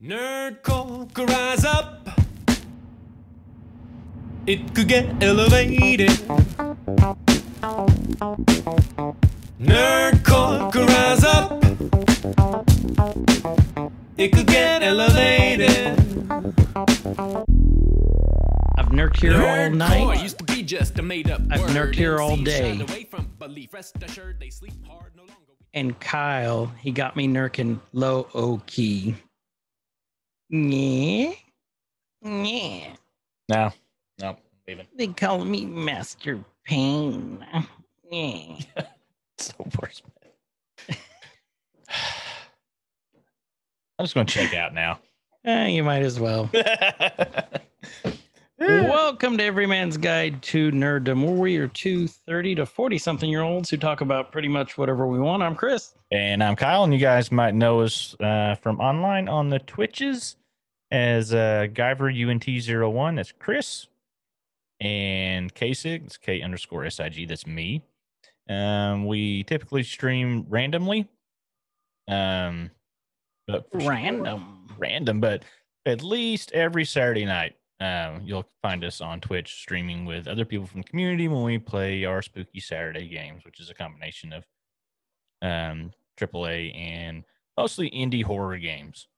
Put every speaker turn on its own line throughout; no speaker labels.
Nerd could rise up. It could get elevated. Nerd could rise up. It could get elevated.
I've nerked here all
Nerdcore
night.
used to be just a made up
I've nerked here all day.
shied away from belief. Rest assured they sleep hard no longer.
And Kyle, he got me nerking low O key. Yeah. Yeah.
No, no, leaving.
They call me Master Pain. Yeah.
The worst. I'm just going to check out now.
Eh, you might as well. Welcome to Every Man's Guide to Nerddom, where we are two 30 to 40 something year olds who talk about pretty much whatever we want. I'm Chris.
and I'm Kyle, and you guys might know us uh, from online on the Twitches as uh, Guyver UNT01. That's Chris. And KSIG, it's K underscore SIG. That's me. Um, we typically stream randomly. Um, but
Random.
random, but at least every Saturday night, um, you'll find us on Twitch streaming with other people from the community when we play our spooky Saturday games, which is a combination of um, AAA and mostly indie horror games.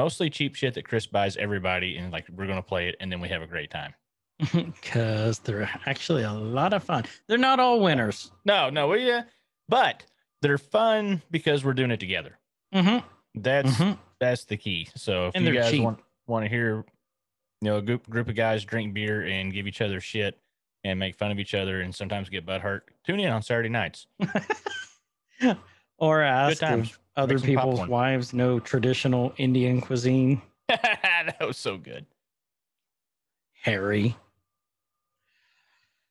Mostly cheap shit that Chris buys everybody, and like we're gonna play it, and then we have a great time.
Because they're actually a lot of fun. They're not all winners.
No, no, we, yeah, but they're fun because we're doing it together.
Mm-hmm.
That's
Mhm.
that's the key. So if
And
you guys
cheap.
want want to hear, you know, a group group of guys drink beer and give each other shit and make fun of each other and sometimes get butt hurt, tune in on Saturday nights.
Or ask
times.
if other people's
popcorn.
wives know traditional Indian cuisine.
that was so good.
Harry.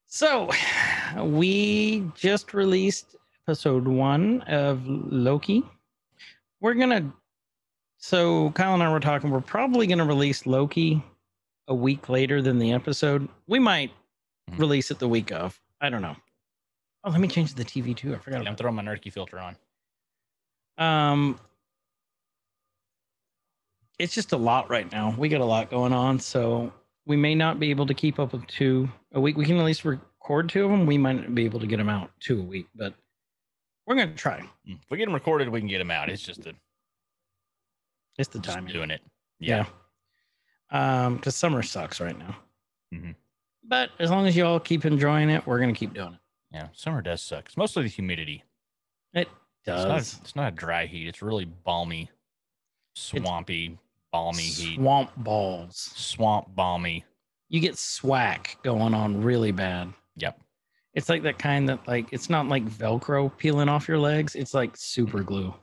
So, we just released episode one of Loki. We're gonna. So, Kyle and I were talking. We're probably gonna release Loki a week later than the episode. We might
Mhm.
release it the week of. I don't know. Oh, let me change the TV too. I forgot.
I'm throwing my nerdy filter on.
Um, it's just a lot right now. We got a lot going on, so we may not be able to keep up with two a week. We can at least record two of them. We might not be able to get them out two a week, but we're gonna try.
Mm. If we get them recorded, we can get them out. It's just the
It's the timing.
doing it.
Yeah. Um, because summer sucks right now.
Mhm.
But as long as you all keep enjoying it, we're gonna keep doing it.
Yeah, summer does suck. It's mostly the humidity.
It
It's not, it's not a dry heat. It's really balmy, swampy, balmy heat.
Swamp balls.
Swamp balmy.
You get swack going on really bad.
Yep.
It's like that kind that like it's not like Velcro peeling off your legs. It's like super glue.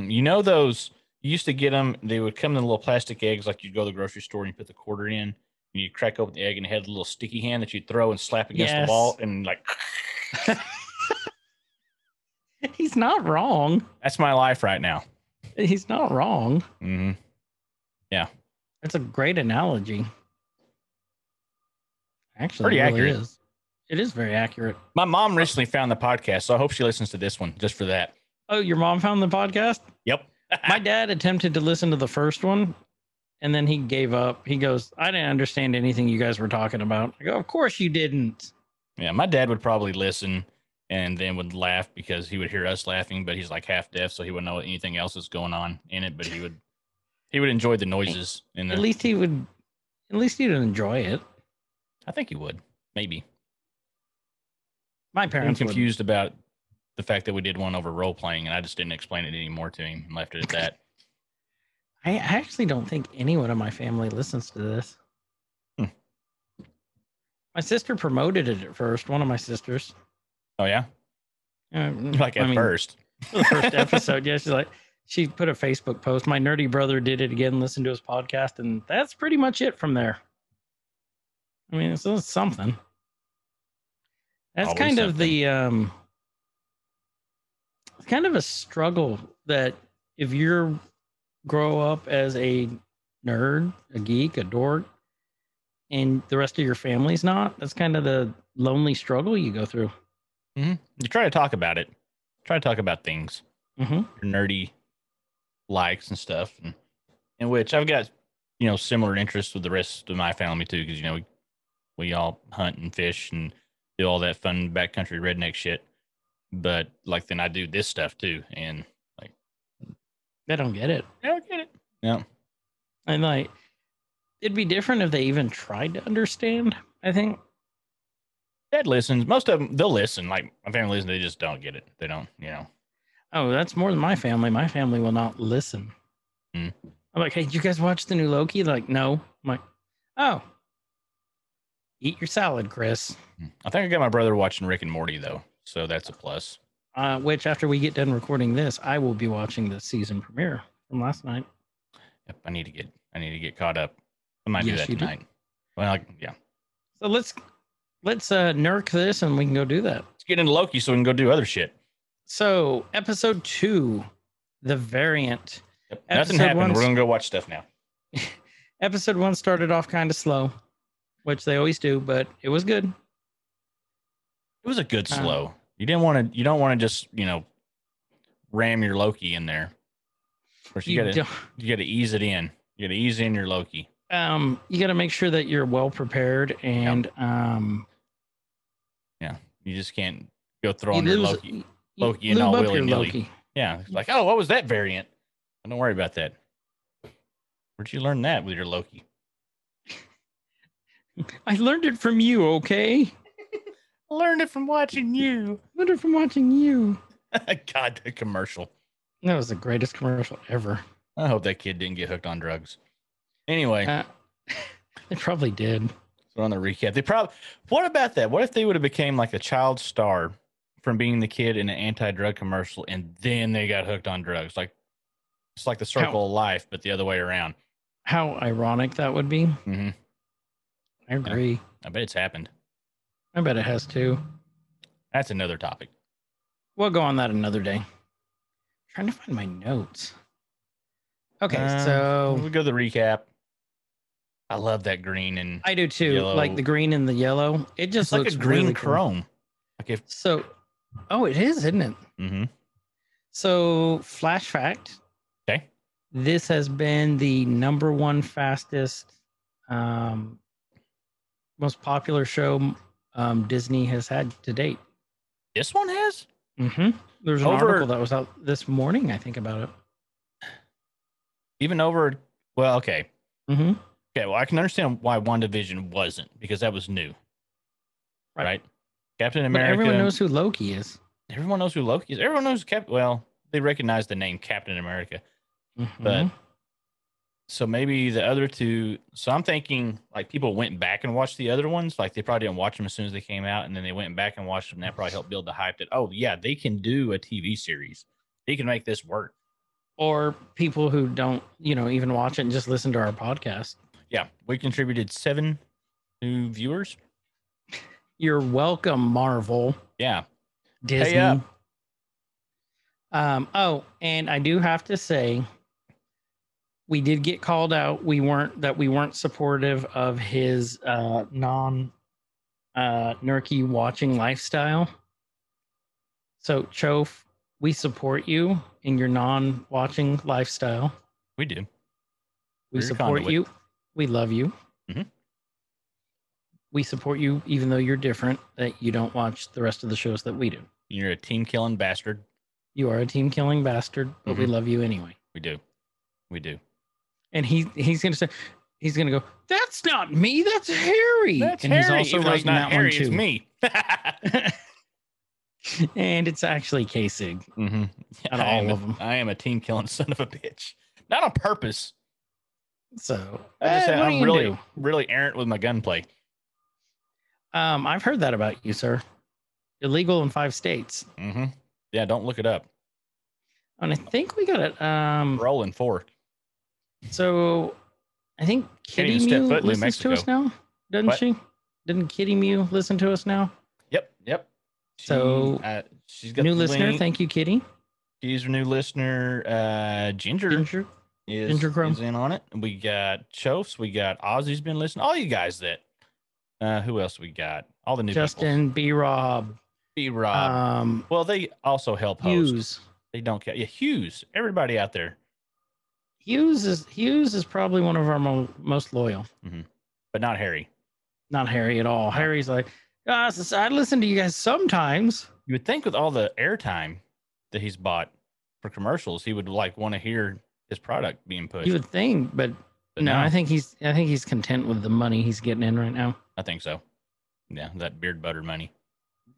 Mm, you know those you used to get them. They would come in little plastic eggs, like you'd go to the grocery store and you put the quarter in, and you crack open the egg, and it had a little sticky hand that you'd throw and slap against
Yes.
the wall, and like
He's not wrong.
that's my life right now.
He's not wrong.
Mm-hmm. Yeah.
That's a great analogy. Actually,
Pretty
it really
accurate.
is. It is very accurate.
My mom recently found the podcast, so I hope she listens to this one just for that.
Oh, your mom found the podcast?
Yep.
My dad attempted to listen to the first one and then he gave up. He goes, I didn't understand anything you guys were talking about. I go, Of course you didn't.
Yeah, my dad would probably listen and then would laugh because he would hear us laughing, but he's like half deaf, so he wouldn't know anything else is going on in it. But he would he would enjoy the noises and the,
At least he would at least he'd enjoy it.
I think he would. Maybe.
My parents
I'm
parents would.
confused about the fact that we did one over role playing, and I just didn't explain it anymore to him and left it at that.
I actually don't think anyone in my family listens to this.
Hmm.
My sister promoted it at first, one of my sisters.
Oh yeah,
Uh,
like at
I mean,
first.
the first episode. Yeah, she's like, she put a Facebook post. My nerdy brother did it again, listened to his podcast, and that's pretty much it from there. I mean, it's, it's something. That's
Always
kind of the um, it's kind of a struggle that if you're grow up as a nerd, a geek, a dork, and the rest of your family's not, that's kind of the lonely struggle you go through.
You try to talk about it. Try to talk about things,
hmm
your nerdy likes and stuff, and in which I've got you know similar interests with the rest of my family too, because you know we, we all hunt and fish and do all that fun backcountry redneck shit. But like then I do this stuff too, and like
They don't get it.
They don't get it. No,
And like, it'd be different if they even tried to understand. I think.
Dad listens. Most of them they'll listen. Like my family listens, they just don't get it. They don't, you know.
Oh, that's more than my family. My family will not listen.
Hmm.
I'm like, hey, did you guys watch the new Loki? They're like, no. I'm like, oh, eat your salad, Chris.
I think I got my brother watching Rick and Morty though, so that's a plus.
Uh, which, after we get done recording this, I will be watching the season premiere from last night.
Yep, I need to get I need to get caught up. I might do that
you do.
tonight. Well, I, yeah.
So let's let's uh, nerk this, and we can go do that.
Let's get into Loki so we can go do other shit.
So, episode two, the variant.
Yep. Nothing happened. We're gonna go watch stuff now.
Episode one started off kind of slow, which they always do, but it was good.
It was a good
Uh,
slow. You didn't want to. You don't want to just you know ram your Loki in there. First, you, gotta you gotta ease it in. You gotta ease in your Loki.
um, you got to make sure that you're well prepared, and um,
You just can't go throw
you
on your
lose
Loki.
you
Loki and all
up your
willy-nilly.
Loki.
Yeah, like oh, what was that variant? Don't worry about that. Where'd you learn that with your Loki?
I learned it from you. Okay,
I learned it from watching you.
learned it from watching you.
God, the commercial.
That was the greatest commercial ever.
I hope that kid didn't get hooked on drugs. Anyway,
Uh, they probably did.
So on the recap, they probably. What about that? What if they would have became like a child star from being the kid in an anti-drug commercial, and then they got hooked on drugs? Like it's like the circle of life, but the other way around.
How ironic that would be.
hmm
I agree.
I bet it's happened.
I bet it has too.
That's another topic.
We'll go on that another day. trying to find my notes. Okay,
Uh,
so
we go to the recap. I love that green and
I do too.
yellow.
Like the green and the yellow. It just
it's like a green
really cool.
chrome. Like if
So, oh, it is, isn't it?
Mm-hmm.
So, flash fact:
okay,
this has been the number one fastest, um, most popular show um, Disney has had to date.
this one has
Mm-hmm. There's an
Over-
article that was out this morning, I think, about it.
even over. Well, okay,
Mm-hmm.
Okay. Well, I can understand why WandaVision wasn't because that was new,
Right.
right? Captain
But
America.
everyone knows who Loki is.
everyone knows who Loki is. Everyone knows Cap. Well, they recognize the name Captain America, but
Mhm.
so maybe the other two. So I'm thinking like people went back and watched the other ones. Like they probably didn't watch them as soon as they came out, and then they went back and watched them. And that probably helped build the hype that oh yeah, they can do a TV series. They can make this work.
or people who don't, you know, even watch it and just listen to our podcast.
Yeah, we contributed seven new viewers.
You're welcome, Marvel,
Yeah,
Disney.
up.
Um, oh, and I do have to say, we did get called out. We weren't that we weren't supportive of his uh, non uh, Nerky watching lifestyle. So, Chof, we support you in your non watching lifestyle.
we do.
We
We're
support you. We love you.
Mhm.
We support you, even though you're different, that you don't watch the rest of the shows that we do.
You're a team killing bastard.
You are a team killing bastard, but we
Mhm.
love you anyway.
We do. We do.
And he he's gonna say he's gonna go, That's not me, that's Harry.
That's
and
Harry.
he's also
Even
writing
not
that
Harry,
one too.
it's me.
and it's actually Kasig.
mm-hmm. I am
all of 'em.
I am a team killing son of a bitch. Not on purpose.
So
I just
eh,
said
what are
I'm really, really errant with my gunplay.
Um, I've heard that about you, sir. Illegal in five states.
Mm-hmm. Yeah, don't look it up.
And I think we got it. Um
Rolling four.
So I think Kitty Mew
foot in New
listens to us now, doesn't
What?
she? Didn't Kitty Mew listen to us now?
Yep, yep. She,
So,
uh, she's got
New listener,
link.
thank you, Kitty.
She's a new listener. Uh, Ginger,
Ginger.
Is, is in on it. We got Chofs. We got Ozzy's been listening. All you guys that. Uh, who else we got? All the new
Justin, B Rob,
B Rob.
um,
well, they also help host.
Hughes.
They don't care. Yeah, Hughes. Everybody out there.
Hughes is Hughes is probably one of our mo- most loyal.
but not Harry.
Not Harry at all. Harry's like, "Guys, I listen to you guys sometimes.
You would think with all the airtime that he's bought for commercials, he would like want to hear his product being pushed.
You would think, but,
but
no, I think he's I think he's content with the money he's getting in right now.
I think so. Yeah, that beard butter money.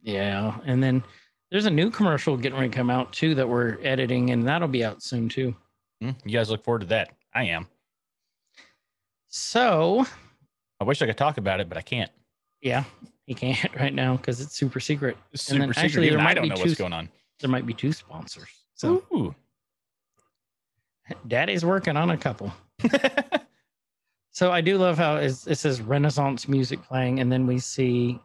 Yeah, and then there's a new commercial getting ready to come out too that we're editing, and that'll be out soon too.
Hmm, You guys look forward to that. I am.
So
I wish I could talk about it, but I can't.
yeah, he can't right now because it's super secret.
It's
And then
super secret.
actually there
I
might
don't
be
know
two-
what's going on.
There might be two sponsors. So
Ooh.
Daddy's working on a couple. So I do love how it says Renaissance music playing, and then we see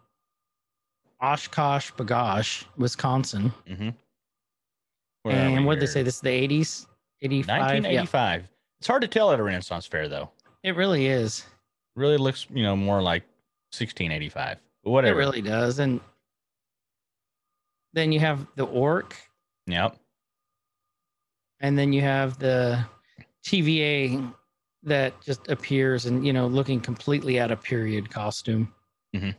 OshKosh B'gosh, Wisconsin.
mm-hmm.
and what did they say? This is the 80s? 85? Yeah,
It's hard to tell at a Renaissance fair, though.
it really is.
Really looks, you know, more like 1685. But
It really does. And then you have the orc,
Yep.
And then you have the TVA that just appears and, you know, looking completely out of period costume. Mm-hmm.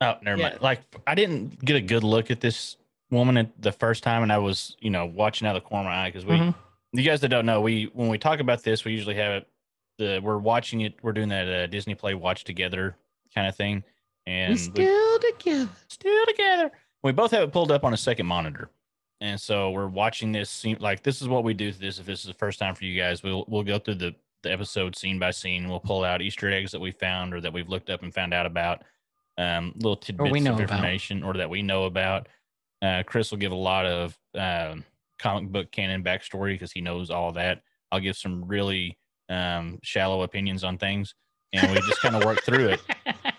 Oh, never
Yeah.
mind. Like I didn't get a good look at this woman at the first time, and I was, you know, watching out of the corner of my eye because we,
Mhm.
you guys that don't know, we when we talk about this, we usually have it. The we're watching it. We're doing that uh, Disney Play watch together kind of thing, and
We
we-
still together.
still together. We both have it pulled up on a second monitor, and so we're watching this. Scene, like this is what we do. This if this is the first time for you guys, we'll we'll go through the the episode scene by scene. We'll pull out Easter eggs that we found or that we've looked up and found out about, um, little tidbits of
about.
information or that we know about. Uh, Chris will give a lot of um, comic book canon backstory because he knows all that. I'll give some really um, shallow opinions on things, and we just kind of work through it.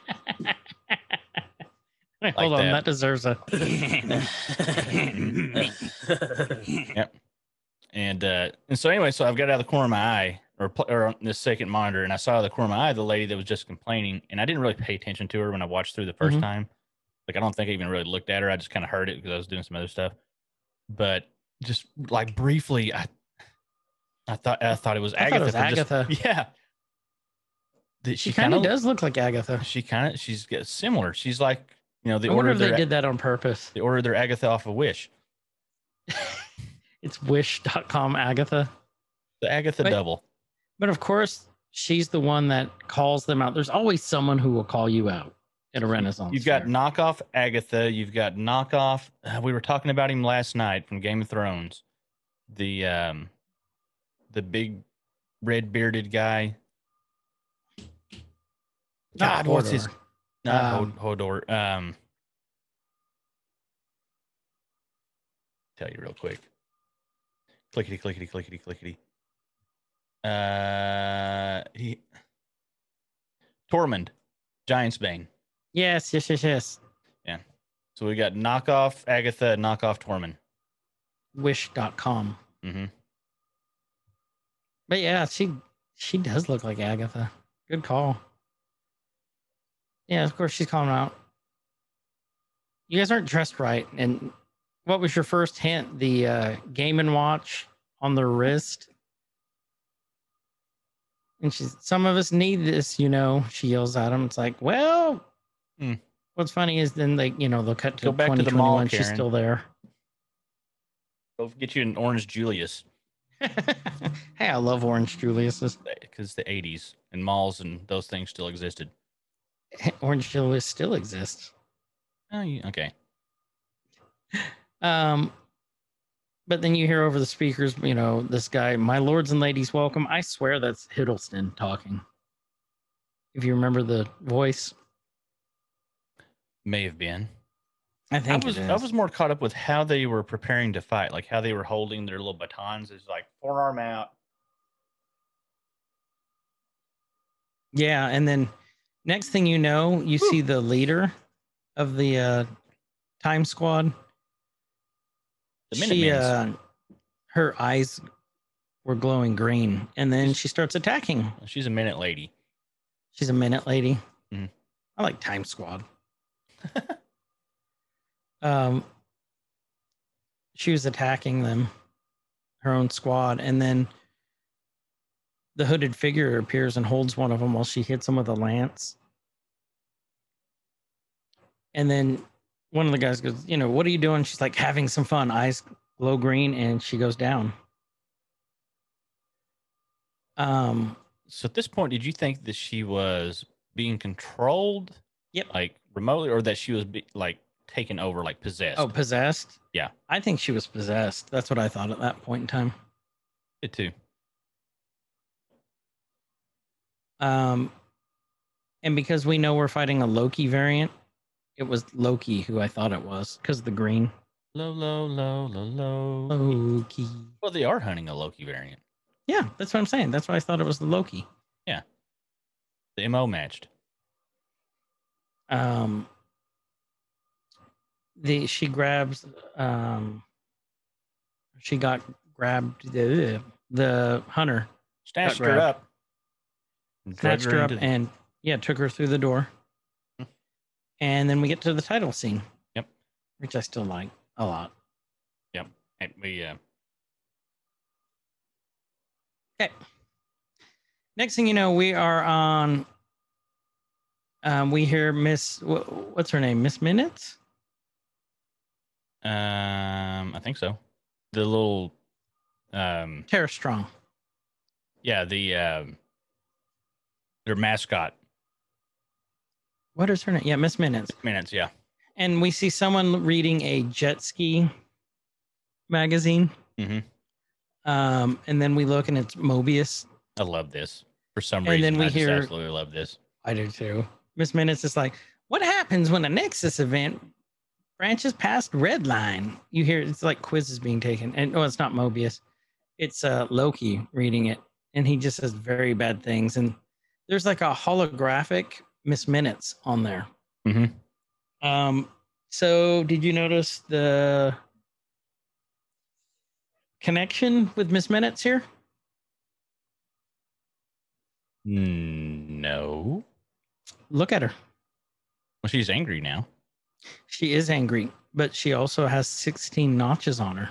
Hold on,
that.
that deserves a. yep.
And uh, and so anyway, so I've got out of the corner of my eye, or or on this second monitor, and I saw out of the corner of my eye the lady that was just complaining, and I didn't really pay attention to her when I watched through the 1st
Mhm.
time. Like I don't think I even really looked at her. I just kind of heard it because I was doing some other stuff. But just like briefly, I I thought I thought it was
I thought it
Agatha.
was
for just-
Agatha.
yeah. That
She
she
kind
kind
of
of
does look like Agatha.
She kind of she's similar. She's like you know they
I wonder
ordered
if they did that on purpose.
they ordered their Agatha off of Wish.
It's wish.com Agatha.
The Agatha
But-
double.
But of course, she's the one that calls them out. There's always someone who will call you out at a Renaissance.
You've got
fair.
knockoff Agatha. You've got knockoff. Uh, we were talking about him last night from Game of Thrones. The um, the big red bearded guy.
Not
God, what's his? Not
Um,
Hodor. Um, tell you real quick. Clickety clickety clickety clickety. Uh, he. Tormund, Giantsbane.
Yes, yes, yes, yes. Yeah.
So we got knockoff Agatha, knockoff Tormund.
Wish.com.
Mm-hmm.
But yeah, she she does look like Agatha. Good call. Yeah, of course she's calling out. You guys aren't dressed right. And what was your first hint? The uh, Game and Watch on the wrist. And she's some of us need this, you know. She yells at him. It's like, well,
Hmm.
what's funny is then they, you know, they'll cut to
Go back to the mall,
2021. She's
Karen.
still there.
Go get you an Orange Julius
hey, I love Orange Julius's.
because the 80s and malls and those things still existed.
Orange Julius still exists.
Oh, you, okay.
Um, but then you hear over the speakers, you know, this guy, my lords and ladies, welcome. I swear that's Hiddleston talking. If you remember the voice,
May have been.
I
I
think
was
it is.
I was more caught up with how they were preparing to fight, like how they were holding their little batons. It's like forearm out.
yeah, and then next thing you know, you see the leader of the uh, Time Squad.
The
she, uh, her eyes were glowing green, and then she starts attacking.
She's a minute lady.
She's a minute lady.
Mhm.
I like Time Squad. um, she was attacking them, her own squad, and then the hooded figure appears and holds one of them while she hits him with a lance. And then one of the guys goes, "You know, what are you doing?" She's like, "Having some fun." Eyes glow green, and she goes down. Um,
So at this point, did you think that she was being controlled?
Yep.
Like remotely, or that she was be, like taken over, like possessed?
oh, possessed.
Yeah.
I think she was possessed. That's what I thought at that point in time.
it too.
Um, and because we know we're fighting a Loki variant, it was Loki who I thought it was because the green
Low, low, low, low, low.
Loki.
Well, they are hunting a Loki variant.
Yeah, that's what I'm saying. That's why I thought it was the Loki. Yeah.
The mo matched.
Um, the she grabs. Um, she got grabbed the the hunter
Snatched her up.
Snatched her up
into-
and yeah took her through the door. And then we get to the title scene.
Yep.
Which I still like a lot.
and we uh,
Okay. Next thing you know, we are on. Um, we hear Miss. wh- What's her name? Miss Minutes.
um, I think so. The little, um,
Tara Strong.
yeah, the um, their mascot
What is her name? Yeah, Miss Minutes.
minutes. Yeah,
And we see someone reading a jet ski magazine.
Mm-hmm.
Um, and then we look and it's Mobius.
I love this for some reason.
And
reason.
then we
I
hear-
absolutely love this.
I do too. Miss Minutes is like, what happens when a Nexus event branches past red line? You hear it's like quizzes being taken. And oh, it's not Mobius. It's uh Loki reading it. And he just says very bad things. And there's like a holographic Miss Minutes on there.
Mhm.
Um, so did you notice the connection with Miss Minutes here?
No,
Look at her.
well, she's angry now.
She is angry, but she also has 16 notches on her.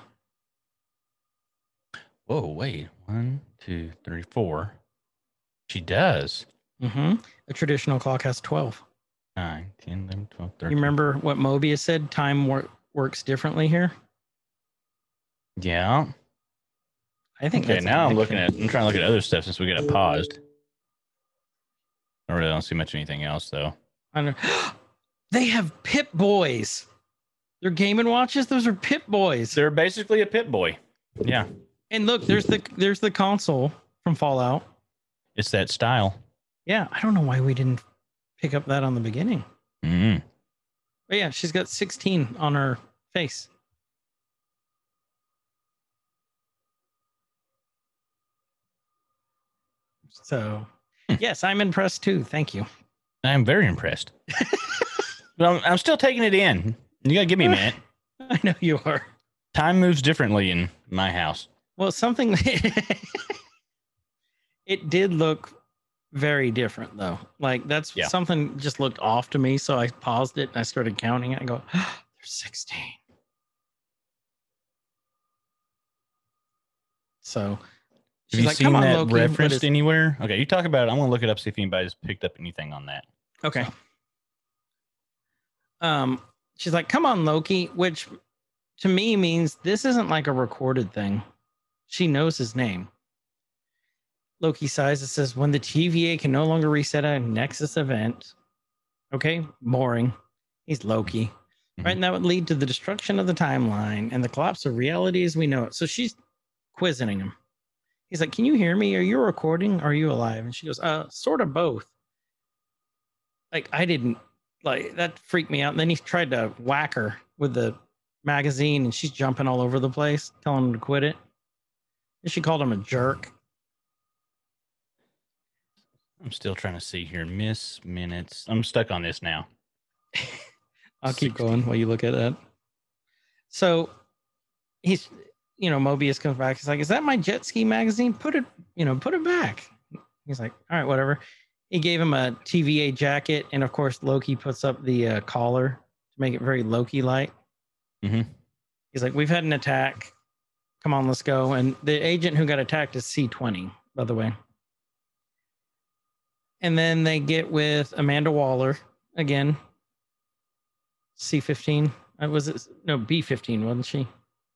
Whoa, wait, one, two, three, four. She does.
hmm A traditional clock has 12.
9, 10, 11, 12, 13.
You remember what Mobius said? Time wor- works differently here.
Yeah.
I think.
Okay, now I'm looking at. I'm trying to look at other stuff since we got it paused. I really don't see much anything else though.
I know- they have Pip Boys. They're Game and Watches. Those are Pip Boys.
They're basically a Pip Boy. Yeah,
And look, there's the there's the console from Fallout.
It's that style.
Yeah, I don't know why we didn't pick up that on the beginning.
Mm.
But yeah, she's got 16 on her face. So, yes, I'm impressed too. Thank you.
I'm very impressed. but I'm, I'm still taking it in. You gotta give me a minute.
I know you are.
Time moves differently in my house.
Well, something it did look very different though. Like that's
Yeah.
something just looked off to me. So I paused it and I started counting it. I go, there's 16. So
Have you
like,
seen that
Loki.
Referenced anywhere? Okay, you talk about it. I'm gonna look it up see if anybody's picked up anything on that.
Okay. Um, she's like, "Come on, Loki," which to me means this isn't like a recorded thing. She knows his name. Loki sighs and says, "When the TVA can no longer reset a Nexus event, okay, boring. He's Loki,
Mhm.
right? And that would lead to the destruction of the timeline and the collapse of reality as we know it." So she's quizzing him. He's like, "Can you hear me? Are you recording? Are you alive?" And she goes, "Uh, sort of both." like I didn't like that freaked me out. And then he tried to whack her with the magazine and she's jumping all over the place, telling him to quit it. And she called him a jerk.
I'm still trying to see here. Miss minutes. I'm stuck on this now.
I'll keep
16.
going while you look at that. So he's you know, Mobius comes back. He's like, Is that my jet ski magazine? Put it, you know, put it back. He's like, All right, whatever. He gave him a TVA jacket, and of course, Loki puts up the uh, collar to make it very Loki like.
Mhm.
He's like, We've had an attack. come on, let's go. And the agent who got attacked is C20, by the way. And then they get with Amanda Waller again. C15. Uh, was it no B15, wasn't she?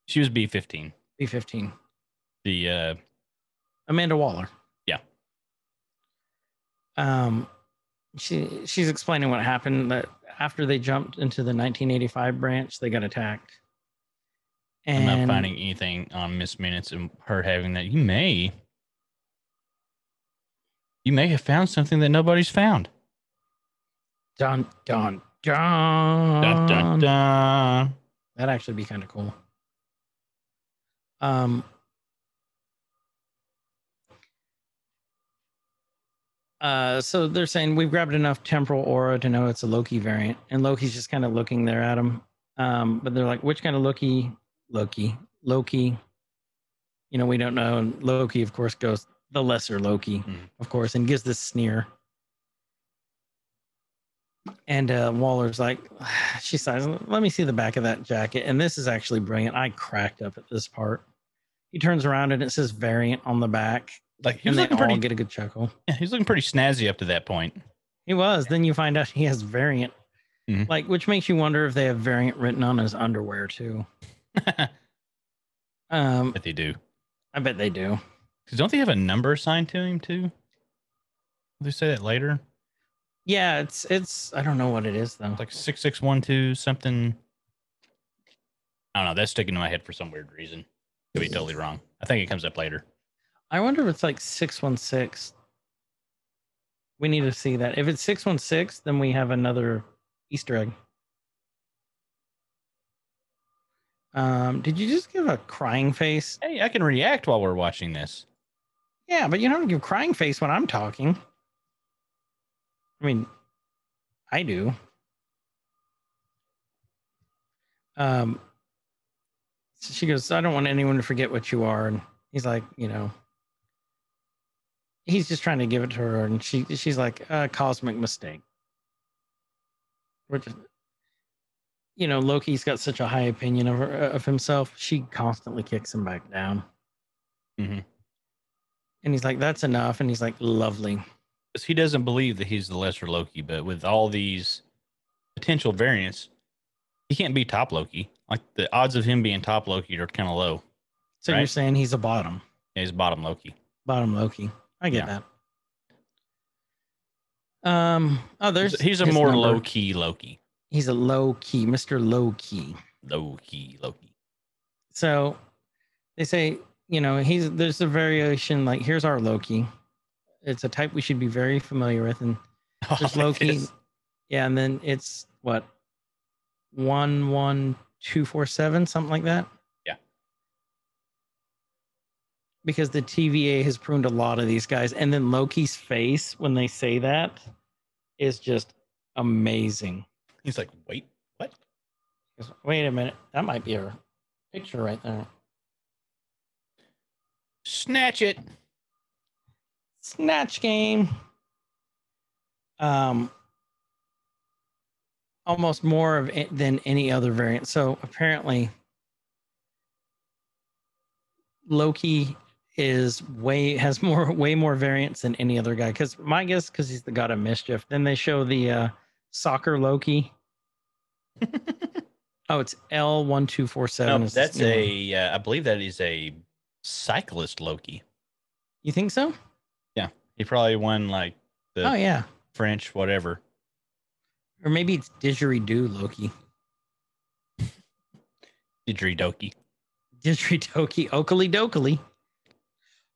She was B fifteen.
B15.
The uh,
Amanda Waller.
Yeah.
Um, she she's explaining what happened that after they jumped into the 1985 branch, they got attacked.
I'm
And
not finding anything on Miss Minutes and her having that. You may, you may have found something that nobody's found.
dun dun dun.
Dun, dun, dun.
That'd actually be kind of cool. Um. Uh, so they're saying we've grabbed enough temporal aura to know it's a Loki variant, and Loki's just kind of looking there at him. Um, but they're like, which kind of Loki? Loki, Loki. You know, we don't know. And Loki, of course, goes the lesser Loki,
Mhm.
of course, and gives this sneer. And uh, Waller's like, she says, let me see the back of that jacket. And this is actually brilliant. I cracked up at this part. He turns around and it says variant on the back.
Like
and they all
pretty.
get a good chuckle.
yeah, he was looking pretty snazzy up to that point.
He was. Then you find out he has variant.
Mhm.
Like, which makes you wonder if they have variant written on his underwear too. Um,
but they do.
I bet they do.
Because don't they have a number assigned to him too? Will they say that later?
Yeah, it's it's I don't know what it is though.
It's like six six one two something. I don't know. That's sticking to my head for some weird reason. Could be totally wrong. I think it comes up later.
I wonder if it's like 616. We need to see that. If it's 616, then we have another Easter egg. Um, did you just give a crying face?
Hey, I can react while we're watching this.
Yeah, but you don't give crying face when I'm talking. I mean, I do. Um, so she goes, I don't want anyone to forget what you are. And he's like, you know, he's just trying to give it to her. And she, she's like, a cosmic mistake. Which, you know, Loki's got such a high opinion of her, of himself. She constantly kicks him back down.
Mhm.
And he's like, that's enough. And he's like, lovely.
he doesn't believe that he's the lesser Loki, but with all these potential variants, he can't be top Loki. Like the odds of him being top Loki are kind of low.
So you're saying he's a bottom,
Yeah, he's bottom Loki.
bottom Loki. I get
Yeah.
that. Um. Oh, there's
He's, a more
number.
low key Loki.
He's a low key, Mister Low Key.
Low key Loki.
So they say, you know, he's there's a variation. Like here's our Loki. It's a type we should be very familiar with, and oh, there's
Oh,
Loki. Yeah, and then it's what one one two four seven, something like that.
Yeah.
Because the TVA has pruned a lot of these guys, and then Loki's face when they say that is just amazing.
He's like, wait, what?
Goes, Wait a minute, that might be a picture right there.
Snatch it.
Snatch game. Um, almost more of it than any other variant. So apparently, Loki is way has more way more variants than any other guy. Because my guess, because he's the god of mischief. Then they show the uh, soccer Loki. oh, it's L one two four seven.
No, that's a. Uh, I believe that is a cyclist Loki.
You think so?
Yeah, he probably won like the
oh yeah.
French whatever.
Or maybe it's didgeridoo Loki.
Didgeridoo.
Didgeridoo, Oakley Dokley.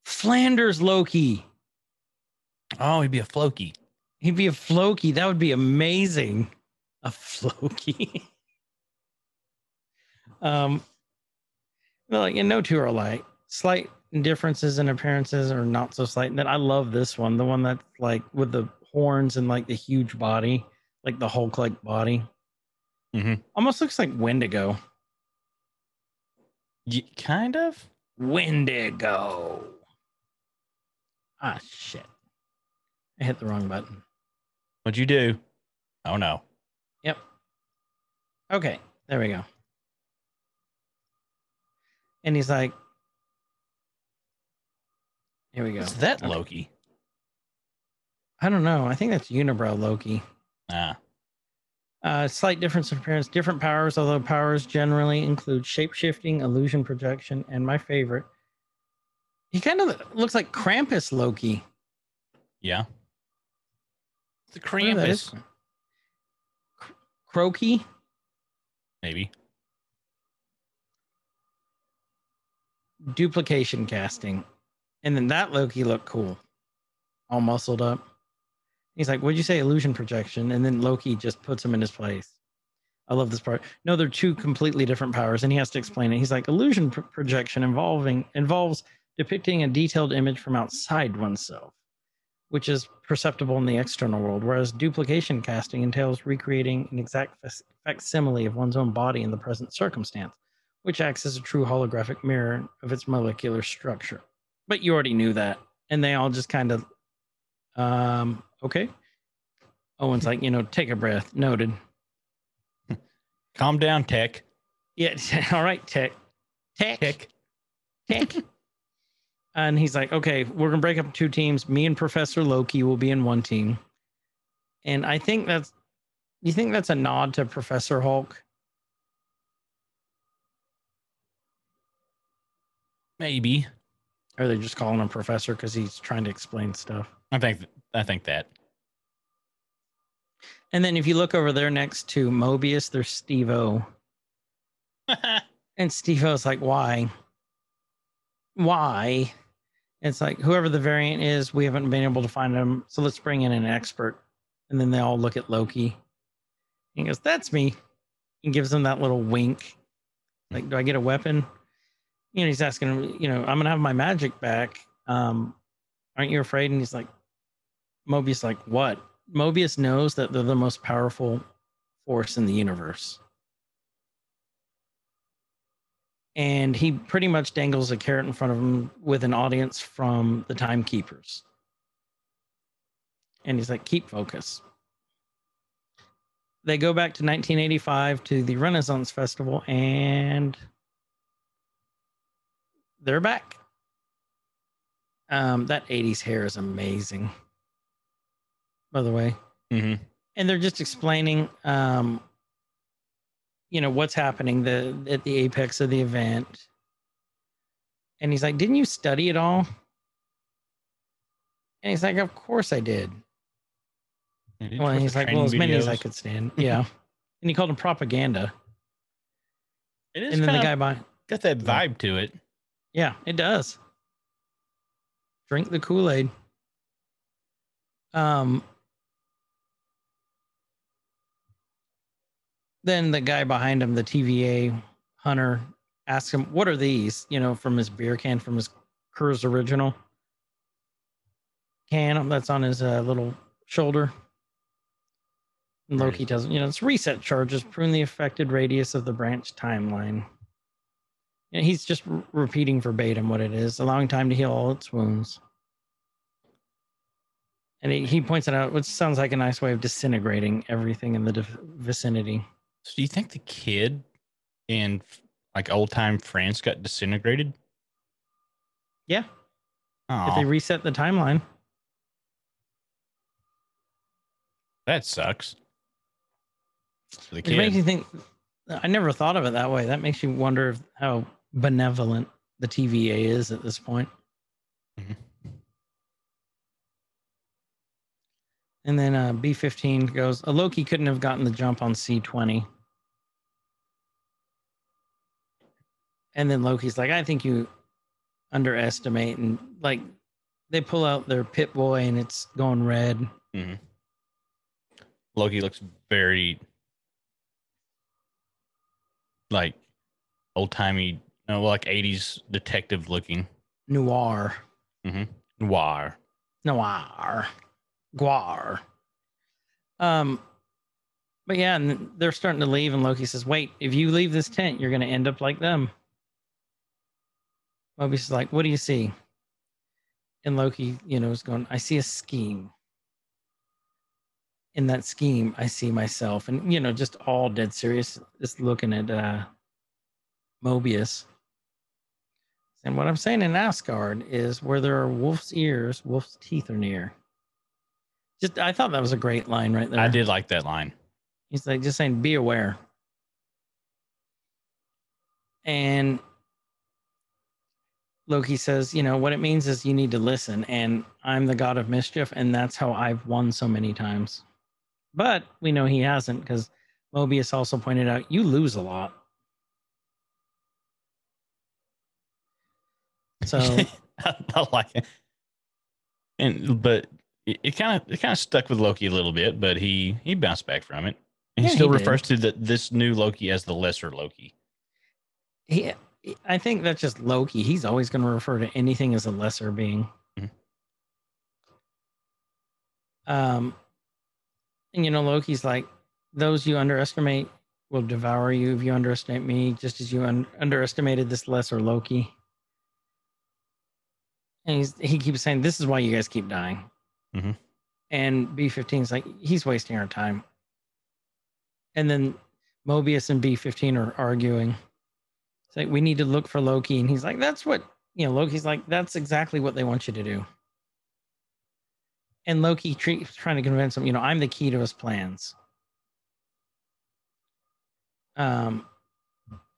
Flanders Loki.
Oh, he'd be a Floki.
He'd be a Floki. That would be amazing. A Floki. um, well, like, and no two are alike. Slight differences in appearances are not so slight. And then I love this one, the one that's like with the horns and like the huge body, like the Hulk like body.
Mm-hmm.
Almost looks like Wendigo.
Y- kind of.
Wendigo. Ah, shit. I hit the wrong button.
What'd you do? Oh no.
Yep. Okay, there we go. And he's like, Here we go.
Is that
Okay.
Loki?
I don't know. I think that's Unibrow Loki.
Ah,
Uh, slight difference in appearance, different powers, although powers generally include shape shifting, illusion projection, and my favorite. He kind of looks like Krampus Loki.
yeah. The
Whatever that is.
Krampus,
Cr- Croaky.
maybe.
duplication casting. And then that Loki looked cool. All muscled up. He's like, What'd you say? Illusion projection. And then Loki just puts him in his place. I love this part. No, they're two completely different powers. And he has to explain it. He's like, illusion pro- projection involving involves depicting a detailed image from outside oneself, which is perceptible in the external world, whereas duplication casting entails recreating an exact fac- facsimile of one's own body in the present circumstance which acts as a true holographic mirror of its molecular structure. But you already knew that. And they all just kind of, um, okay. Owen's like, you know, take a breath. Noted.
Calm down, Tech.
Yeah. all right, tech. Tech.
Tech.
Tech. and he's like, okay, we're going to break up two teams. Me and Professor Loki will be in one team. And I think that's, you think that's a nod to Professor Hulk?
Maybe.
Or they're just calling him Professor because he's trying to explain stuff?
I think. I think that.
And then if you look over there next to Mobius, there's Steve O. And Steve O's like, why? Why? It's like whoever the variant is, we haven't been able to find them. So let's bring in an expert. And then they all look at Loki. He goes, That's me. And gives them that little wink. Like, do I get a weapon? You know, he's asking you know, I'm gonna have my magic back. Um, aren't you afraid? And he's like, Mobius, like, what? Mobius knows that they're the most powerful force in the universe. And he pretty much dangles a carrot in front of him with an audience from the Timekeepers. And he's like, keep focus. They go back to 1985 to the Renaissance Festival and they're back. Um, that 80s hair is amazing. By the way,
hmm
and they're just explaining um you know what's happening the at the apex of the event. And he's like didn't you study it all? And he's like of course i did. Well he's like well as many as i could stand. Yeah. And he called him propaganda.
It is
and then the guy by
got that vibe to it.
Yeah it does. Drink the kool-aid. Um then the guy behind him the tva hunter asks him what are these? You know from his beer can from his Coors original can that's on his uh, little shoulder. And loki doesn't you know it's reset charges prune the affected radius of the branch timeline and he's just r- repeating verbatim what it is, allowing time to heal all its wounds. And he, he points it out, which sounds like a nice way of disintegrating everything in the dif- vicinity.
So do you think the kid in like old time France got disintegrated?
Yeah.
Oh,
If they reset the timeline,
that sucks.
It makes you think. I never thought of it that way. That makes you wonder how benevolent the TVA is at this point.
Mhm.
And then uh, B15 goes, a Loki couldn't have gotten the jump on C20. And then Loki's like, I think you underestimate. And like, they pull out their Pip Boy and it's going red.
Loki looks very like old timey, no, like eighties detective looking.
Noir.
Noir.
Noir. Guar. Um, but yeah, and they're starting to leave, and Loki says, Wait, if you leave this tent, you're gonna end up like them. Mobius is like, What do you see? And Loki, you know, is going, I see a scheme. In that scheme, I see myself. And, you know, just all dead serious, just looking at uh Mobius. And what I'm saying in Asgard is where there are wolf's ears, wolf's teeth are near. Just I thought that was a great line right there.
I did like that line.
He's like just saying, be aware. And Loki says, you know, what it means is you need to listen. And I'm the god of mischief, and that's how I've won so many times. But we know he hasn't because Mobius also pointed out you lose a lot. So
I like it. And but it kind of it kind of stuck with Loki a little bit, but he he bounced back from it. And
Yeah,
he still
he did.
refers to the, this new Loki as the lesser Loki.
he, I think that's just Loki. He's always going to refer to anything as a lesser being.
Mhm.
Um, and you know, Loki's like, those you underestimate will devour you if you underestimate me, just as you un- underestimated this lesser Loki. And he's, he keeps saying, This is why you guys keep dying.
Mhm.
And B15 is like, He's wasting our time. And then Mobius and B15 are arguing. It's like, We need to look for Loki. And he's like, That's what, you know, Loki's like, That's exactly what they want you to do. And Loki tre- trying to convince him, you know, I'm the key to his plans. Um,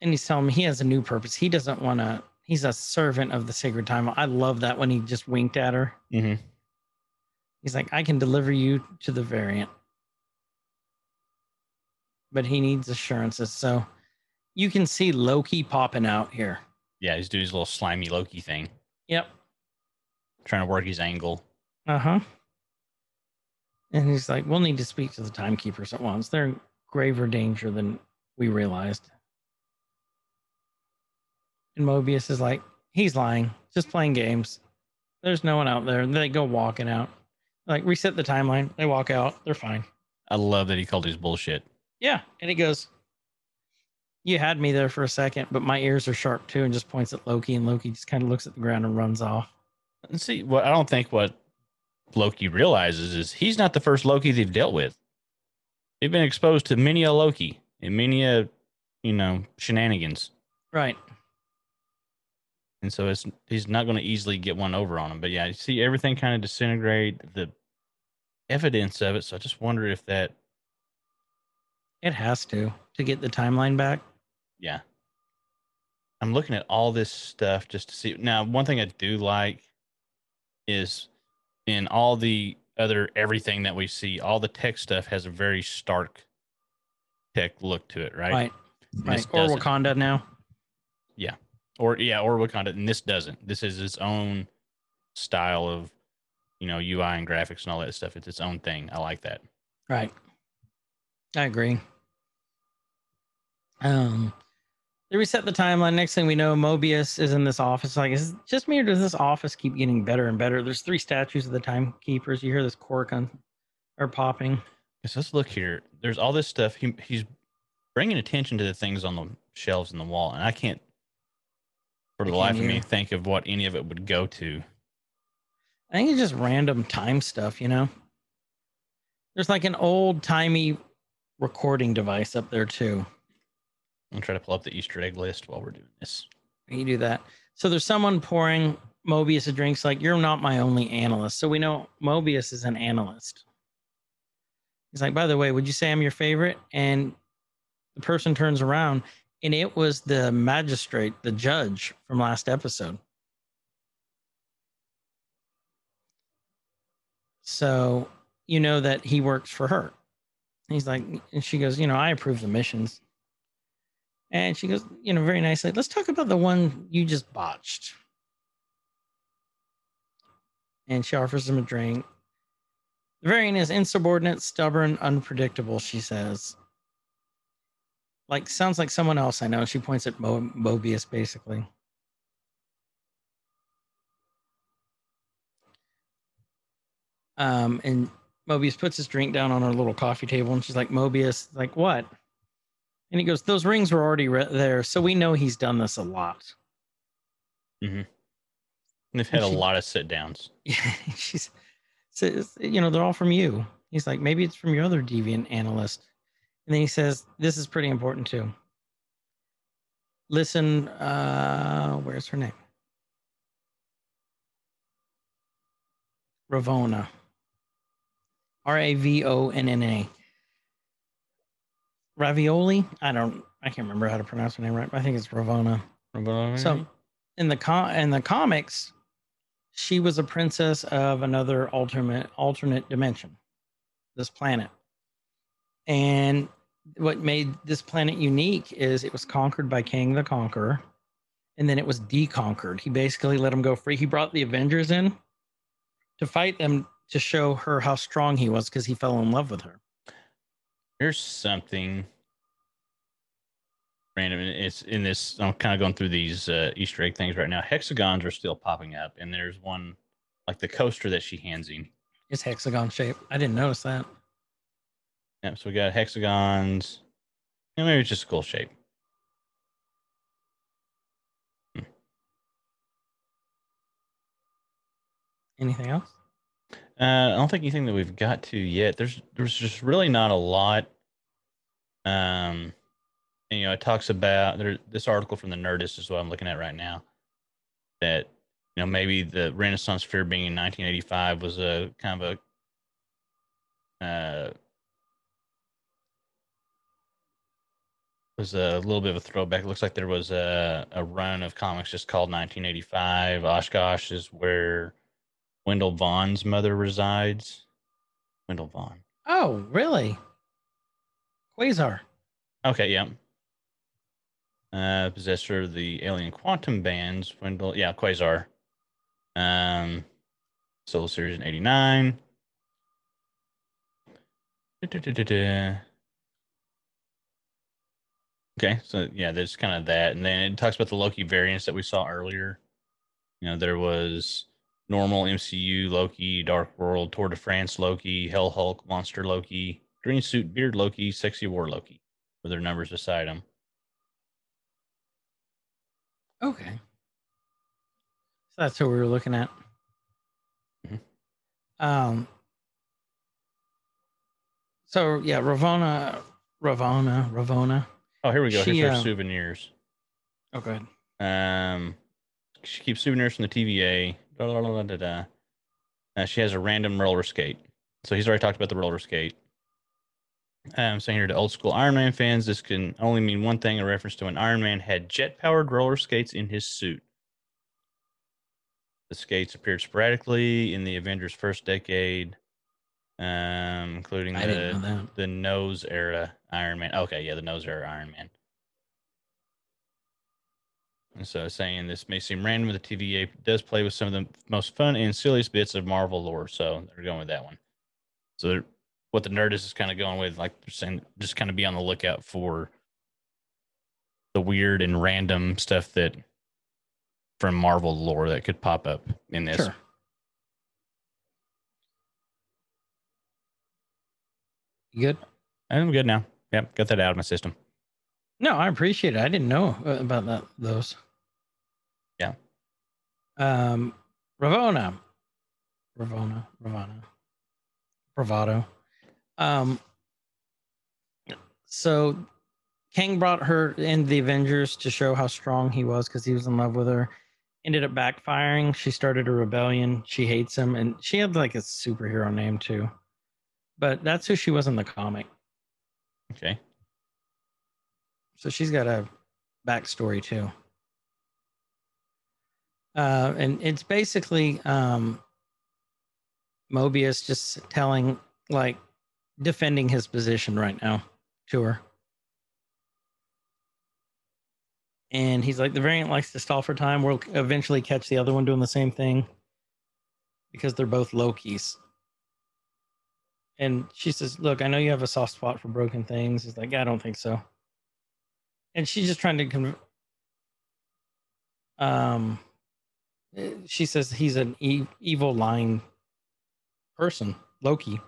and he's telling me he has a new purpose. He doesn't want to. He's a servant of the sacred time. I love that when he just winked at her.
Mm-hmm.
He's like, I can deliver you to the variant, but he needs assurances. So you can see Loki popping out here.
Yeah, he's doing his little slimy Loki thing,
Yep.
trying to work his angle.
Uh huh. And he's like, we'll need to speak to the timekeepers at once. They're in graver danger than we realized. And Mobius is like, he's lying, just playing games. There's no one out there. And they go walking out. Like, reset the timeline. They walk out. They're fine.
I love that he called his bullshit.
Yeah. And he goes, You had me there for a second, but my ears are sharp too, and just points at Loki. And Loki just kind of looks at the ground and runs off.
And see, what I don't think what Loki realizes is he's not the first Loki they've dealt with. They've been exposed to many a Loki and many a, you know, shenanigans.
Right.
And so it's he's not going to easily get one over on him. But yeah, you see everything kind of disintegrate, the evidence of it. So I just wonder if that,
It has to to get the timeline back.
yeah. I'm looking at all this stuff just to see. Now, one thing I do like is in all the other everything that we see, all the tech stuff has a very stark tech look to it, right?
Right. Right. Or. Wakanda now.
Or yeah, or Wakanda. And this doesn't. This is its own style of, you know, UI and graphics and all that stuff. It's its own thing. I like that.
Right. I agree. Um, they reset the timeline. Next thing we know, Mobius is in this office. Like, is it just me or does this office keep getting better and better? There's three statues of the timekeepers. You hear this cork on or popping.
Yes, let's look here. There's all this stuff. He, he's bringing attention to the things on the shelves in the wall, and I can't, for
I
the life of me, think of what any of it would go to.
I think it's just random time stuff, you know? There's like an old timey recording device up there too.
I'm try to pull up the Easter egg list while we're doing this.
You do that. So there's someone pouring Mobius a drinks like you're not my only analyst. So we know Mobius is an analyst. He's like, by the way, would you say I'm your favorite? And the person turns around and it was the magistrate, the judge from last episode. So you know that he works for her. He's like, and she goes, you know, I approve the missions. And she goes, you know, very nicely, let's talk about the one you just botched. And she offers him a drink. The variant is insubordinate, stubborn, unpredictable, she says. Like, sounds like someone else I know. She points at Mo- Mobius, basically. Um, and Mobius puts his drink down on her little coffee table, and she's like, Mobius, like, what? And he goes, Those rings were already re- there, so we know he's done this a lot.
And they've had a
She-
lot of sit downs.
Yeah, she's says, you know, they're all from you. He's like, maybe it's from your other deviant analyst. And then he says, This is pretty important too. Listen, uh, where's her name? Ravonna. R A V O N N A. Ravioli? I don't, I can't remember how to pronounce her name right. I think it's Ravonna. Ravonna. So in the, com- in the comics, she was a princess of another alternate alternate dimension, this planet. And what made this planet unique is it was conquered by Kang the Conqueror, and then it was deconquered. He basically let them go free. He brought the Avengers in to fight them to show her how strong he was because he fell in love with her.
Here's something random. It's in this. I'm kind of going through these uh, Easter egg things right now. Hexagons are still popping up, and there's one like the coaster that she hands him.
It's hexagon shape. I didn't notice that.
Yep. So we got hexagons. Yeah, maybe it's just a cool shape.
Anything else?
Uh, I don't think anything that we've got to yet. There's there's just really not a lot. Um, and, you know, it talks about there. This article from the Nerdist is what I'm looking at right now. That you know maybe the Renaissance Fair being in 1985 was a kind of a uh, was a little bit of a throwback. It looks like there was a a run of comics just called 1985. Oshkosh is where Wendell Vaughn's mother resides. Wendell Vaughn.
Oh, really? Quasar.
Okay, yeah. Uh, possessor of the alien quantum bands, Wendell. Yeah, Quasar. Um, Soul Series in '89. Da-da-da-da-da. Okay, so yeah, there's kind of that, and then it talks about the Loki variants that we saw earlier. You know, there was normal MCU Loki, Dark World, Tour de France Loki, Hell Hulk, Monster Loki, Green Suit Beard Loki, Sexy War Loki, with their numbers beside them.
Okay. So that's what we were looking at.
Mhm.
Um. So yeah, Ravonna, Ravonna, Ravonna.
Oh, here we go.
She,
Here's her
uh,
souvenirs.
Oh, go ahead.
Um, she keeps souvenirs from the TVA. Da, da, da, da, da. Uh, she has a random roller skate. So he's already talked about the roller skate. I'm um, saying here to old school Iron Man fans, this can only mean one thing: a reference to when Iron Man had jet powered roller skates in his suit. The skates appeared sporadically in the Avengers' first decade, um, including the the nose era Iron Man. Okay, yeah, the nose era Iron Man. And so saying this may seem random, but the TVA does play with some of the most fun and silliest bits of Marvel lore. So they're going with that one. So what the Nerdist is kind of going with, like they're saying, just kind of be on the lookout for the weird and random stuff that from Marvel lore that could pop up in this.
Sure. You good?
I'm good now. Yep, got that out of my system.
No, I appreciate it. I didn't know uh, about that. Those.
Yeah.
Um, Ravonna, Ravonna, Ravana, Bravado. Um. So, Kang brought her in the Avengers to show how strong he was because he was in love with her. Ended up backfiring. She started a rebellion. She hates him, and she had like a superhero name too. But that's who she was in the comic.
Okay.
So she's got a backstory too. Uh, and it's basically um, Mobius just telling, like, defending his position right now to her. And he's like, the variant likes to stall for time. We'll eventually catch the other one doing the same thing because they're both Lokis. And she says, Look, I know you have a soft spot for broken things. He's like, I don't think so and she's just trying to conv- um she says he's an e- evil lying person loki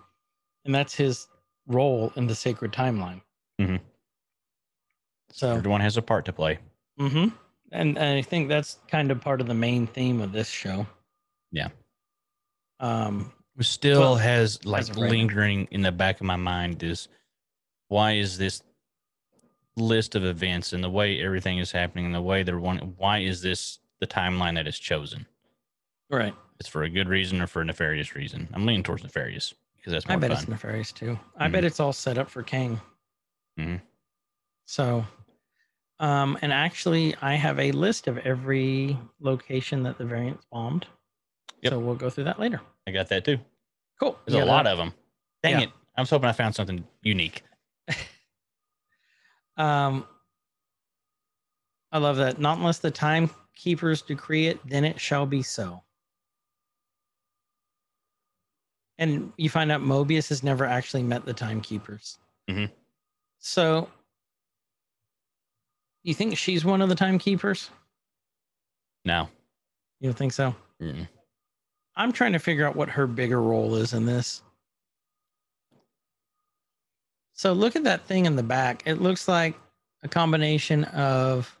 and that's his role in the sacred timeline
Mhm.
so
Everyone has a part to play.
hmm and, and i think that's kind of part of the main theme of this show
Yeah.
um
still
Well,
has like
right
lingering in the back of my mind is why is this list of events and the way everything is happening and the way they're one why is this the timeline that is chosen
right
it's for a good reason or for a nefarious reason. I'm leaning towards nefarious because that's more
I bet
fun.
it's nefarious too. I bet it's all set up for Kang.
Mhm.
So, um, and actually, I have a list of every location that the variants bombed.
Yep.
So we'll go through that later.
I got that too.
Cool.
There's a lot of them. Dang
Yeah.
it! I was hoping I found something unique.
Um, I love that. Not unless the timekeepers decree it, then it shall be so. And you find out Mobius has never actually met the timekeepers.
Mhm.
So, you think she's one of the timekeepers?
No.
You don't think so?
Mm-mm.
I'm trying to figure out what her bigger role is in this. So look at that thing in the back. It looks like a combination of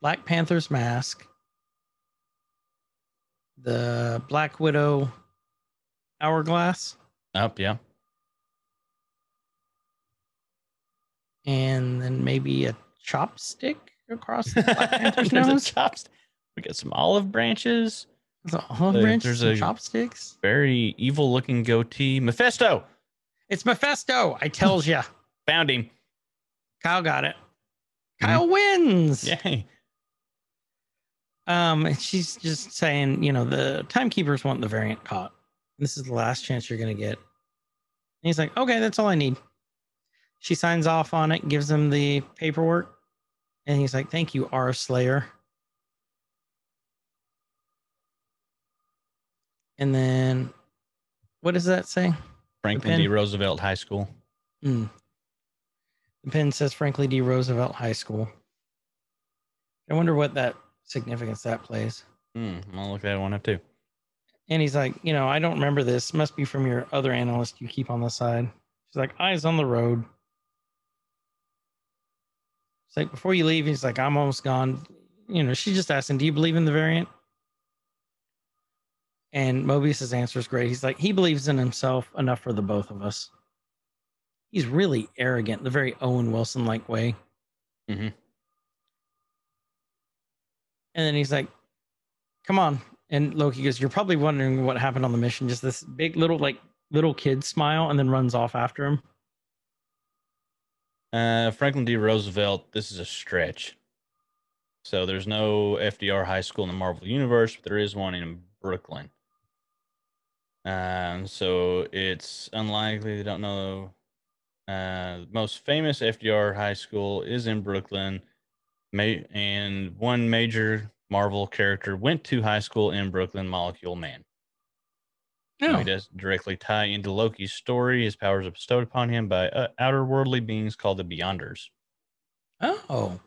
Black Panther's mask, the Black Widow hourglass,
Oh, yeah.
and then maybe a chopstick across the Black Panther's nose.
chops- We got some olive branches.
The olive
Uh,
branches
there's a-
chopsticks.
Very evil looking goatee. Mephisto
It's Mephisto. I tells ya.
found him.
Kyle got it.
Mhm.
Kyle wins.
Yay.
Um, and she's just saying, you know, the timekeepers want the variant caught. This is the last chance you're gonna get. And he's like, okay, that's all I need. She signs off on it, gives him the paperwork, and he's like, thank you, Renslayer. And then, what does that say?
Franklin D. Roosevelt High School.
Hmm. The pen says Franklin D. Roosevelt High School. I wonder what that significance that plays.
Hmm. I'll look that one up too.
And he's like, you know, I don't remember this. Must be from your other analyst you keep on the side. She's like, eyes on the road. It's like, before you leave, he's like, I'm almost gone. You know, she just him, Do you believe in the variant? And Mobius's answer is great. He's like, he believes in himself enough for the both of us. He's really arrogant, the very Owen Wilson like way.
Mhm.
And then he's like, come on. And Loki goes, You're probably wondering what happened on the mission. Just this big little, like, little kid smile and then runs off after him.
Uh, Franklin D. Roosevelt. This is a stretch. So there's no FDR High School in the Marvel Universe, but there is one in Brooklyn. Um, so it's unlikely they don't know. Uh, the most famous FDR High School is in Brooklyn, ma- and one major Marvel character went to high school in Brooklyn, Molecule Man. So
Oh,
he does directly tie into Loki's story. His powers are bestowed upon him by uh, outer worldly beings called the Beyonders.
oh,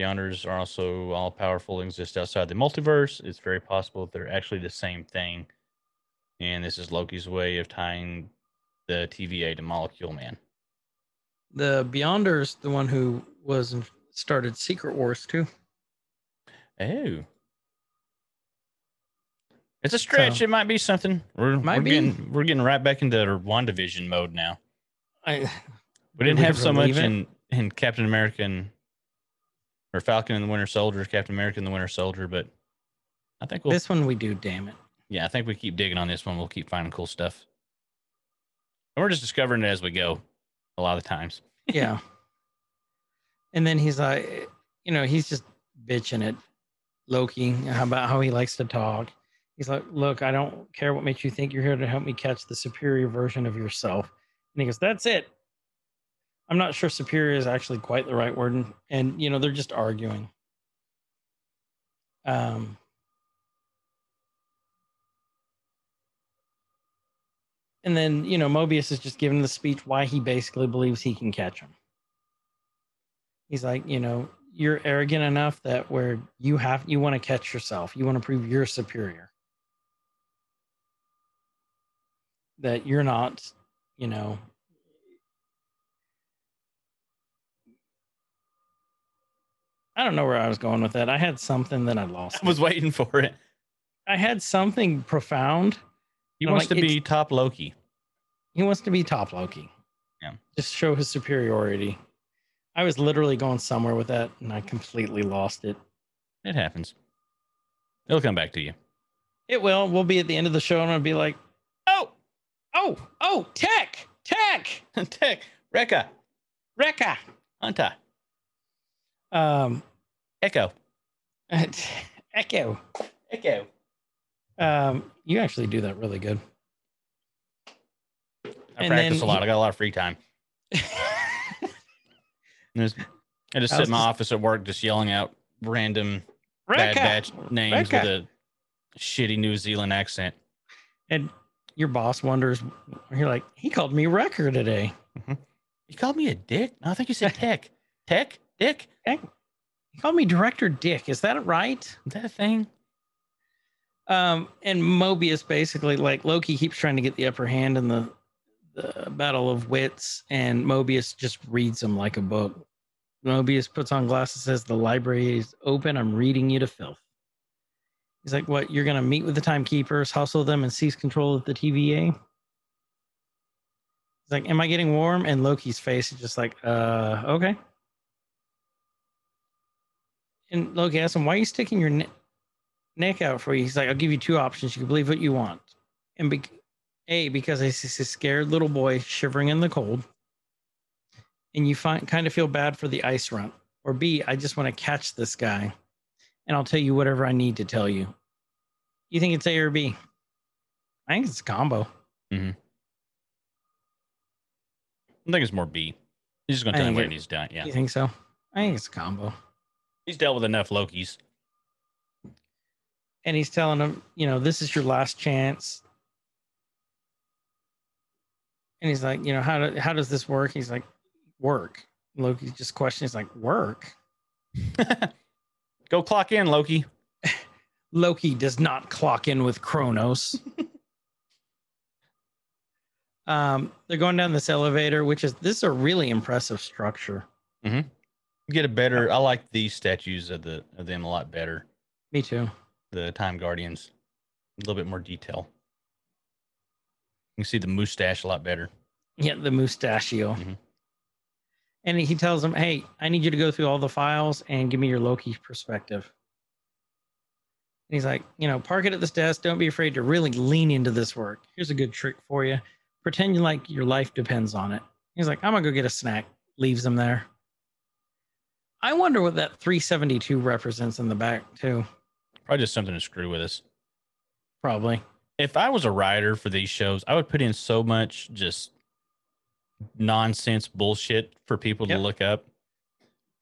Beyonders are also all powerful and exist outside the multiverse. It's very possible that they're actually the same thing. And this is Loki's way of tying the TVA to Molecule Man.
the Beyonders, the one who was started Secret Wars too.
Oh. It's a stretch.
So-
it might be something. We're,
Might
we're
be.
getting we're getting right back into WandaVision mode now.
I,
We
Did
didn't
we
have so much
it?
in, in Captain America and, or Falcon and the Winter Soldier, Captain America and the Winter Soldier, but I think we'll
this one we do, damn it.
Yeah, I think we keep digging on this one. We'll keep finding cool stuff. And we're just discovering it as we go a lot of times.
Yeah. and then he's like, you know, he's just bitching at Loki about how he likes to talk. He's like, look, I don't care what makes you think you're here to help me catch the superior version of yourself. And he goes, that's it. I'm not sure superior is actually quite the right word. And, and you know, they're just arguing. Um, and then, you know, Mobius is just giving the speech why he basically believes he can catch him. He's like, you know, you're arrogant enough that where you have you want to catch yourself, you want to prove you're superior. That you're not, you know, I don't know where I was going with that. I had something that I lost.
I was waiting for it.
I had something profound.
He wants
like,
to be top Loki.
He wants to be top Loki.
Yeah.
Just show his superiority. I was literally going somewhere with that and I completely lost it.
It happens. It'll come back to you.
It will. We'll be at the end of the show and I'll be like,
Oh,
oh, oh, tech, tech,
Tech, Wrecker,
Wrecker.
Hunter,
Um,
Echo,
Echo.
Echo.
Um, you actually do that really good.
I
And
practice a lot.
he-
I got a lot of free time. Just- I just sit in my
just-
office at work, just yelling out random bad
Rekka.
batch names with a shitty New Zealand accent.
And your boss wonders, you're like, he called me Wrecker today.
You called me a dick? No, I think you said tech. Tech? Dick? Tech?
He called me Director Dick. Is that right?
Is that a thing?
Um, and Mobius basically, like Loki keeps trying to get the upper hand in the, the battle of wits, and Mobius just reads him like a book. Mobius puts on glasses, says, The library is open. I'm reading you to filth. He's like, What? You're to meet with the timekeepers, hustle them, and seize control of the TVA? He's like, Am I getting warm? And Loki's face is just like, Uh, okay. And Loki asks him, Why are you sticking your neck out for you? He's like, I'll give you two options. You can believe what you want. And be- A, because I see a scared little boy shivering in the cold. And you find kind of feel bad for the ice run. Or B, I just want to catch this guy. And I'll tell you whatever I need to tell you. You think it's A or B? I think it's a combo. Mm-hmm.
I think it's more B. He's just going to tell him
it-
he's done. Yeah.
You think so? I think it's a combo.
He's dealt with enough Lokis.
And he's telling him, you know, this is your last chance. And he's like, you know, how do, how does this work? He's like, work. Loki just questions like, work.
Go clock in, Loki.
Loki does not clock in with Kronos. um, they're going down this elevator, which is this is a really impressive structure.
Get a better. I like these statues of the of them a lot better.
Me too.
The Time Guardians, a little bit more detail. You can see the mustache a lot better.
Yeah, the mustachio.
Mhm.
And he tells him, Hey, I need you to go through all the files and give me your Loki perspective. And he's like, You know, park it at this desk. Don't be afraid to really lean into this work. Here's a good trick for you pretend you like your life depends on it. He's like, I'm going to go get a snack. Leaves him there. I wonder what that 372 represents in the back, too.
Probably just something to screw with us.
Probably.
If I was a writer for these shows, I would put in so much just nonsense bullshit for people
Yep.
to look up.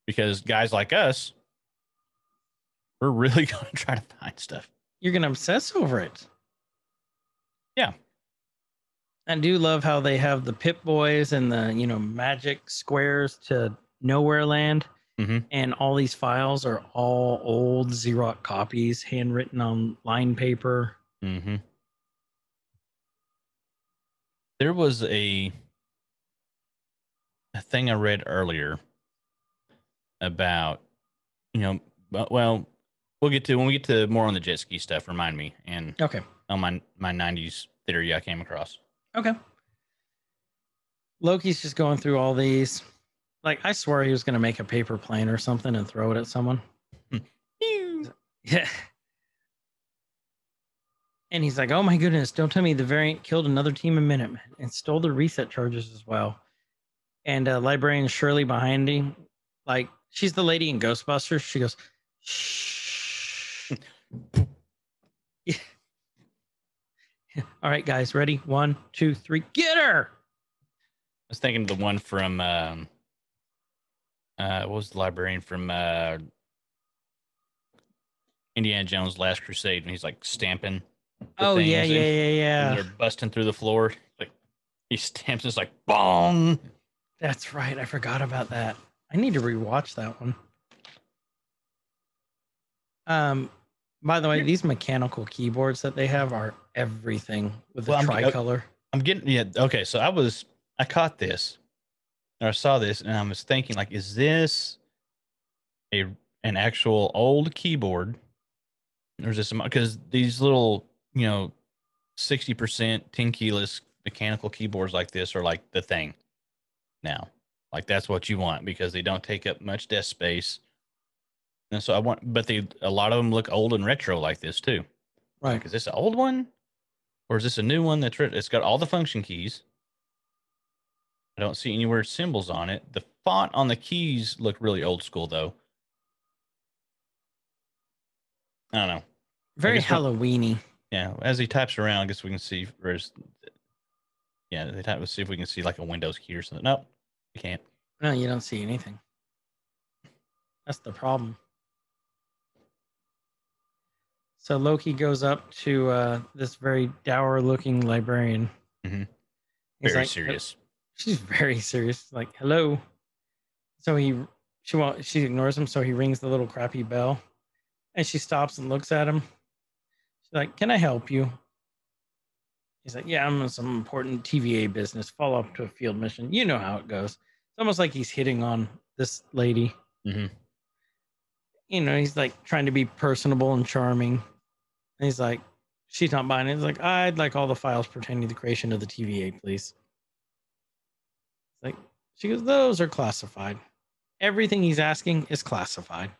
Because guys like us, we're really going to try to find stuff.
You're going to obsess over it.
Yeah.
I do love how they have the Pip Boys and the, you know, magic squares to Nowhere Land.
Mhm.
And all these files are all old Xerox copies, handwritten on line paper.
Mm-hmm. There was a a thing I read earlier about, you know, well, we'll get to when we get to more on the jet ski stuff. Remind me and
Okay.
on my my '90s theory I came across.
Okay. Loki's just going through all these. Like, I swear he was going to make a paper plane or something and throw it at someone. Yeah. And he's like, oh my goodness, don't tell me the variant killed another team of Minutemen and stole the reset charges as well. And uh, librarian Shirley behind him, like, she's the lady in Ghostbusters. She goes, shh. Yeah. All right, guys, ready? One, two, three, get her.
I was thinking of the one from um, uh, what was the librarian from uh, Indiana Jones' Last Crusade, and he's like stamping. the
Oh, yeah, yeah, yeah, yeah.
they're busting through the floor. Like he stamps, it's like bong.
That's right. I forgot about that. I need to rewatch that one. Um, by the way, these mechanical keyboards that they have are everything with the
Well, I'm-
tricolor.
I'm getting yeah. Okay, so I was I caught this, I saw this, and I was thinking like, is this a an actual old keyboard, or is this because these little you know sixty percent tenkeyless mechanical keyboards like this are like the thing now. Like that's what you want because they don't take up much desk space. And so I want, but they a lot of them look old and retro like this too.
Right.
Like, is this an old one, or is this a new one that's it's got all the function keys? I don't see anywhere symbols on it. The font on the keys look really old school though. I don't know.
Very Halloweeny.
Yeah, as he types around, I guess we can see. Where's, yeah, they type. Let's see if we can see like a Windows key or something. Nope, we can't.
No, you don't see anything. That's the problem. So Loki goes up to uh, this very dour looking librarian.
Mhm. Very
like,
serious.
She's very serious. Like, hello. So he, she won't, she ignores him. So he rings the little crappy bell, and she stops and looks at him. She's like, "Can I help you?" He's like, "Yeah, I'm in some important TVA business. Follow up to a field mission. You know how it goes." It's almost like he's hitting on this lady.
Mhm.
You know, he's like trying to be personable and charming. And he's like, she's not buying it. He's like, I'd like all the files pertaining to the creation of the TVA, please. Like, she goes, those are classified. Everything he's asking is classified.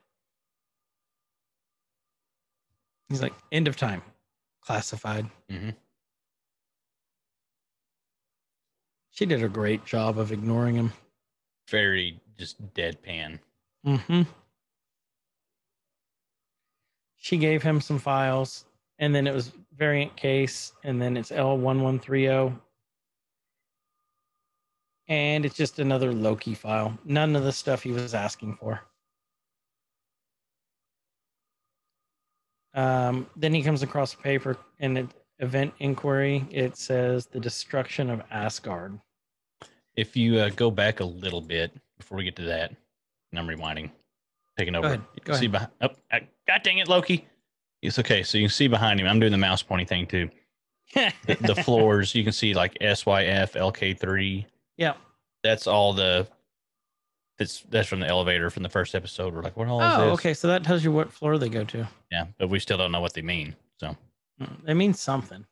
He's like, end of time, classified.
Mhm.
She did a great job of ignoring him.
Very just deadpan.
Mm-hmm. She gave him some files, and then it was variant case, and then it's L1130. And it's just another Loki file. None of the stuff he was asking for. Um, then he comes across a paper in an event inquiry. It says the destruction of Asgard.
If you uh, go back a little bit before we get to that, and I'm rewinding, taking over.
ahead, go
can see behind. Oh, uh, God dang it, Loki! It's okay. So you can see behind him. I'm doing the mouse pointing thing too. The, the floors you can see like SYF LK3.
Yeah.
That's all the. That's that's from the elevator from the first episode. We're like, what all is
Oh,
this?
okay. So that tells you what floor they go to.
Yeah, but we still don't know what they mean. So
Mm, They mean something.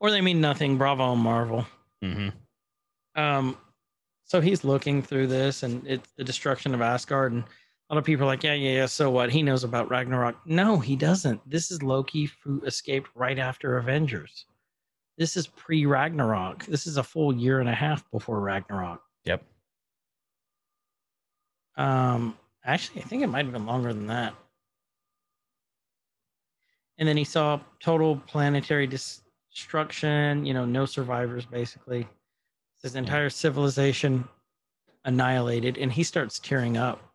Or they mean nothing. Bravo and Marvel.
hmm
Um, so he's looking through this and it's the destruction of Asgard. And a lot of people are like, yeah, yeah, yeah. So what? He knows about Ragnarok. No, he doesn't. This is Loki who escaped right after Avengers. This is pre Ragnarok. This is a full year and a half before Ragnarok.
Yep.
Um, actually, I think it might have been longer than that. And then he saw total planetary destruction, you know, no survivors basically. His entire civilization annihilated, and he starts tearing up,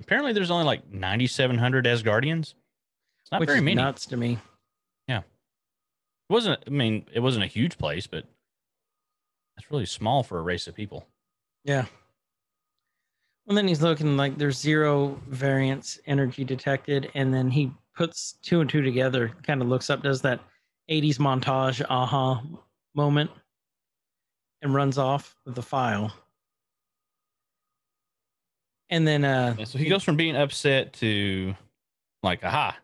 Apparently, there's only like 9,700 Asgardians. It's not
which
very many.
nuts to me.
It wasn't. I mean, it wasn't a huge place, but it's really small for a race of people.
Yeah. And then he's looking like there's zero variance energy detected, and then he puts two and two together, kind of looks up, does that 80s montage aha moment, and runs off with the file. And then uh
so he goes from being upset to like, aha,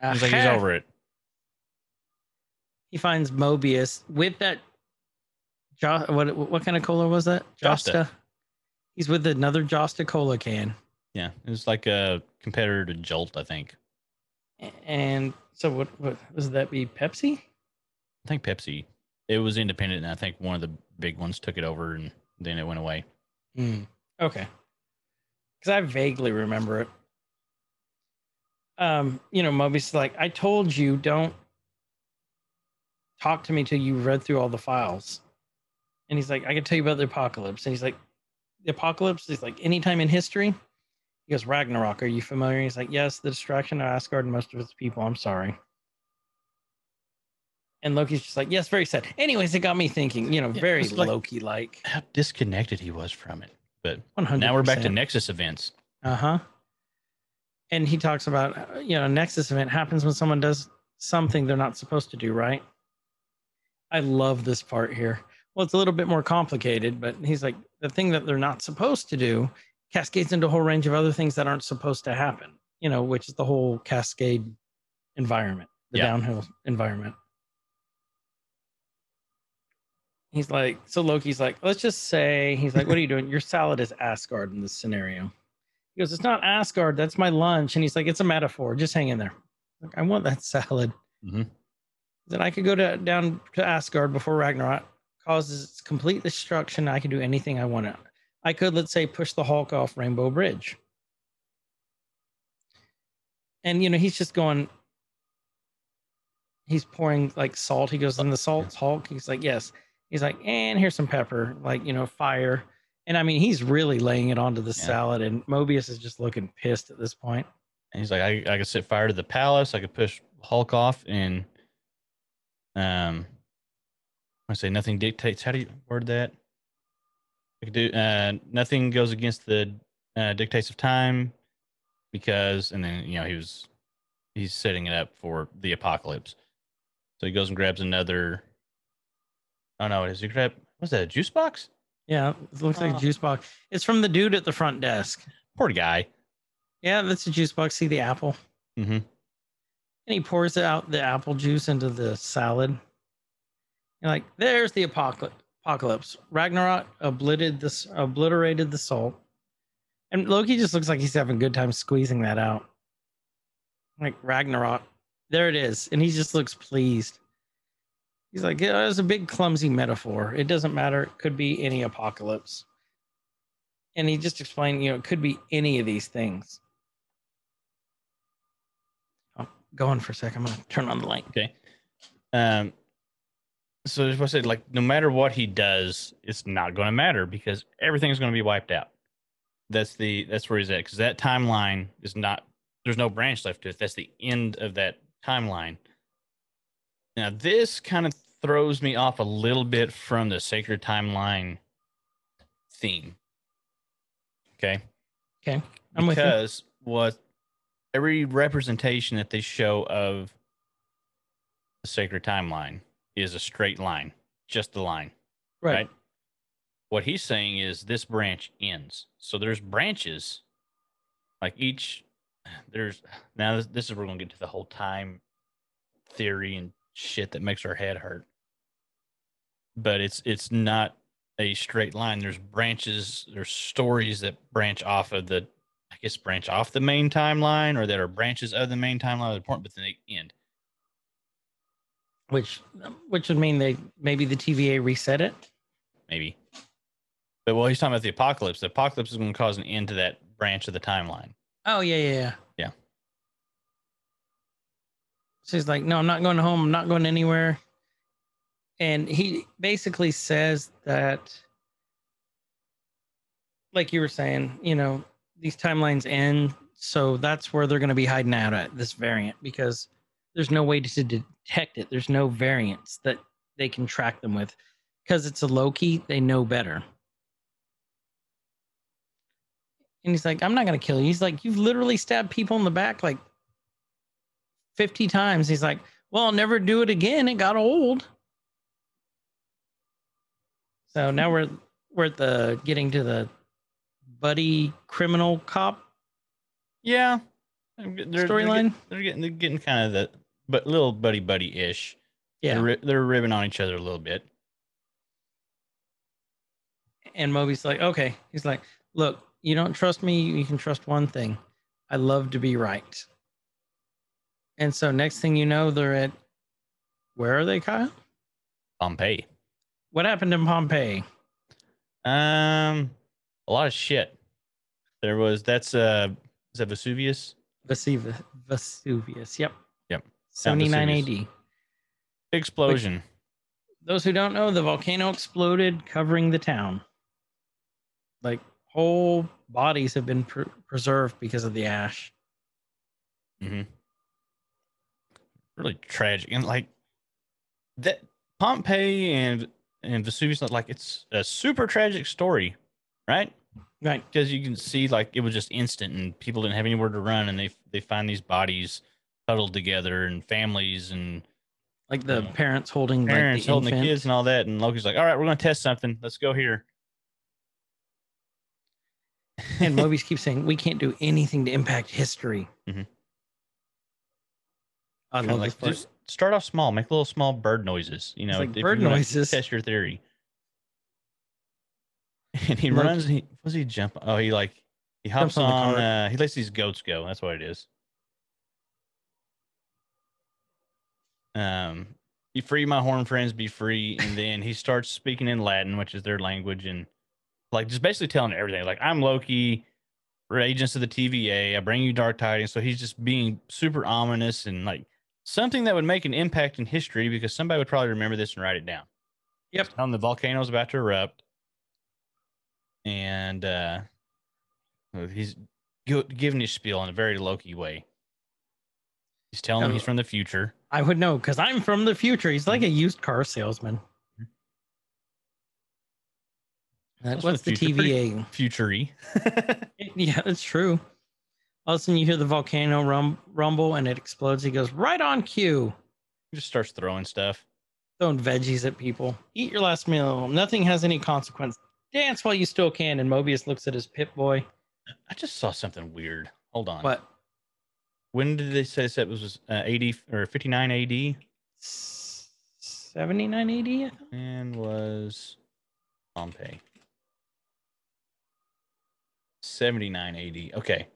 he's like he's over it.
He finds Mobius with that jo- what what kind of cola was that?
Josta.
He's with another Josta cola can.
Yeah, it was like a competitor to Jolt, I think.
And so what what was that be Pepsi?
I think Pepsi. It was independent, and I think one of the big ones took it over, and then it went away.
Hmm. Okay. Because I vaguely remember it. Um, you know, Mobius like, I told you don't talk to me till you read through all the files. And he's like, I can tell you about the apocalypse. And he's like, the apocalypse is like any time in history. He goes, Ragnarok, are you familiar? He's like, Yes, the destruction of Asgard and most of its people. I'm sorry. And Loki's just like, Yes, very sad. Anyways, it got me thinking, you know,
Yeah,
very
like-
Loki like.
How disconnected he was from it. But
100
now we're back to Nexus events.
Uh huh. And he talks about, uh, you know, Nexus event happens when someone does something they're not supposed to do, right? I love this part here. Well, it's a little bit more complicated, but he's like, the thing that they're not supposed to do cascades into a whole range of other things that aren't supposed to happen, you know, which is the whole cascade environment, the
Yeah.
downhill environment. He's like, so Loki's like, let's just say, he's like, what are you doing? Your salad is Asgard in this scenario. He goes, it's not Asgard. That's my lunch. And he's like, it's a metaphor. Just hang in there. Like, I want that salad.
Mhm.
Then I could go to, down to Asgard before Ragnarok causes complete destruction. I can do anything I want. I could, let's say, push the Hulk off Rainbow Bridge. And you know, he's just going. He's pouring like salt. He goes, "In the salt's Hulk." He's like, "Yes." He's like, "And here's some pepper, like you know, fire." And I mean, he's really laying it onto the
Yeah.
salad, and Mobius is just looking pissed at this point.
And he's like, I, I could set fire to the palace. I could push Hulk off, and um, I say nothing dictates. How do you word that? I could do uh, nothing goes against the uh, dictates of time, because and then you know he was he's setting it up for the apocalypse. So he goes and grabs another. Oh no! Does he grab? Was that a juice box?
Yeah, it looks like
Oh.
a juice box. It's from the dude at the front desk.
Poor guy.
Yeah, that's a juice box. See the apple?
Mm-hmm.
And he pours out the apple juice into the salad. You're like, there's the apocalypse. Ragnarok obliterated this, obliterated the salt, and Loki just looks like he's having a good time squeezing that out. Like Ragnarok, there it is, and he just looks pleased. He's like, yeah, it's a big clumsy metaphor. It doesn't matter. It could be any apocalypse. And he just explained, you know, it could be any of these things. Oh, go on for a second. I'm gonna turn on the light.
Okay. Um. So as I said, like no matter what he does, it's not going to matter because everything's going to be wiped out. That's the that's where he's at because that timeline is not. There's no branch left to it. That's the end of that timeline. Now this kind of throws me off a little bit from the sacred timeline theme. Okay Okay.
I'm with you.
because what every representation that they show of the sacred timeline is a straight line, just the line.
Right.
right. What he's saying is this branch ends. So there's branches, like each. There's now this, this is where we're gonna get to the whole time theory and shit that makes our head hurt. But it's it's not a straight line. There's branches. There's stories that branch off of the guess branch off the main timeline or that are branches of the main timeline of the point, but then they end.
Which, um, which would mean they maybe the TVA reset it.
Maybe. But well, he's talking about the apocalypse. The apocalypse is going to cause an end to that branch of the timeline.
Oh yeah, yeah, yeah.
Yeah.
She's like, no, I'm not going home. I'm not going anywhere. And he basically says that, like you were saying, you know, these timelines end, so that's where they're going to be hiding out at this variant because there's no way to detect it. There's no variants that they can track them with because it's a Loki. They know better. And he's like, I'm not going to kill you. He's like, You've literally stabbed people in the back like 50 times. He's like, Well, I'll never do it again. It got old. So now we're we're at the getting to the buddy criminal cop
Yeah. They're- they're
storyline.
They're getting they're getting kind of the but little buddy buddy ish.
Yeah.
They're, they're ribbing on each other a little bit.
And Moby's like, Okay. He's like, Look, you don't trust me. You can trust one thing. I love to be right. And so next thing you know, they're at where are they, Kyle?
Pompeii.
What happened in Pompeii?
Um, a lot of shit. There was that's uh is that Vesuvius?
Vesuvius. Vesuvius. Yep.
Yep.
79 AD.
Explosion.
Those who don't know, the volcano exploded, covering the town. Like whole bodies have been pr- preserved because of the ash.
Mm-hmm. Really tragic, and like that Pompeii and and Vesuvius, like it's a super tragic story, right?
Right.
Because you can see like it was just instant, and people didn't have anywhere to run, and they they find these bodies huddled together, and families and
Like the
Yeah.
parents holding
parents
like the
holding
infant.
the kids and all that. And Loki's like, "All right, we're gonna test something. Let's go here."
and Mobius keeps saying, "We can't do anything to impact history."
Mm-hmm.
I love
like
this part.
just start off small, make little small bird noises. You know,
like bird noises.
Test your theory. And he runs. He was he jump? Oh, he like he
Jumps
hops
on the
on.
cart.
uh, he lets these goats go. That's what it is. Um, be free, my horn friends, be free. And then he starts speaking in Latin, which is their language, and like just basically telling everything. Like, I'm Loki, we're agents of the TVA. I bring you dark tidings. So he's just being super ominous and like something that would make an impact in history because somebody would probably remember this and write it down.
Yep.
Telling the volcano's about to erupt. And uh he's giving his spiel in a very Loki way. He's telling him he's from the future.
I would know because I'm from the future. He's like a used car salesman.
That's
what's the,
future.
TVA?
Futury.
Yeah, it's true. All of a sudden, you hear the volcano rum- rumble and it explodes. He goes right on cue,
He just starts throwing stuff.
throwing veggies at people. Eat your last meal. Nothing has any consequence. Dance while you still can. And Mobius looks at his Pip Boy.
I just saw something weird. Hold on.
What?
When did they say that was uh, 80 or 59 AD?
79 AD?
And was Pompeii. 79 AD. Okay.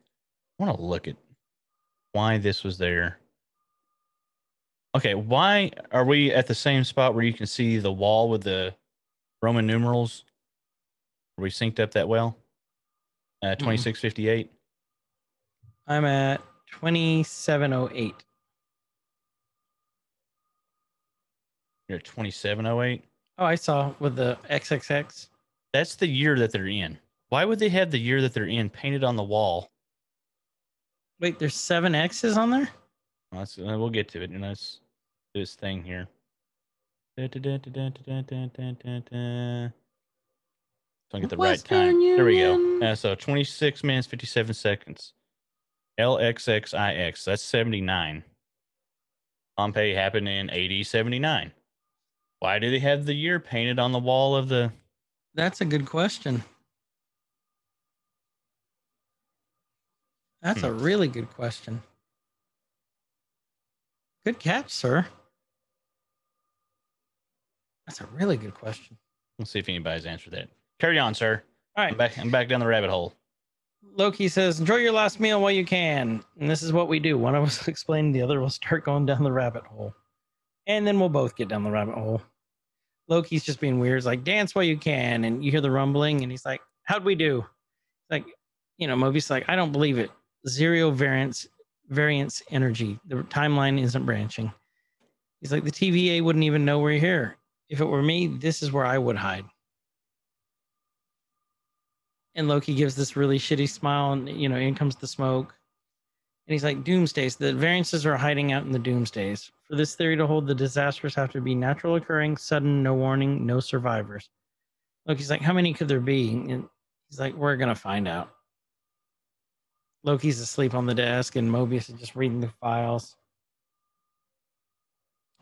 I want to look at why this was there. Okay, why are we at the same spot where you can see the wall with the Roman numerals? Are we synced up that well? Uh, 2658.
I'm at 2708.
You're at 2708.
Oh, I saw with the XXX.
That's the year that they're in. Why would they have the year that they're in painted on the wall?
Wait, there's seven X's on there?
Well, Let's, uh, we'll get to it. And let's do this thing here. Da, da, da, da, da, da, da, da, da, da. So I get the right time.
Western
There we go. Uh, so 26 minutes, 57 seconds. LXXIX. That's 79. Pompeii happened in AD 79. Why do they have the year painted on the wall of the.
That's a good question. That's a really good question. Good catch, sir. That's a really good question.
Let's see if anybody's answered that. Carry on, sir.
All right.
I'm back, I'm back down the rabbit hole.
Loki says, enjoy your last meal while you can. And this is what we do. One of us will explain, the other will start going down the rabbit hole. And then we'll both get down the rabbit hole. Loki's just being weird. He's like, dance while you can. And you hear the rumbling, and he's like, how'd we do? Like, you know, Mobius like, I don't believe it. Zero variance, variance energy. The timeline isn't branching. He's like, the TVA wouldn't even know we're here. If it were me, this is where I would hide. And Loki gives this really shitty smile, and you know, in comes the smoke. And he's like, Doomsdays. The variances are hiding out in the doomsdays. For this theory to hold, the disasters have to be natural occurring, sudden, no warning, no survivors. Loki's like, How many could there be? And he's like, We're gonna find out. Loki's asleep on the desk, and Mobius is just reading the files.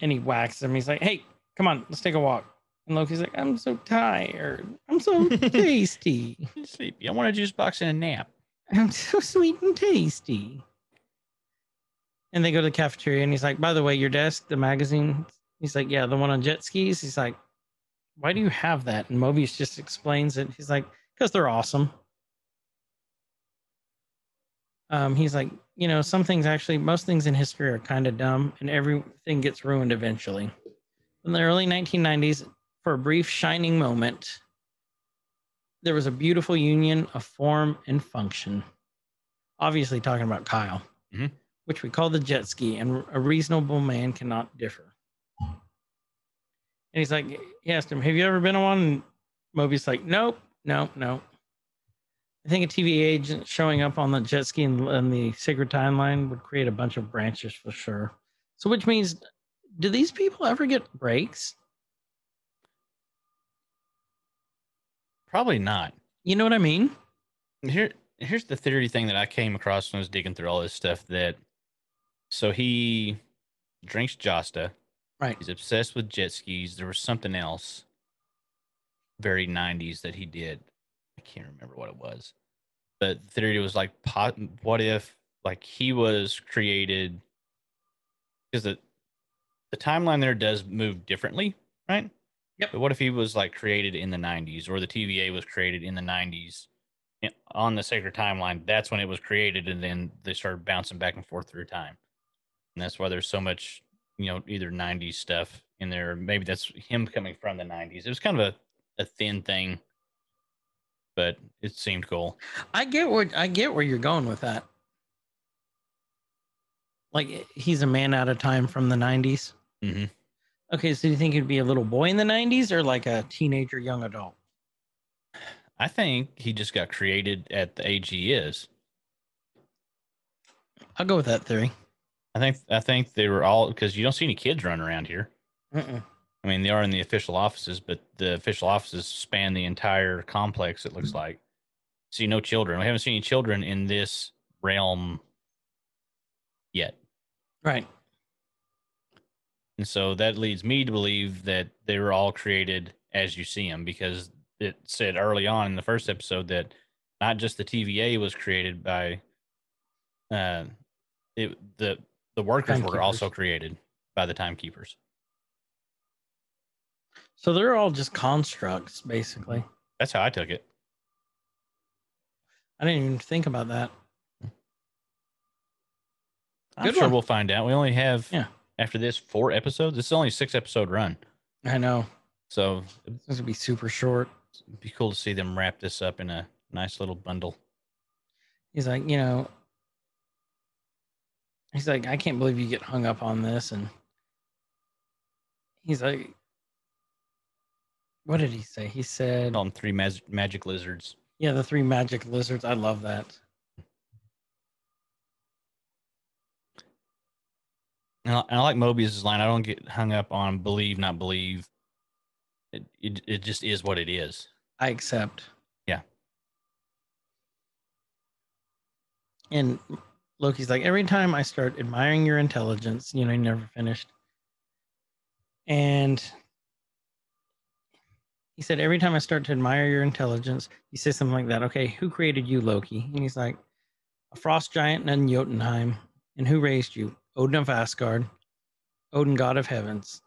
And he whacks him. He's like, Hey, come on, let's take a walk. And Loki's like, I'm so tired. I'm so tasty.
Sleepy. I want a juice box and a nap.
I'm so sweet and tasty. And they go to the cafeteria, and he's like, By the way, your desk, the magazine. He's like, Yeah, the one on jet skis. He's like, Why do you have that? And Mobius just explains it. He's like, Because they're awesome. Um, he's like, You know, some things actually, most things in history are kind of dumb, and everything gets ruined eventually. In the early 1990s, for a brief shining moment, there was a beautiful union of form and function. Obviously, talking about Kyle,
Mhm.
which we call the jet ski, and a reasonable man cannot differ. And he's like, he asked him, Have you ever been on one? And Moby's like, Nope, nope, nope. I think a TV agent showing up on the jet ski in, in the sacred timeline would create a bunch of branches for sure. So, which means, do these people ever get breaks?
Probably not.
You know what I mean?
Here, here's the theory thing that I came across when I was digging through all this stuff. That so he drinks Josta.
Right.
He's obsessed with jet skis. There was something else, very '90s that he did. I can't remember what it was, but the theory was like, pot, what if like he was created because the the timeline there does move differently, right?
Yep.
But what if he was like created in the 90s or the TVA was created in the 90s on the sacred timeline? That's when it was created, and then they started bouncing back and forth through time. And that's why there's so much you know, either 90s stuff in there. Maybe that's him coming from the 90s. It was kind of a, a thin thing, but it seemed cool.
I get what I get where you're going with that. Like he's a man out of time from the 90s.
Mhm.
Okay, so do you think he'd be a little boy in the 90s or like a teenager, young adult?
I think he just got created at the age he is.
I'll go with that theory.
I think I think they were all because you don't see any kids running around here.
Mm-mm.
I mean, they are in the official offices, but the official offices span the entire complex. It looks mm-hmm. like. See no children. We haven't seen any children in this realm yet,
Right.
And so that leads me to believe that they were all created as you see them, because it said early on in the first episode that not just the TVA was created by, uh, it the the workers were also created by the timekeepers.
So they're all just constructs, basically.
That's how I took it.
I didn't even think about that.
I'm
Good
sure
one.
we'll find out. We only have
Yeah.
After this four episodes. This is only a six episode run,
I know.
so
This would be super short.
it'd be cool to see them wrap this up in a nice little bundle.
He's like, you know, he's like, I can't believe you get hung up on this. And he's like, what did he say? He said,
on three mag- magic lizards.
yeah, the three magic lizards. I love that.
And I, and I like Mobius's line. I don't get hung up on believe, not believe. It, it it just is what it is.
I accept.
Yeah.
And Loki's like, every time I start admiring your intelligence, you know, he never finished. And he said, every time I start to admire your intelligence, he says something like that. Okay, who created you, Loki? And he's like, a frost giant in Jotunheim. And who raised you? Odin of Asgard, Odin, god of heavens.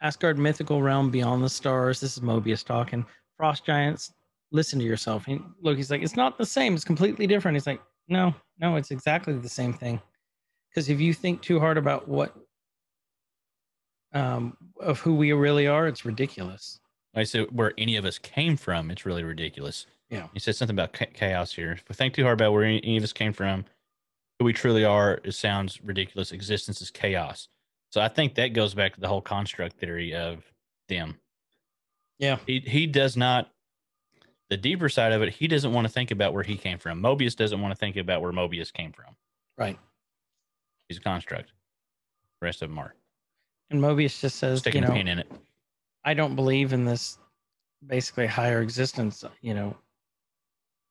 Asgard mythical realm beyond the stars. This is Mobius talking. Frost giants, listen to yourself. And Loki's like, it's not the same. It's completely different. He's like, no, no, it's exactly the same thing. Because if you think too hard about what um, of who we really are, it's ridiculous.
I said where any of us came from, it's really ridiculous.
Yeah.
He said something about chaos here. If we think too hard about where any of us came from, who we truly are, it sounds ridiculous. Existence is chaos. So I think that goes back to the whole construct theory of them.
Yeah.
He he does not the deeper side of it, he doesn't want to think about where he came from. Mobius doesn't want to think about where Mobius came from.
Right.
He's a construct. The rest of them are.
And Mobius just says,
Sticking
you
a
know,
pin in it.
I don't believe in this basically higher existence. You know,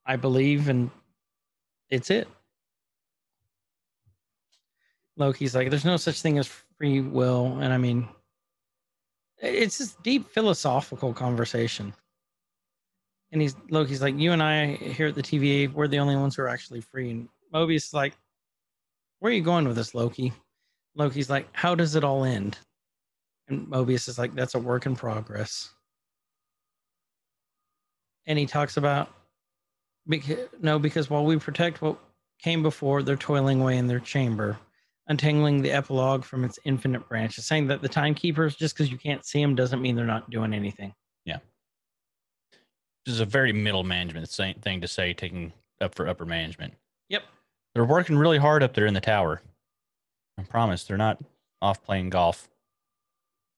I believe and it's it. Loki's like, there's no such thing as free will. And I mean, it's this deep philosophical conversation. And he's Loki's like, you and I here at the TVA, we're the only ones who are actually free. And Mobius is like, where are you going with this, Loki? Loki's like, how does it all end? And Mobius is like, that's a work in progress. And he talks about, because, no, because while we protect what came before, they're toiling away in their chamber, untangling the epilogue from its infinite branches, saying that the timekeepers, just because you can't see them, doesn't mean they're not doing anything. Yeah.
This is a very middle management thing to say, taking up for upper management.
Yep.
They're working really hard up there in the tower. I promise they're not off playing golf.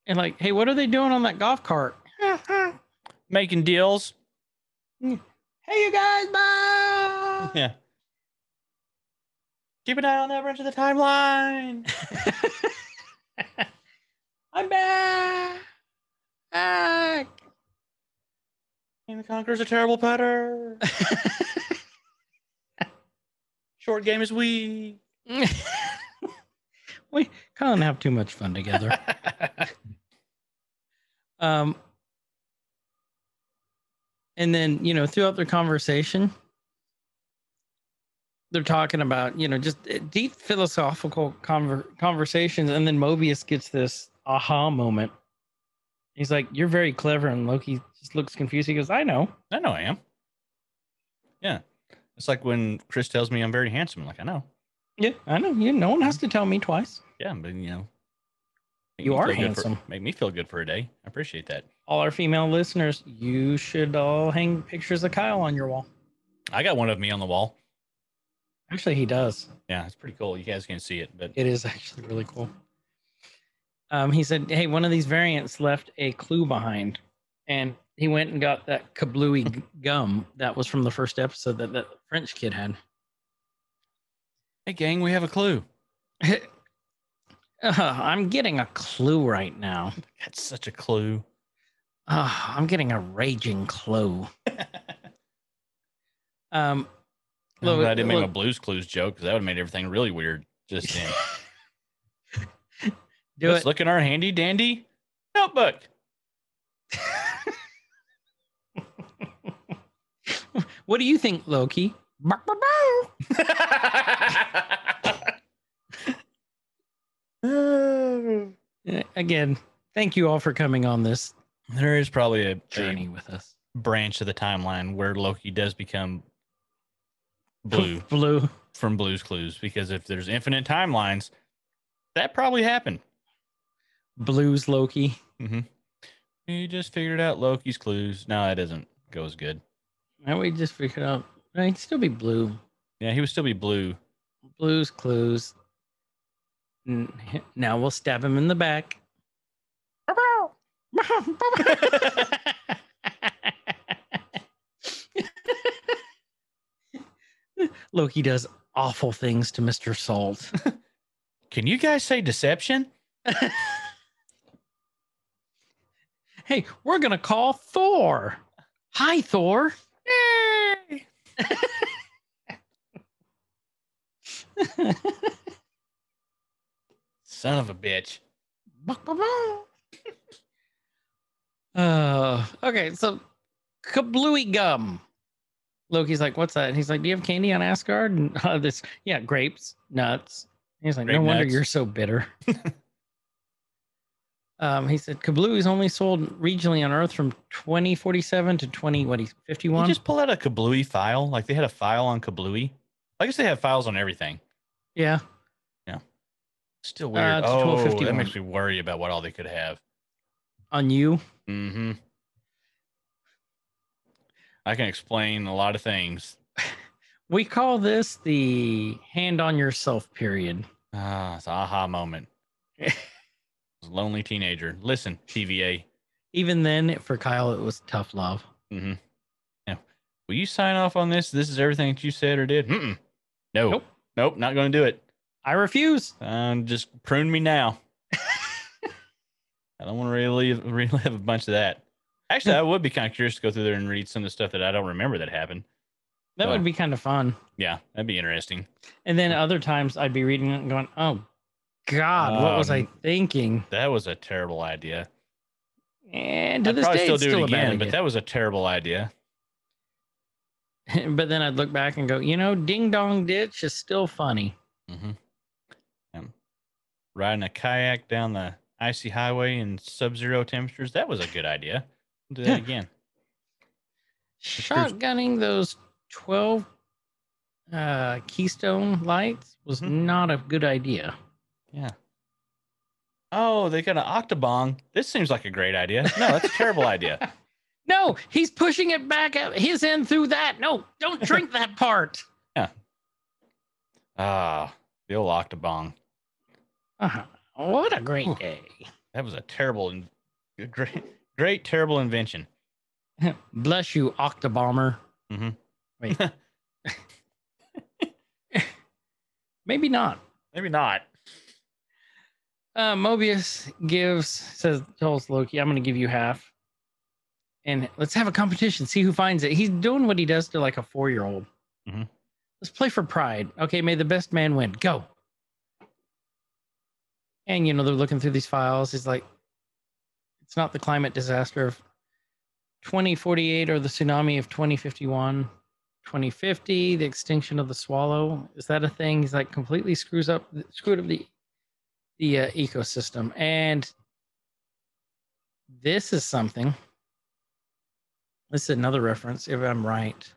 And like, hey, what are they doing on that golf cart?
Making deals.
Hey, you guys, bye.
Yeah. Keep an eye on that branch of the timeline.
I'm back. Back.
Kang the Conqueror's a terrible putter. Short game is weak.
we kind of have too much fun together. um, and then you know throughout their conversation, they're talking about you know just uh, deep philosophical conver- conversations, and then Mobius gets this aha moment. He's like, "You're very clever," and Loki just looks confused. He goes, "I know."
I know I am. Yeah. It's like when Chris tells me I'm very handsome. I'm like, I know.
Yeah, I know. You. No one has to tell me twice.
Yeah, but you know,
You are handsome.
For, make me feel good for a day. I appreciate that.
All our female listeners, you should all hang pictures of Kyle on your wall.
I got one of me on the wall.
Actually, he does.
Yeah, it's pretty cool. You guys can't see it, but
It is actually really cool. Um, he said, "Hey, one of these variants left a clue behind," and he went and got that kablooey gum that was from the first episode that that French kid had.
hey, gang, we have a clue.
Uh, I'm getting a clue right now.
That's such a clue.
Uh, I'm getting a raging clue. Um, Look,
I didn't make a. Blues Clues joke because that would have made everything really weird. Just then.
do
Let's
it.
look in our handy dandy notebook.
what do you think, Loki? Bark, bark, bark. Uh, Again, thank you all for coming on this
there is probably a,
journey
a
with us.
branch of the timeline where Loki does become blue
Blue.
from Blues Clues because if there's infinite timelines, that probably happened.
Blues Loki.
Mm-hmm. You just figured out Loki's clues. No, that doesn't go as good.
Now we just figured out. no, He'd still be blue.
Yeah, he would still be blue.
Blues clues. Now we'll stab him in the back. Loki does awful things to Mr. Salt.
Can you guys say deception?
hey, we're gonna call Thor. Hi, Thor.
Yay! Son of a bitch.
uh, okay, so kablooey gum. Loki's like, "What's that?" And he's like, "Do you have candy on Asgard?" And uh, this, yeah, grapes, nuts. He's like,
Grape
"No wonder
nuts.
you're so bitter." um, he said, "Kablooey is only sold regionally on Earth from 2047 to 20 what? He's
You
51."
just pull out a Kablooey file. Like they had a file on Kablooey. I guess they have files on everything.
yeah, Yeah.
Still
Uh,
weird.
it's
oh, that makes me worry about what all they could have.
on you.
Mm-hmm. I can explain a lot of things.
We call this the hand on yourself period.
Ah, it's an aha moment. Lonely teenager. Listen, TVA.
Even then, for Kyle, it was tough love.
Mm-hmm. Yeah. Will you sign off on this? This is everything that you said or did? Mm-mm. No.
Nope.
Nope. Not going to do it.
I refuse.
Um, just prune me now. I don't want to relive, relive a bunch of that. Actually, I would be kind of curious to go through there and read some of the stuff that I don't remember that happened.
That
Well.
would be kind of fun.
Yeah, that'd be interesting.
And then other times I'd be reading it and going, "Oh God, what was I
Um,
thinking?"
That was a terrible idea.
And to
I'd
this
probably
day,
still do
still
it again, but that was a terrible idea.
but then I'd look back and go, "You know, Ding Dong Ditch is still funny."
Mm-hmm. Um, riding a kayak down the icy highway in sub-zero temperatures. That was a good idea. Do that
Yeah.
again.
Shotgunning those twelve uh, Keystone lights was
Mhm.
not a good idea.
Yeah. Oh, they got an octobong. This seems like a great idea. No, that's a terrible idea.
No, he's pushing it back at his end through that. No, don't drink that part. Yeah.
Ah, the old octobong.
Uh-huh. What a great
Whew.
day.
That was a terrible, in- great, great, terrible invention.
Bless you, Octobomber.
Mhm.
Wait. Maybe not.
Maybe not.
Uh, Mobius gives says tells Loki, "I'm going to give you half, and let's have a competition. See who finds it." He's doing what he does to like a four year old.
Mhm.
Let's play for pride. Okay, may the best man win. Go. And you know they're looking through these files. He's like, "It's not the climate disaster of 2048 or the tsunami of 2051." 2050, the extinction of the swallow. Is that a thing? He's like completely screws up, screwed up the the uh, ecosystem. And this is something. This is another reference, if I'm right.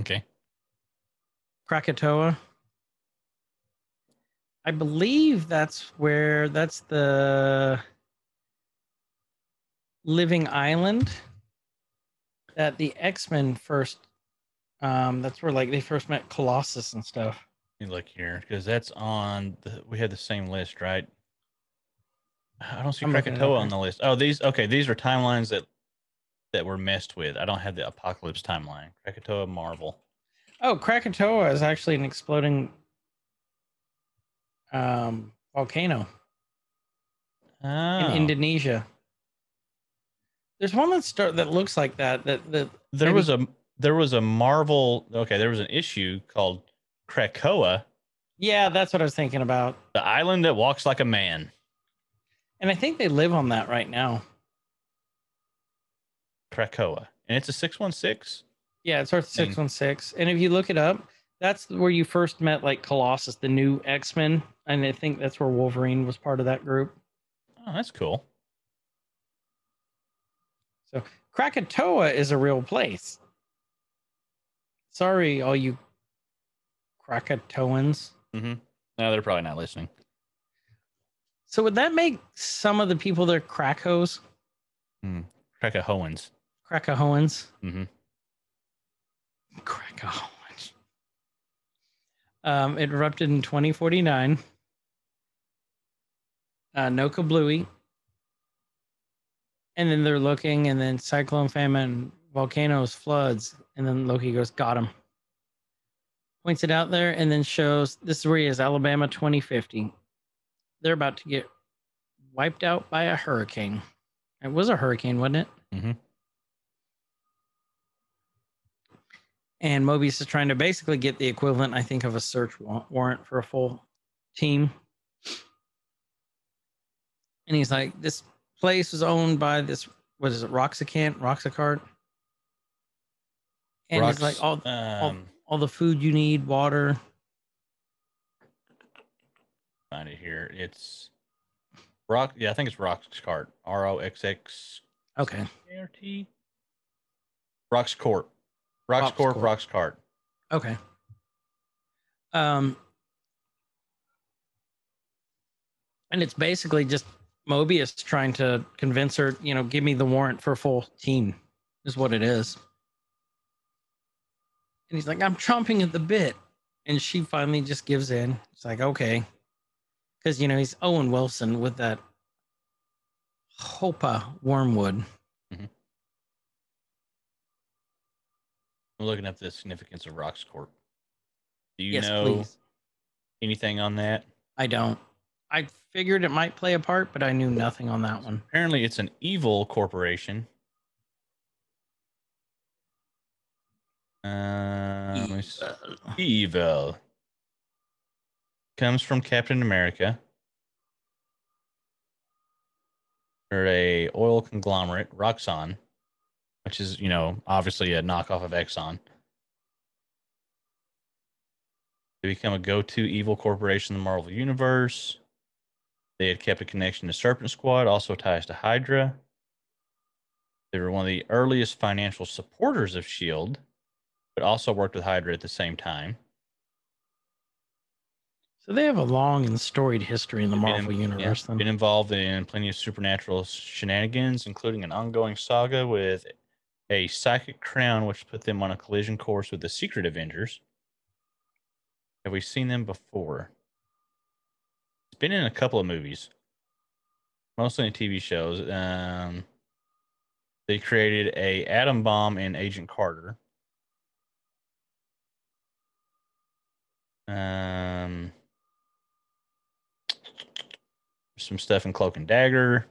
Okay.
Krakatoa. I believe that's where that's the living island that the X-Men first um that's where like they first met Colossus and stuff.
Let me look here because that's on the. We had the same list, right? I don't see
I'm looking it up
Krakatoa on the list. Oh, these okay. These are timelines that that were messed with. I don't have the apocalypse timeline. Krakatoa, Marvel.
Oh, Krakatoa is actually an exploding um volcano
Oh,
in Indonesia. There's one that start that looks like that. That that
there
maybe-
was a there was a Marvel. Okay, there was an issue called Krakoa,
yeah, that's what I was thinking about.
the island that walks like a man.
And I think they live on that right now.
Krakoa, and it's a six one six.
Yeah, it starts six one six. And if you look it up, that's where you first met like Colossus, the new X Men, and I think that's where Wolverine was part of that group.
Oh, that's cool.
So Krakatoa is a real place. Sorry, all you Krakatoans.
Mm-hmm. No, they're probably not listening.
So would that make some of the people there Krakos,
Krakahoans.
Krakahoans?
Mm-hmm.
Krakahoans. Um, it erupted in 2049. Uh, no kablooey. And then they're looking, and then cyclone, famine, volcanoes, floods, and then Loki goes, "Got him." Points it out there, and then shows this is where he is, Alabama, 2050. They're about to get wiped out by a hurricane. It was a hurricane, wasn't it?
Mhm.
And Mobius is trying to basically get the equivalent, I think, of a search warrant for a full team. And he's like, this place was owned by this, what is it, Roxicant, Roxicart? And it's like all,
um,
all the food you need, water.
find it here. It's Rock. Yeah, I think it's Roxcart. R O X X
Okay.
A R T. Rox Corp. Rox
Rox
Corp.
Corp.
Roxcart.
Okay. Um, and it's basically just Mobius trying to convince her, you know, give me the warrant for a full team, is what it is. And he's like, I'm chomping at the bit. And she finally just gives in. It's like, okay. Because, you know, he's Owen Wilson with that Hopa Wormwood. Mm-hmm.
I'm looking up the significance of Rox Corp. Do you
yes,
know
please.
anything on that?
I don't. I figured it might play a part, but I knew nothing on that one.
Apparently, it's an evil corporation. Uh, let me see. evil comes from Captain America. They're a oil conglomerate, Roxxon, which is you know obviously a knockoff of Exxon. They become a go-to evil corporation in the Marvel universe. They had kept a connection to Serpent Squad, also ties to Hydra. They were one of the earliest financial supporters of Shield, but also worked with Hydra at the same time.
So they have a long and storied history in the
Been
Marvel
yeah,
universe. then.
been involved in plenty of supernatural shenanigans, including an ongoing saga with a psychic crown, which put them on a collision course with the Secret Avengers. Have we seen them before? It's been in a couple of movies, mostly in TV shows. Um, they created a atom bomb in Agent Carter. Um, some stuff in Cloak and Dagger.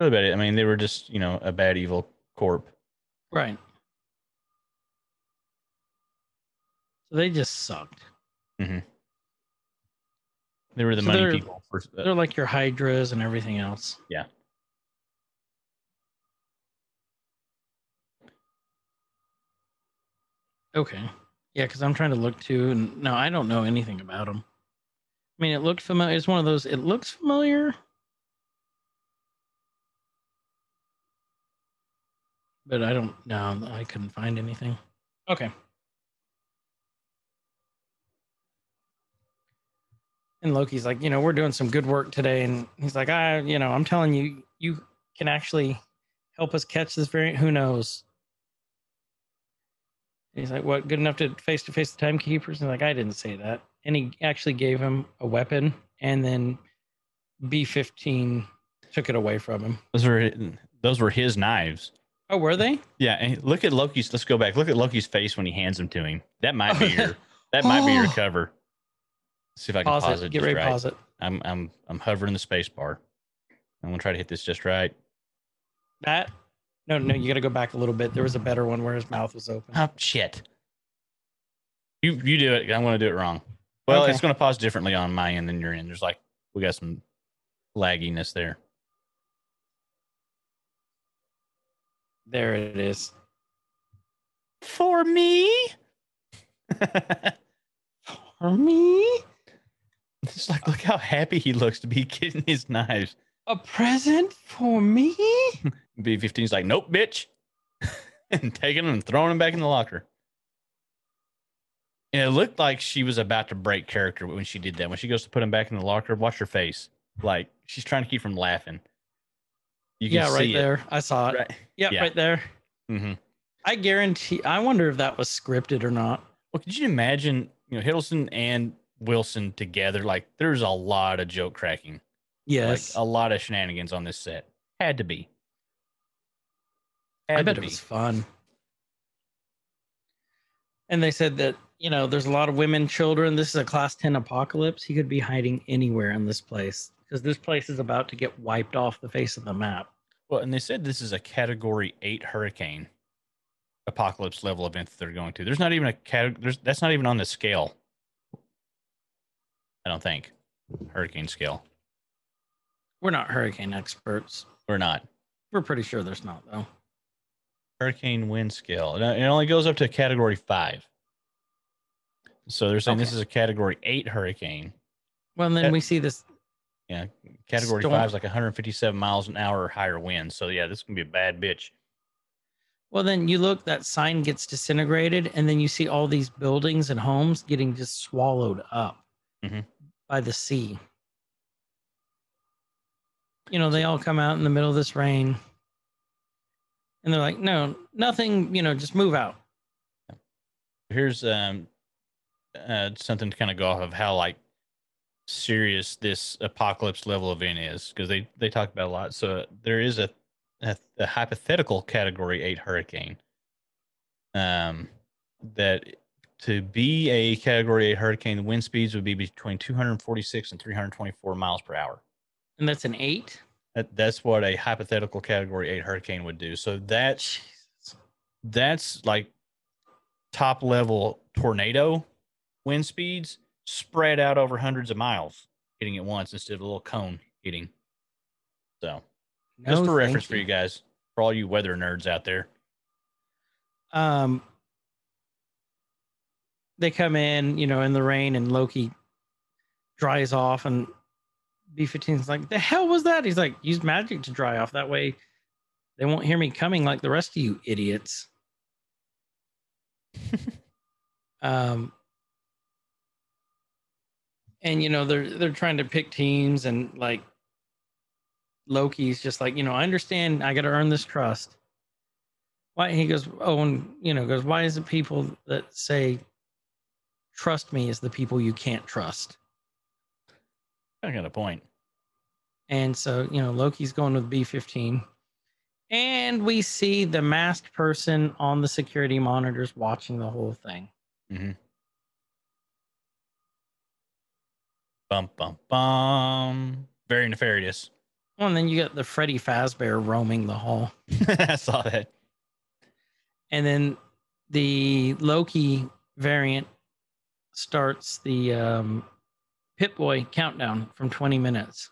About it. I mean, they were just, you know, a bad evil corp.
right. So they just sucked.
They were the
So
money
they're-
people. For, uh,
They're like your Hydras and everything else.
Yeah.
Okay. Yeah, because I'm trying to look too, and no, I don't know anything about them. I mean, it looked familiar. It's one of those. It looks familiar, but I don't. No, I couldn't find anything. Okay. And Loki's like, you know, we're doing some good work today. And he's like, I, you know, I'm telling you, you can actually help us catch this variant. Who knows? And he's like, what, good enough to face to face the timekeepers? And like, I didn't say that. And he actually gave him a weapon. And then B 15 took it away from him.
Those were those were his knives.
Oh, were they?
Yeah, and look at Loki's. Let's go back. Look at Loki's face when he hands them to him. That might be your. That might be your
Oh.
cover. See if I can
Pause,
pause,
it.
it.
Get ready
right.
pause it.
I'm I'm I'm hovering the space bar. I'm gonna try to hit this just right.
That? No, no, you got to go back a little bit. There was a better one where his mouth was open.
Oh shit! You you do it. I'm gonna do it wrong. Well,
Okay.
it's gonna pause differently on my end than your end. There's like we got some lagginess there.
There it is.
For me.
For me?
it's like look how happy he looks to be getting his knives.
A present for me?
B-15's like, nope, bitch, and taking them and throwing them back in the locker. And it looked like she was about to break character when she did that. When she goes to put him back in the locker, watch her face. Like she's trying to keep from laughing. You can
Yeah, right there. I saw
it. Right.
Yep,
Yeah.
right there.
hmm
I guarantee. I wonder if that was scripted or not.
Well, could you imagine, you know, Hiddleston and Wilson together? Like, there's a lot of joke cracking,
Yes.
like a lot of shenanigans on this set. Had to be. Had
I bet it was fun. And they said that, you know, there's a lot of women, children. This is a class 10 apocalypse. He could be hiding anywhere in this place because this place is about to get wiped off the face of the map.
Well, and they said this is a Category Eight hurricane apocalypse level event that they're going to. There's not even a cat. There's that's not even on the scale. I don't think hurricane scale.
We're not hurricane experts.
We're not
We're pretty sure there's not, though.
hurricane wind scale. It only goes up to Category Five. So they're saying this is a Category Eight hurricane.
Well, then we see this.
Yeah, Category
Storm-
Five is like 157 miles an hour or higher wind. So yeah, this is gonna be a bad bitch.
Well, then you look, that sign gets disintegrated, and then you see all these buildings and homes getting just swallowed up
Mhm.
by the sea. You know, they all come out in the middle of this rain, and they're like, "No, nothing. You know, just move out."
here's um uh, something to kind of go off of how like serious this apocalypse level event is because they they talk about a lot so there is a, a a hypothetical category 8 hurricane um that to be a category 8 hurricane the wind speeds would be between 246 and 324 miles per hour
And that's an eight.
that, that's what a hypothetical category 8 hurricane would do so that
Jesus.
that's like top level tornado wind speeds spread out over hundreds of miles, hitting at once instead of a little cone hitting. So, just
No,
for reference
thank
for you guys, for all you weather nerds out there.
Um, they come in, you know, in the rain, and Loki dries off, and B 15 is like, "The hell was that?" He's like, "Use magic to dry off. That way, they won't hear me coming like the rest of you idiots." um, and you know they're they're trying to pick teams, and like Loki's just like, you know, I understand. I got to earn this trust why he goes oh and you know goes why is it people that say trust me is the people you can't trust
I got a point.
and so you know loki's going with b15 and we see the masked person on the security monitors watching the whole thing Mm-hmm.
Bum bum bum. Very nefarious.
well, and then you got the freddy fazbear roaming the hall
I saw that.
and then the loki variant starts the um, Pip Boy countdown from 20 minutes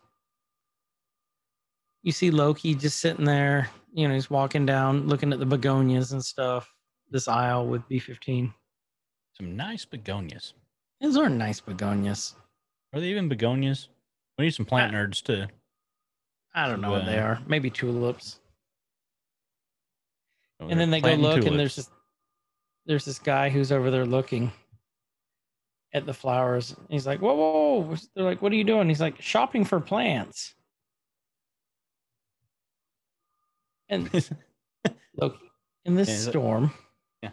you see loki just sitting there you know he's walking down looking at the begonias and stuff this aisle with b15
Some nice begonias.
those are nice begonias
Are they even begonias? We need some plant nerds too.
i don't know what they are maybe tulips
Oh,
and then they go look and there's this there's this guy who's over there looking at the flowers. He's like, whoa, whoa, whoa. They're like, what are you doing? He's like, shopping for plants. And look, in this storm.
Yeah,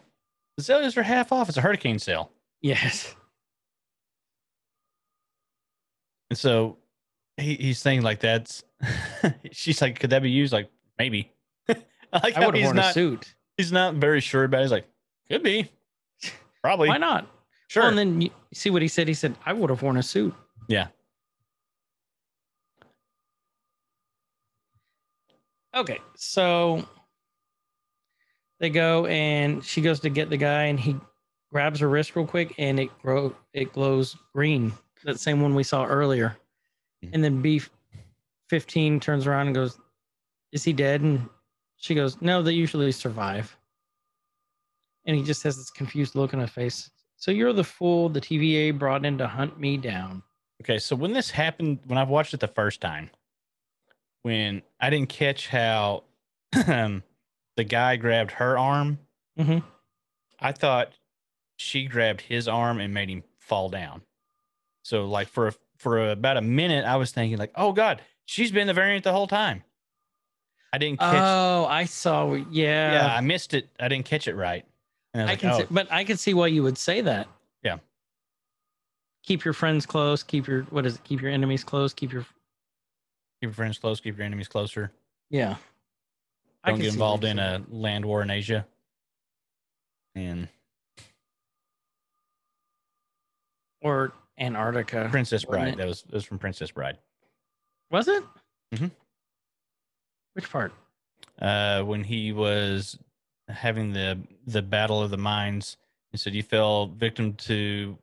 is it-
storm,
Azaleas are half off. It's a hurricane sale.
yes,
And so he, he's saying like that's she's like, could that be used? Like, maybe. I like
I would have
he's
worn
not
a suit.
he's not very sure about it. He's like, could be. Probably.
Why not?
Sure.
Well, and then you see what he said. He said, I would have worn a suit.
yeah.
Okay, so they go and she goes to get the guy and he grabs her wrist real quick and it grow it glows green. That same one we saw earlier.
Mhm.
And then B fifteen turns around and goes, Is he dead? And she goes, No, they usually survive. And he just has this confused look on his face. So you're the fool the TVA brought in to hunt me down.
Okay, so when this happened, when I've watched it the first time, when I didn't catch how the guy grabbed her arm,
hmm
I thought she grabbed his arm and made him fall down. So, like for a, for about a minute, I was thinking like, "Oh God, she's been the variant the whole time." I didn't catch.
Oh, I saw. Yeah,
yeah, I missed it. I didn't catch it right. I like,
can,
"Oh,
see, but I can see why you would say that.
Yeah.
Keep your friends close. Keep your what is it? Keep your enemies close. Keep your
keep your friends close, keep your enemies closer.
yeah. I
Don't get involved in a land war in Asia." And
or Antarctica.
Princess Bride. That was that was from Princess Bride.
Was it?
Mm-hmm.
Which part?
uh, when he was having the the battle of the minds. He said you fell victim to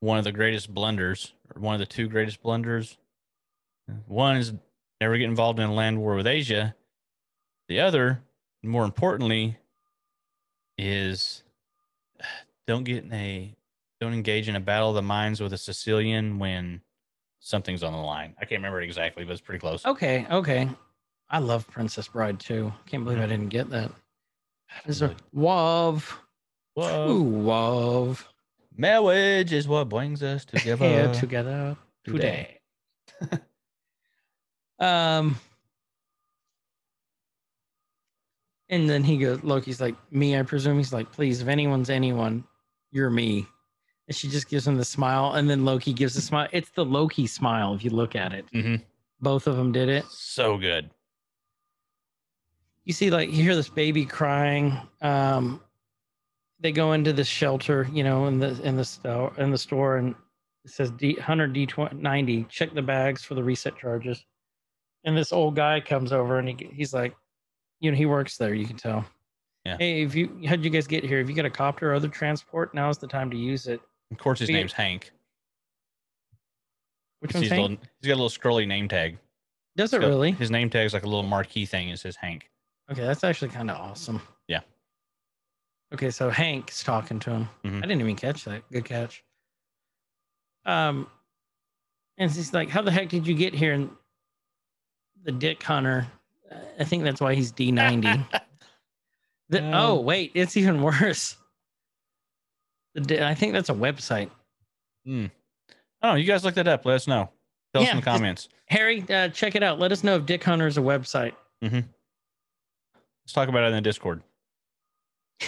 one of the greatest blunders, or one of the two greatest blunders. One is never get involved in a land war with Asia. The other, more importantly, is don't get in a don't engage in a battle of the minds with a Sicilian when something's on the line. I can't remember it exactly, but it's pretty close.
Okay, okay. I love Princess Bride too. Can't believe I mm-hmm. didn't get that. Is there
love.
Ooh, Wav.
Marriage is what brings us together.
Here together today. Um, and then he goes, Loki's like, me, I presume. He's like, please, if anyone's anyone, you're me. And she just gives him the smile. And then Loki gives a smile. It's the Loki smile, if you look at it.
hmm
Both of them did it.
So good.
You see, like, you hear this baby crying. Um, they go into this shelter, you know, in the in the store in the store, and it says D hundred D ninety. Check the bags for the reset charges. And this old guy comes over, and he he's like, you know, he works there. You can tell.
Yeah.
Hey, if you how'd you guys get here? If you got a copter or other transport, now's the time to use it.
Of course, his
Be-
name's Hank.
Which one's Hank?
little- he's got a little scrolly name tag.
Does it
got-
really?
His name tag's like a little marquee thing. It says Hank.
Okay, that's actually kind of awesome.
Yeah.
Okay, so Hank's talking to him.
Mhm.
I didn't even catch that. Good catch. Um, and he's like, "How the heck did you get here?" And the Dick Hunter, I think that's why he's D ninety.
Um,
oh wait, it's even worse. The I think that's a website.
Hmm. Oh, you guys look that up. Let us know. Tell us
Yeah,
in the comments.
Harry, uh, check it out. Let us know if Dick Hunter is a website.
Let's talk about it in the Discord.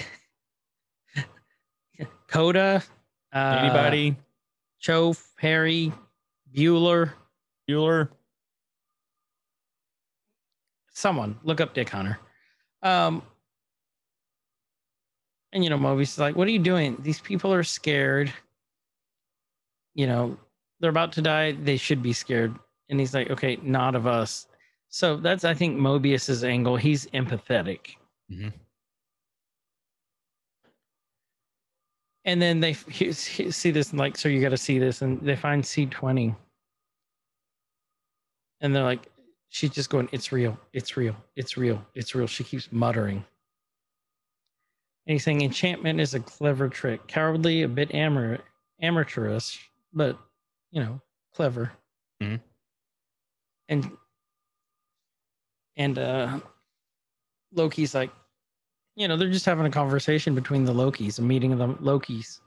Coda, uh,
Anybody?
Chof, Harry, Bueller.
Bueller?
someone look up Dick Hunter. Um, and you know, Mobius is like, "What are you doing? These people are scared. You know, they're about to die. They should be scared." And he's like, "Okay, not of us." So that's, I think, Mobius's angle. He's empathetic.
Mhm.
And then they he- he- see this, and like, so you got to see this, and they find C twenty, and they're like, she's just going, "It's real, it's real, it's real, it's real." She keeps muttering. And he's saying enchantment is a clever trick, cowardly, a bit amar- amateurish, but you know, clever.
Mhm.
And and uh Loki's like, you know, they're just having a conversation between the Lokis, a meeting of the Lokis.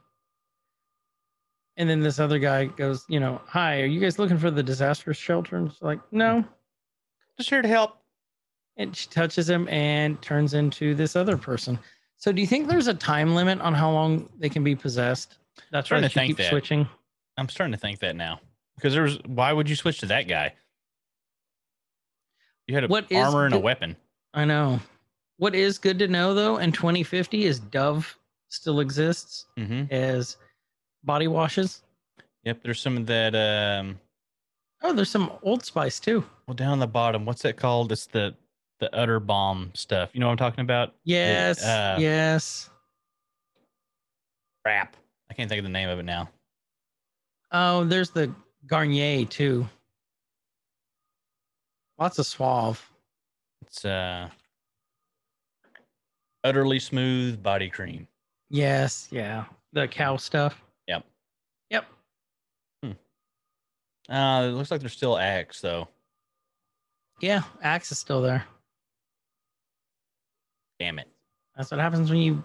And then this other guy goes, you know, hi, are you guys looking for the disaster shelter? And she's like, no.
Just here to help.
And she touches him and turns into this other person. So do you think there's a time limit on how long they can be possessed? That's right.
to
She
think
keeps
that.
switching.
I'm starting to think that now because there was. Why would you switch to that guy? You had a
What
armor and a weapon.
I know. What is good to know though in 2050 is Dove still exists
Mm-hmm.
as body washes.
Yep. There's some of that. Um.
Oh, there's some Old Spice too.
Well, down the bottom, what's that called? It's the the utter bomb stuff. You know what I'm talking about?
Yes,
uh,
yes.
Crap. I can't think of the name of it now.
Oh, there's the Garnier too. Lots of Suave.
It's uh. Udderly Smooth body cream.
Yes, yeah. The cow stuff.
Yep.
Yep.
Uh, it looks like there's still Axe though.
Yeah, Axe is still there.
Damn it.
That's what happens when you,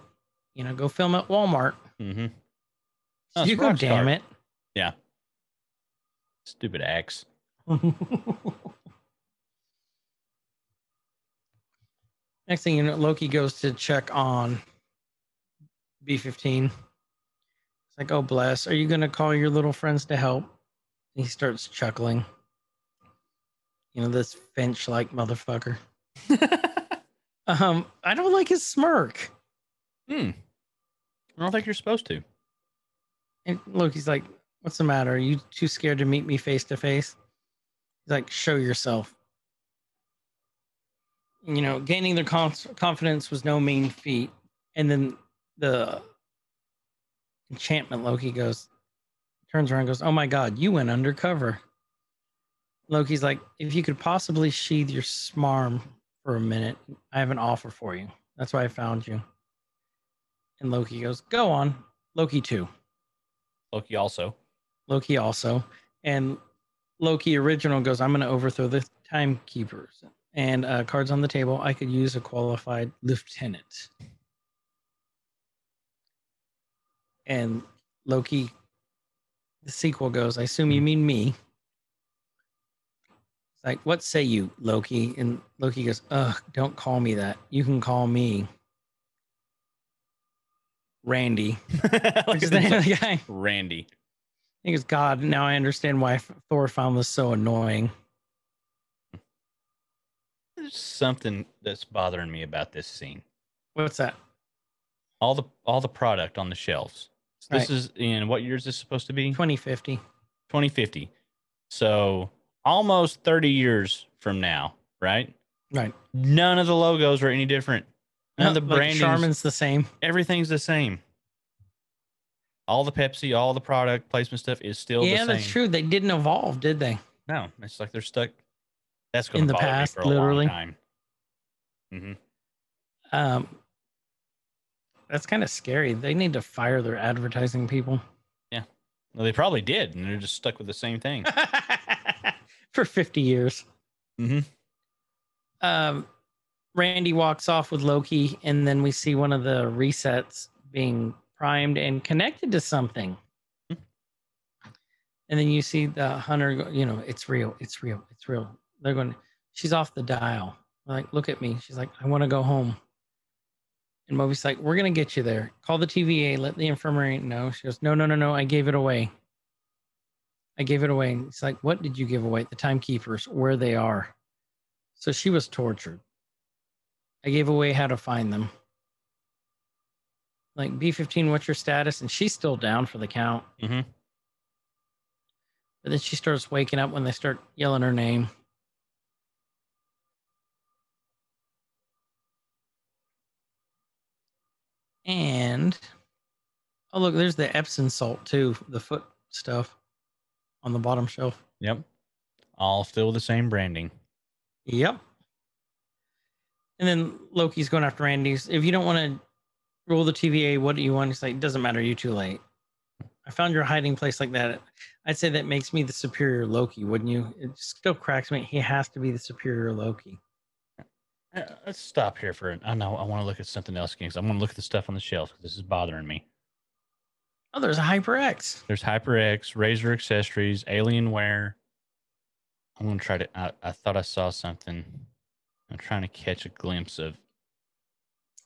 you know, go film at Walmart.
Mm-hmm. Oh,
you go, damn it. Yeah.
Stupid Axe.
Next thing you know, Loki goes to check on B15. It's like, oh, bless. Are you going to call your little friends to help? And he starts chuckling. You know, this Finch like motherfucker. Um, I don't like his smirk.
Hmm. I don't think you're supposed to.
And Loki's like, what's the matter? Are you too scared to meet me face to face? He's like, show yourself. You know, gaining their conf- confidence was no mean feat. And then the enchantment Loki goes, turns around and goes, oh my God, you went undercover. Loki's like, if you could possibly sheathe your smarm for a minute, I have an offer for you. That's why I found you. And Loki goes, go on. Loki 2.
Loki also.
Loki also. And Loki original goes, I'm going to overthrow the timekeepers. And uh, cards on the table, I could use a qualified lieutenant. And Loki, the sequel goes, I assume you mean me. It's like, what say you, Loki? And Loki goes, ugh, don't call me that. You can call me Randy. Is the name of the guy.
Randy.
He goes, God, now I understand why Thor found this so annoying.
There's something that's bothering me about this scene.
What's that?
All the all the product on the shelves. This
Right.
is in what year is this supposed to be?
2050.
2050. So almost 30 years from now, right?
Right.
None of the logos are any different. None of the
like
branding.
Charmin's the same.
Everything's the same. All the Pepsi, all the product placement stuff is still the
yeah, that's true. They didn't evolve, did they?
No, it's like they're stuck. That's going
In
to
the past,
me for a
literally.
long time. hmm
Um, that's kind of scary. They need to fire their advertising people Yeah,
Well, they probably did, and they're just stuck with the same thing.
for 50 years.
hmm
Um, Randy walks off with Loki, and then we see one of the resets being primed and connected to something.
Hmm.
And then you see the hunter, you know, it's real, it's real, it's real. They're going, she's off the dial. Like, look at me. She's like, I want to go home. And Moby's like, we're going to get you there. Call the TVA, let the infirmary know. She goes, no, no, no, no. I gave it away. I gave it away. And it's like, what did you give away? The timekeepers, where they are. So she was tortured. I gave away how to find them. Like B15, what's your status? And she's still down for the count.
hmm
But then she starts waking up when they start yelling her name. And oh look, there's the Epsom salt too, the foot stuff on the bottom shelf.
Yep. All still the same branding.
Yep. And then Loki's going after Randy's. If you don't want to rule the TVA, what do you want? He's like, doesn't matter. You're too late. I found your hiding place like that. I'd say that makes me the superior Loki, wouldn't you? It still cracks me. He has to be the superior Loki.
Uh, Let's stop here for. I know I want to look at something else again. 'cause I want to look at the stuff on the shelf. 'cause This is bothering me.
Oh, there's a HyperX.
There's HyperX, Razer accessories, Alienware. I'm gonna try to. I, I thought I saw something. I'm trying to catch a glimpse of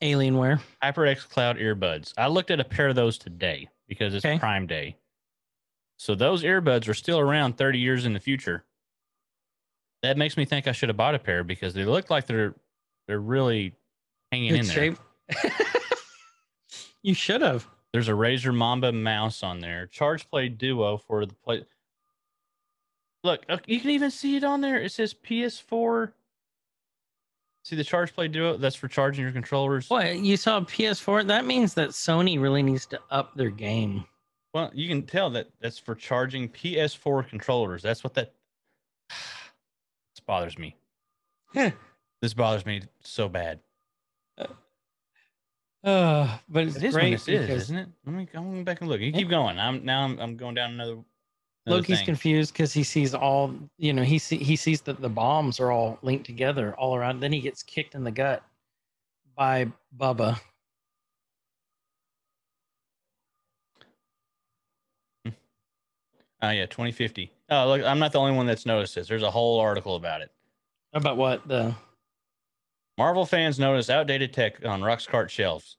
Alienware.
HyperX Cloud earbuds. I looked at a pair of those today because it's
Okay.
Prime Day. So those earbuds are still around 30 years in the future. That makes me think I should have bought a pair because they look like they're they're really hanging in
Good
there.
shape. you should have.
There's a Razer Mamba mouse on there. Charge Play Duo for the play. Look, you can even see it on there. It says PS4. See the Charge Play Duo? That's for charging your controllers.
What you saw PS4? That means that Sony really needs to up their game.
Well, you can tell that that's for charging PS4 controllers. That's what that. This bothers me. This bothers me so bad.
Uh, but it's
It is
great
this is, isn't it? Let me I'm back and look. You keep going. I'm now. I'm, I'm going down another. another
Loki's
thing.
confused because he sees all you know. He see, he sees that the bombs are all linked together all around. Then he gets kicked in the gut by Bubba.
Oh yeah, 2050. Oh look, I'm not the only one that's noticed this. There's a whole article about it.
About what the
Marvel fans notice outdated tech on Roxxcart shelves.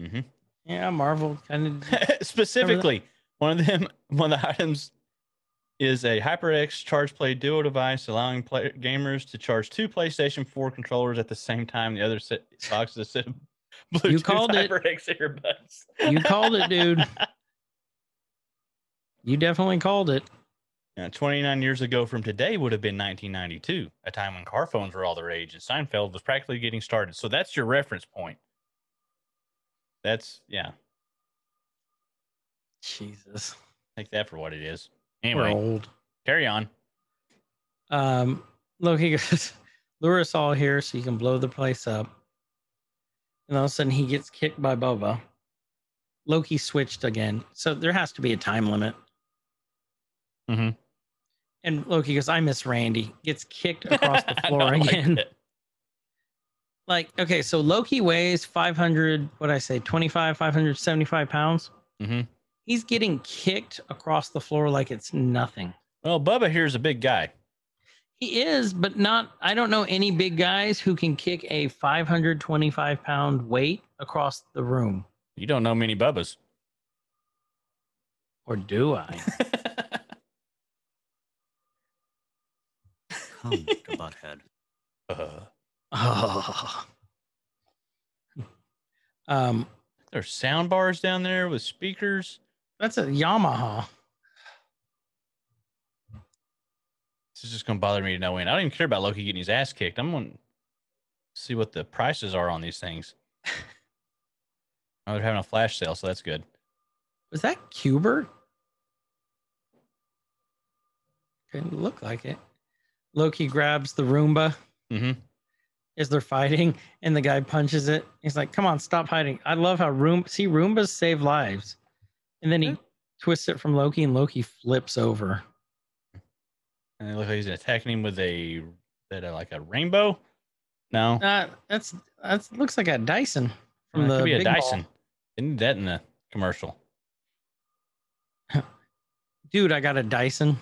hmm
yeah Marvel kind of
Specifically, one of them, one of the items is a HyperX Charge Play Duo device, allowing play- gamers to charge two PlayStation 4 controllers at the same time. The other set, box is a set of Bluetooth
called it.
Earbuds.
you called it, dude. You definitely called it.
Now, 29 years ago from today would have been 1992, a time when car phones were all the rage and Seinfeld was practically getting started. So that's your reference point. That's, yeah,
Jesus,
take that for what it is.
we're
Anyway,
old.
carry on.
Um, Loki goes, lure us all here so you can blow the place up. And all of a sudden he gets kicked by Bubba. Loki switched again. So there has to be a time limit.
Mhm.
And Loki goes, I miss Randy. Gets kicked across the floor
know, like
again. Like, okay, so Loki weighs 500, what I say, 25, 575 pounds.
Mhm.
He's getting kicked across the floor like it's nothing.
Well, Bubba here's a big guy.
He is, but not. I don't know any big guys who can kick a 525 pound weight across the room.
You don't know many Bubbas.
Or do I?
Come to Butthead.
Uh,
oh. Um,
there's sound bars down there with speakers.
that's a Yamaha.
This is just gonna bother me to no end. I don't even care about Loki getting his ass kicked. I'm gonna see what the prices are on these things. oh, they're having a flash sale, so that's good.
Was that Cuber? Didn't look like it. Loki grabs the Roomba
Mm-hmm.
as they're fighting, and the guy punches it. He's like, "Come on, stop hiding!" I love how Room see Roombas save lives, and then he
Yeah.
twists it from Loki, and Loki flips over.
And it looks like he's attacking him with a that uh, like a rainbow. No,
Uh, that's that's looks like a Dyson from
it
the
could be a
big ball.
Dyson. They need that in the commercial.
Dude, I got a Dyson,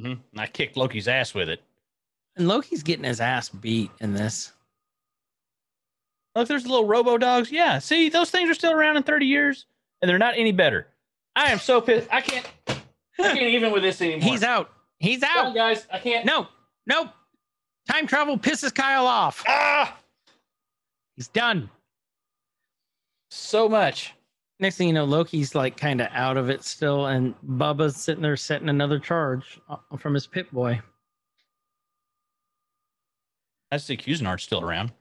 Mm-hmm. I kicked Loki's ass with it.
And Loki's getting his ass beat in this.
Look, there's the little robo dogs. Yeah, see, those things are still around in 30 years, and they're not any better. I am so pissed. I can't. I can't even with this anymore.
He's out. He's
on,
out.
guys. I can't.
No, nope. Time travel pisses Kyle off.
Ah,
He's done.
so much.
Next thing you know, Loki's like kind of out of it still, and Bubba's sitting there setting another charge uh, from his Pip Boy.
The Cuisinart's still around.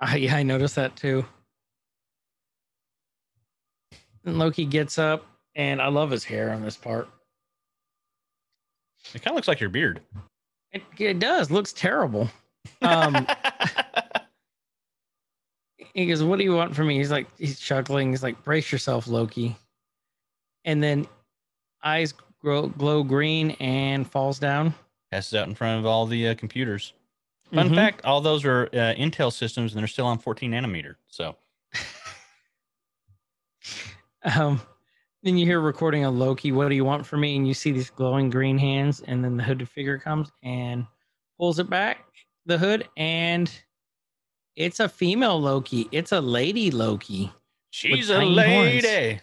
Uh, yeah, I noticed that too. And Loki gets up, and I love his hair on this part.
It kind of looks like your beard.
It, it does. Looks terrible. Um, he goes, "What do you want from me?" He's like, he's chuckling. He's like, "Brace yourself, Loki." And then eyes grow, glow green and falls down.
Passes out in front of all the uh, computers. Fun
Mhm.
fact: all those are uh, Intel systems, and they're still on 14 nanometer. So
Um, then you hear recording a Loki. What do you want from me? And you see these glowing green hands, and then the hooded figure comes and pulls it back, the hood, and it's a female Loki. It's a lady Loki.
She's a
tiny horns.
lady.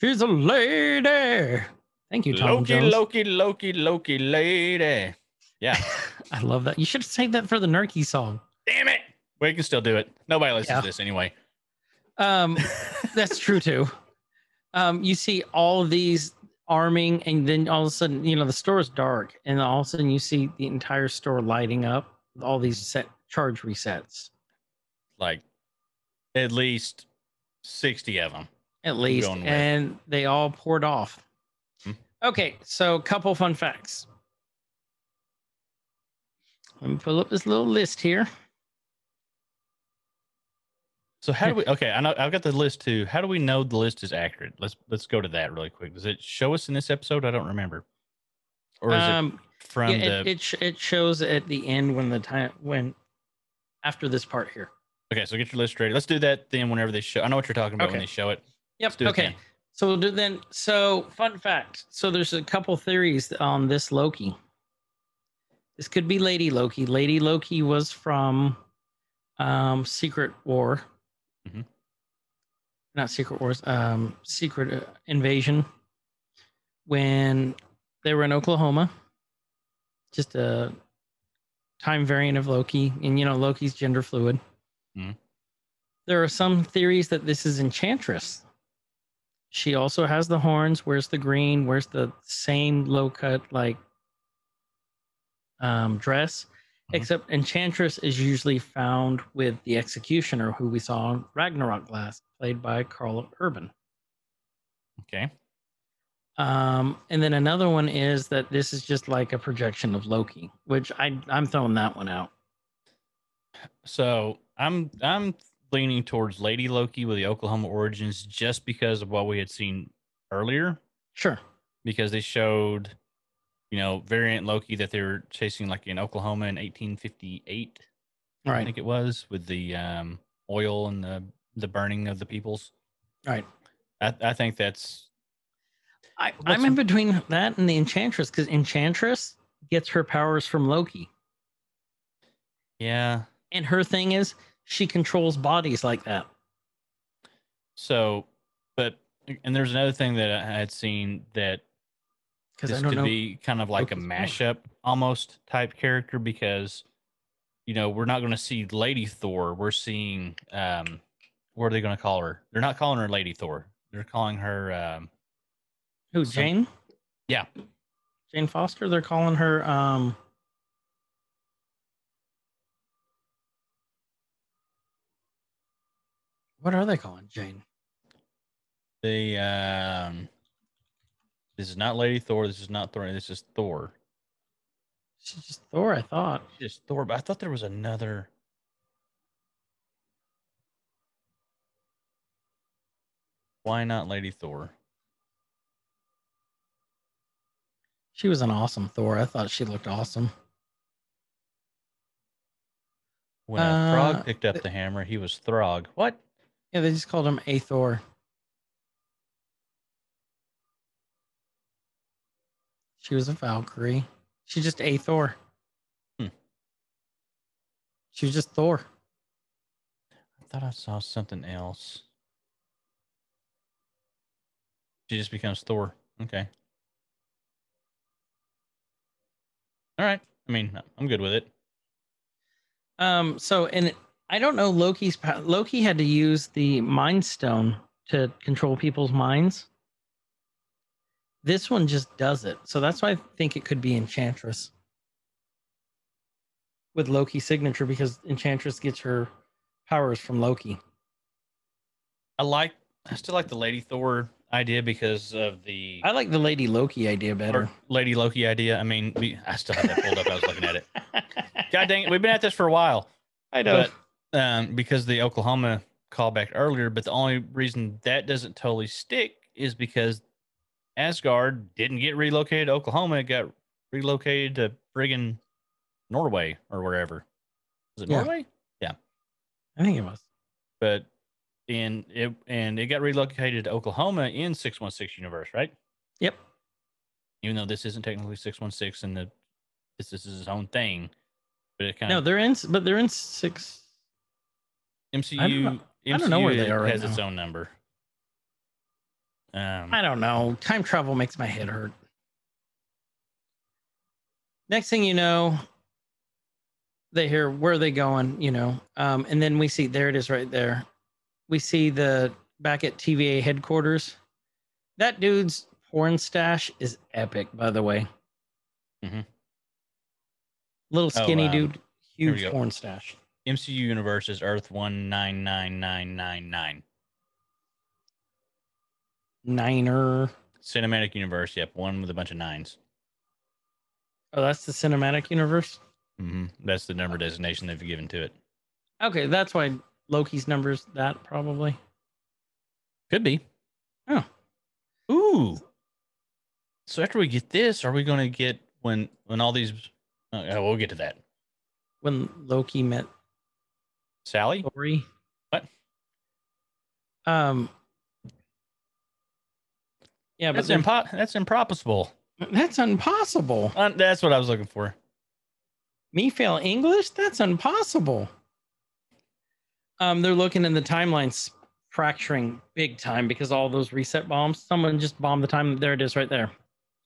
She's a lady. Thank you, Tom
Loki,
Jones.
Loki, Loki, Loki, lady. Yeah.
I love that. You should save that for the Nerky song.
Damn it. We can still do it. Nobody listens
Yeah.
to this anyway.
Um, that's true too. Um, you see all of these arming, and then all of a sudden, you know, the store is dark, and all of a sudden, you see the entire store lighting up with all these set charge resets,
Like at least 60 of them.
at least, and they all poured off.
Hmm.
Okay, so couple fun facts. Let me pull up this little list here.
So how do we okay, I know I've got the list too. How do we know the list is accurate? Let's let's go to that really quick. Does it show us in this episode? I don't remember. Or is
Um,
it from
yeah,
the
it, it, sh- it shows at the end when the time when after this part here.
Okay, so get your list ready. Let's do that then whenever they show I know what you're talking about when they show it.
Yep.
do it
Okay.
then.
So we'll do then. So fun fact. So there's a couple theories on this Loki. This could be Lady Loki. Lady Loki was from um, Secret War.
Mhm.
Not Secret Wars. Um, Secret uh, Invasion. When they were in Oklahoma. Just a time variant of Loki, and you know Loki's gender fluid.
Mhm.
There are some theories that this is Enchantress. She also has the horns. Where's the green? Where's the same low cut like um, dress?
Mhm.
Except Enchantress is usually found with the Executioner, who we saw in Ragnarok last, played by Karl Urban.
Okay.
Um, and then another one is that this is just like a projection of Loki, which I I'm throwing that one out.
So I'm I'm leaning towards Lady Loki with the Oklahoma origins just because of what we had seen earlier.
Sure.
because they showed, you know, variant Loki that they were chasing like in Oklahoma in 1858,
All
I think it was, with the um, oil and the the burning of the peoples.
All right.
I, I think that's
I, I'm in between that and the Enchantress because Enchantress gets her powers from Loki.
yeah.
And her thing is she controls bodies like that.
So, but and there's another thing that I had seen that
Because I
this could
know.
be kind of like a mashup almost type character because you know we're not going to see Lady Thor. We're seeing um, what are they going to call her? They're not calling her Lady Thor. They're calling her. Um,
Who,
some-
Jane?
Yeah.
Jane Foster? They're calling her um What are they calling Jane?
The um, this is not Lady Thor. This is not Thor. This is Thor.
She's just Thor, I thought.
Just Thor. But I thought there was another. Why not Lady Thor?
She was an awesome Thor. I thought she looked awesome.
When a
Uh,
frog picked up the hammer, he was Throg. What?
Yeah, they just called him a Thor. She was a Valkyrie. She's just a Thor.
Hmm.
She was just Thor.
I thought I saw something else. She just becomes Thor. Okay. All right. I mean, I'm good with it.
Um. So, and I don't know Loki's. Loki had to use the Mind Stone to control people's minds. This one just does it. So that's why I think it could be Enchantress with Loki's signature because Enchantress gets her powers from Loki.
I like. I still like the Lady Thor idea because of the
I like the Lady Loki idea better.
Lady Loki idea. I mean, we, I still have that pulled up. I was looking at it. God dang it, we've been at this for a while.
I know.
But um, because the Oklahoma callback earlier, but the only reason that doesn't totally stick is because Asgard didn't get relocated to Oklahoma; it got relocated to friggin' Norway or wherever. Was it
Yeah.
Norway? Yeah.
I think it was.
But and it and it got relocated to Oklahoma in 616 universe, right?
Yep.
Even though this isn't technically 616 and the this, this is its own thing, but it kind of No,
they're in, but they're in six.
MCU
know- I don't know where they are right
has its
now.
own number. Um,
I don't know. Time travel makes my head hurt. Next thing you know, they hear where are they going, you know, um, and then we see there it is right there. We see the back at TVA headquarters. That dude's porn stash is epic, by the way.
Mhm.
Little
Oh,
skinny
um,
dude, huge porn stash.
MCU universe is Earth one nine nine nine nine nine.
Niner.
Cinematic universe, yep, one with a bunch of nines.
Oh, that's the cinematic universe.
hmm That's the number designation they've given to it.
Okay, that's why Loki's numbers that probably.
Could be.
Oh.
Ooh. So after we get this, are we going to get when when all these? Uh, we'll get to that.
when Loki met
Sally.
Thori.
What?
Um. Yeah, but
That's impo- That's impossible.
that's impossible.
Uh, that's what I was looking for.
Me fail English? That's impossible. Um, they're looking in the timelines fracturing big time because all those reset bombs. Someone just bombed the time. There it is, right there.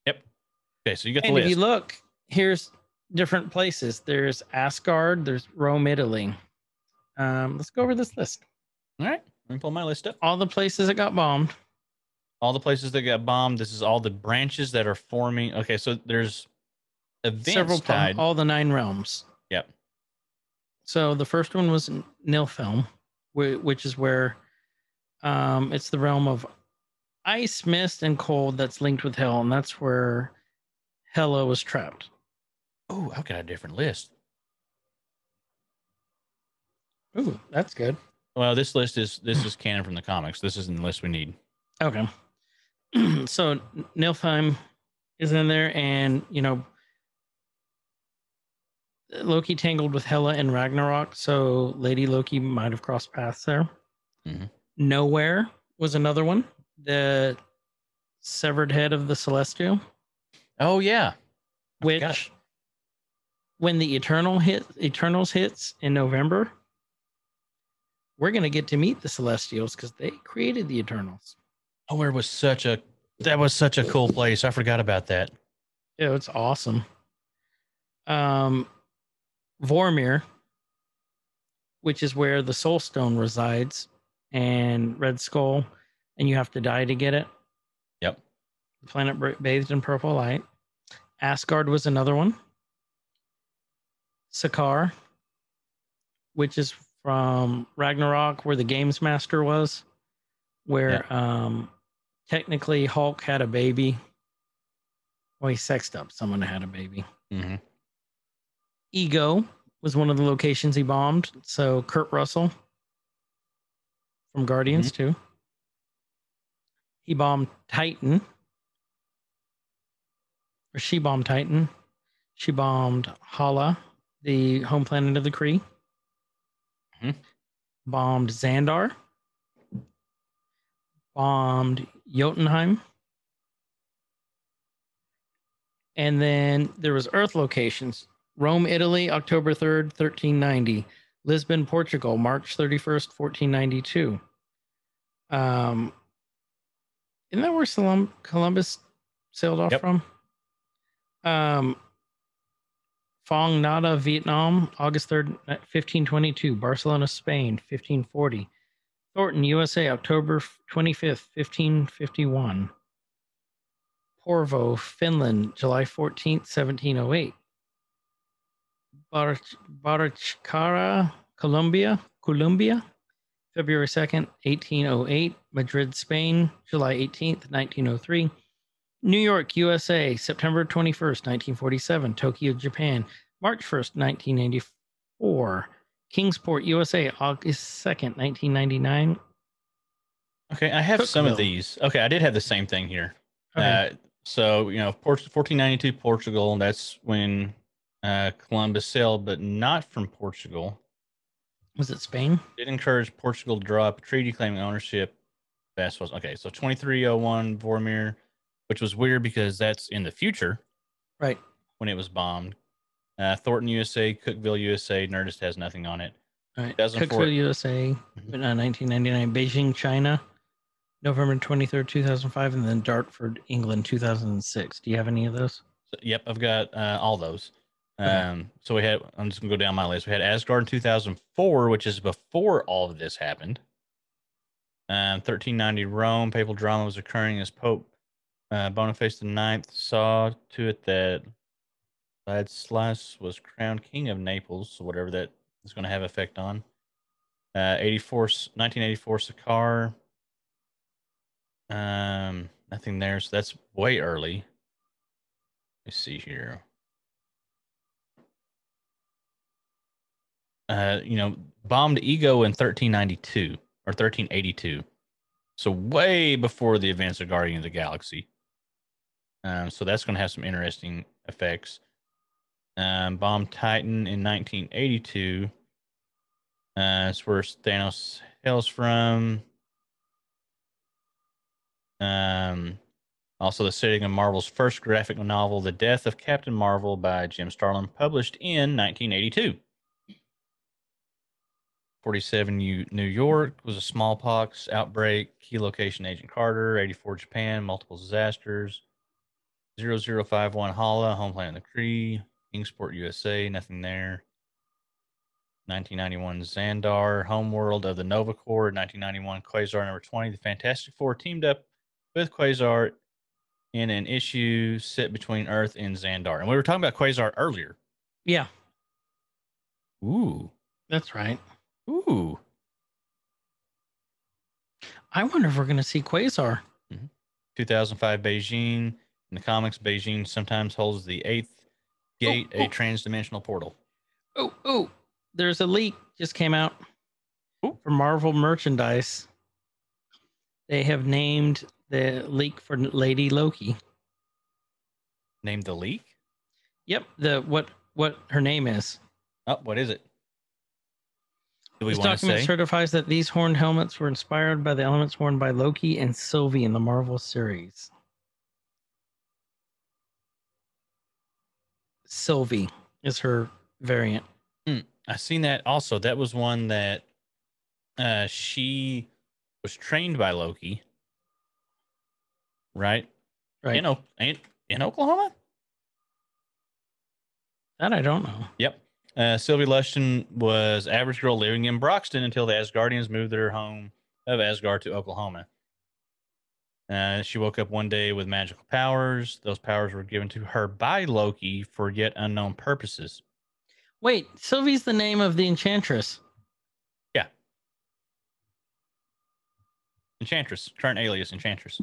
Yep.
Okay, so you got the
And if you look, here's different places. There's Asgard. There's Rome, Italy. Um, let's go over this list.
all right, let me pull my list up.
All the places that got bombed.
All the places that got bombed. This is all the branches that are forming. Okay, so there's
several
advanced
pla-
tide.
all the nine realms.
Yep.
So the first one was N- Nilfhelm, which is where um, it's the realm of ice, mist, and cold that's linked with hell, and that's where Hela was trapped.
Oh, I've got a different list.
Ooh, that's good.
Well, this list is this is canon from the comics. This isn't the list we need.
Okay. so Nilfheim is in there, and you know Loki tangled with Hela and Ragnarok, so Lady Loki might have crossed paths there.
Mhm.
Knowhere was another one. The severed head of the Celestial,
Oh yeah,
which when the Eternal hit Eternals hits in November, we're gonna get to meet the Celestials because they created the Eternals.
Knowhere was such a that was such a cool place. I forgot about that.
Yeah, it's awesome. Um, Vormir, which is where the Soul Stone resides, and Red Skull, and you have to die to get it.
Yep.
The planet bathed in purple light. Asgard was another one. Sakaar, which is from Ragnarok, where the Games Master was, where um, technically Hulk had a baby. Well, he sexed up someone who had a baby.
hmm
Ego was one of the locations he bombed. So Kurt Russell from Guardians too. He bombed Titan. Or she bombed Titan. She bombed Hala, the home planet of the Kree.
Mhm.
Bombed Xandar. Bombed Jotunheim. And then there was Earth locations. Rome, Italy, October 3rd, 1390. Lisbon, Portugal, March 31st, 1492. Um, isn't that where Colum- Columbus sailed off
Yep.
from? Um, Phong Nada, Vietnam, August 3rd, 1522. Barcelona, Spain, 1540. Thornton, USA, October 25th, 1551. Porvo, Finland, July 14th, 1708. Barach- Barachkara, Colombia, Colombia, February 2nd, 1808. Madrid, Spain, July 18th, 1903. New York, USA, September 21st, 1947. Tokyo, Japan, March 1st, 1994. Kingsport, USA, August 2nd, 1999.
Okay, I have some of these. Okay, I did have the same thing here.
Okay.
Uh, so you know, 1492 Portugal. That's when uh, Columbus sailed, but not from Portugal.
Was it Spain?
Did encourage Portugal to draw up a treaty claiming ownership. That's was okay. So 2301 Vormir, which was weird because that's in the future
Right.
when it was bombed. Uh, Thornton, USA, Cookville, USA. Nerdist has nothing on it.
All right.
2004.
Cookville, USA,
Mhm.
uh, 1999. Beijing, China, November 23rd, 2005. And then Dartford, England, 2006. Do you have any of those?
So, yep, I've got uh, all those.
Okay.
Um, so we had. I'm just gonna go down my list. We had Asgard in 2004, which is before all of this happened. Um, 1390 Rome. Papal drama was occurring as Pope uh, Boniface IX saw to it that Ladislas was crowned king of Naples. So whatever that is going to have effect on. Uh, 84, 1984 Sakaar. Um, nothing there. So that's way early. Let's see here. Uh, you know, bombed Ego in 1392 or 1382. So way before the events of Guardian of the Galaxy. Um, so that's going to have some interesting effects. Um, bombed Titan in 1982. Uh, that's where Thanos hails from. Um, also, the setting of Marvel's first graphic novel, The Death of Captain Marvel by Jim Starlin, published in 1982. 47 U- New York was a smallpox outbreak. Key location Agent Carter. 84 Japan, multiple disasters. 0051 Hala, home planet of the Kree. Kingsport, USA, nothing there. 1991 Xandar, homeworld of the Nova Corps. 1991 Quasar number 20. The Fantastic Four teamed up with Quasar in an issue set between Earth and Xandar. And we were talking about Quasar earlier.
Yeah,
Ooh.
that's right.
Ooh.
I wonder if we're going to see Quasar. Mm-hmm.
2005 Beijing. In the comics, Beijing sometimes holds the eighth gate,
oh.
a transdimensional portal.
Oh, oh, there's a leak just came out
Ooh.
for Marvel merchandise. They have named the leak for Lady Loki.
Named the leak.
Yep, the what what her name is.
Oh, what is it? Do we
This document
say?
certifies that these horned helmets were inspired by the elements worn by Loki and Sylvie in the Marvel series. Sylvie is her variant.
I've seen that also. That was one that uh she was trained by Loki. Right?
Right.
In, O- in, in Oklahoma?
That I don't know.
Yep. Uh, Sylvie Lushton was average girl living in Broxton until the Asgardians moved their home of Asgard to Oklahoma. Uh, she woke up one day with magical powers. Those powers were given to her by Loki for yet unknown purposes.
Wait, Sylvie's the name of the enchantress. Yeah.
Enchantress, current alias Enchantress.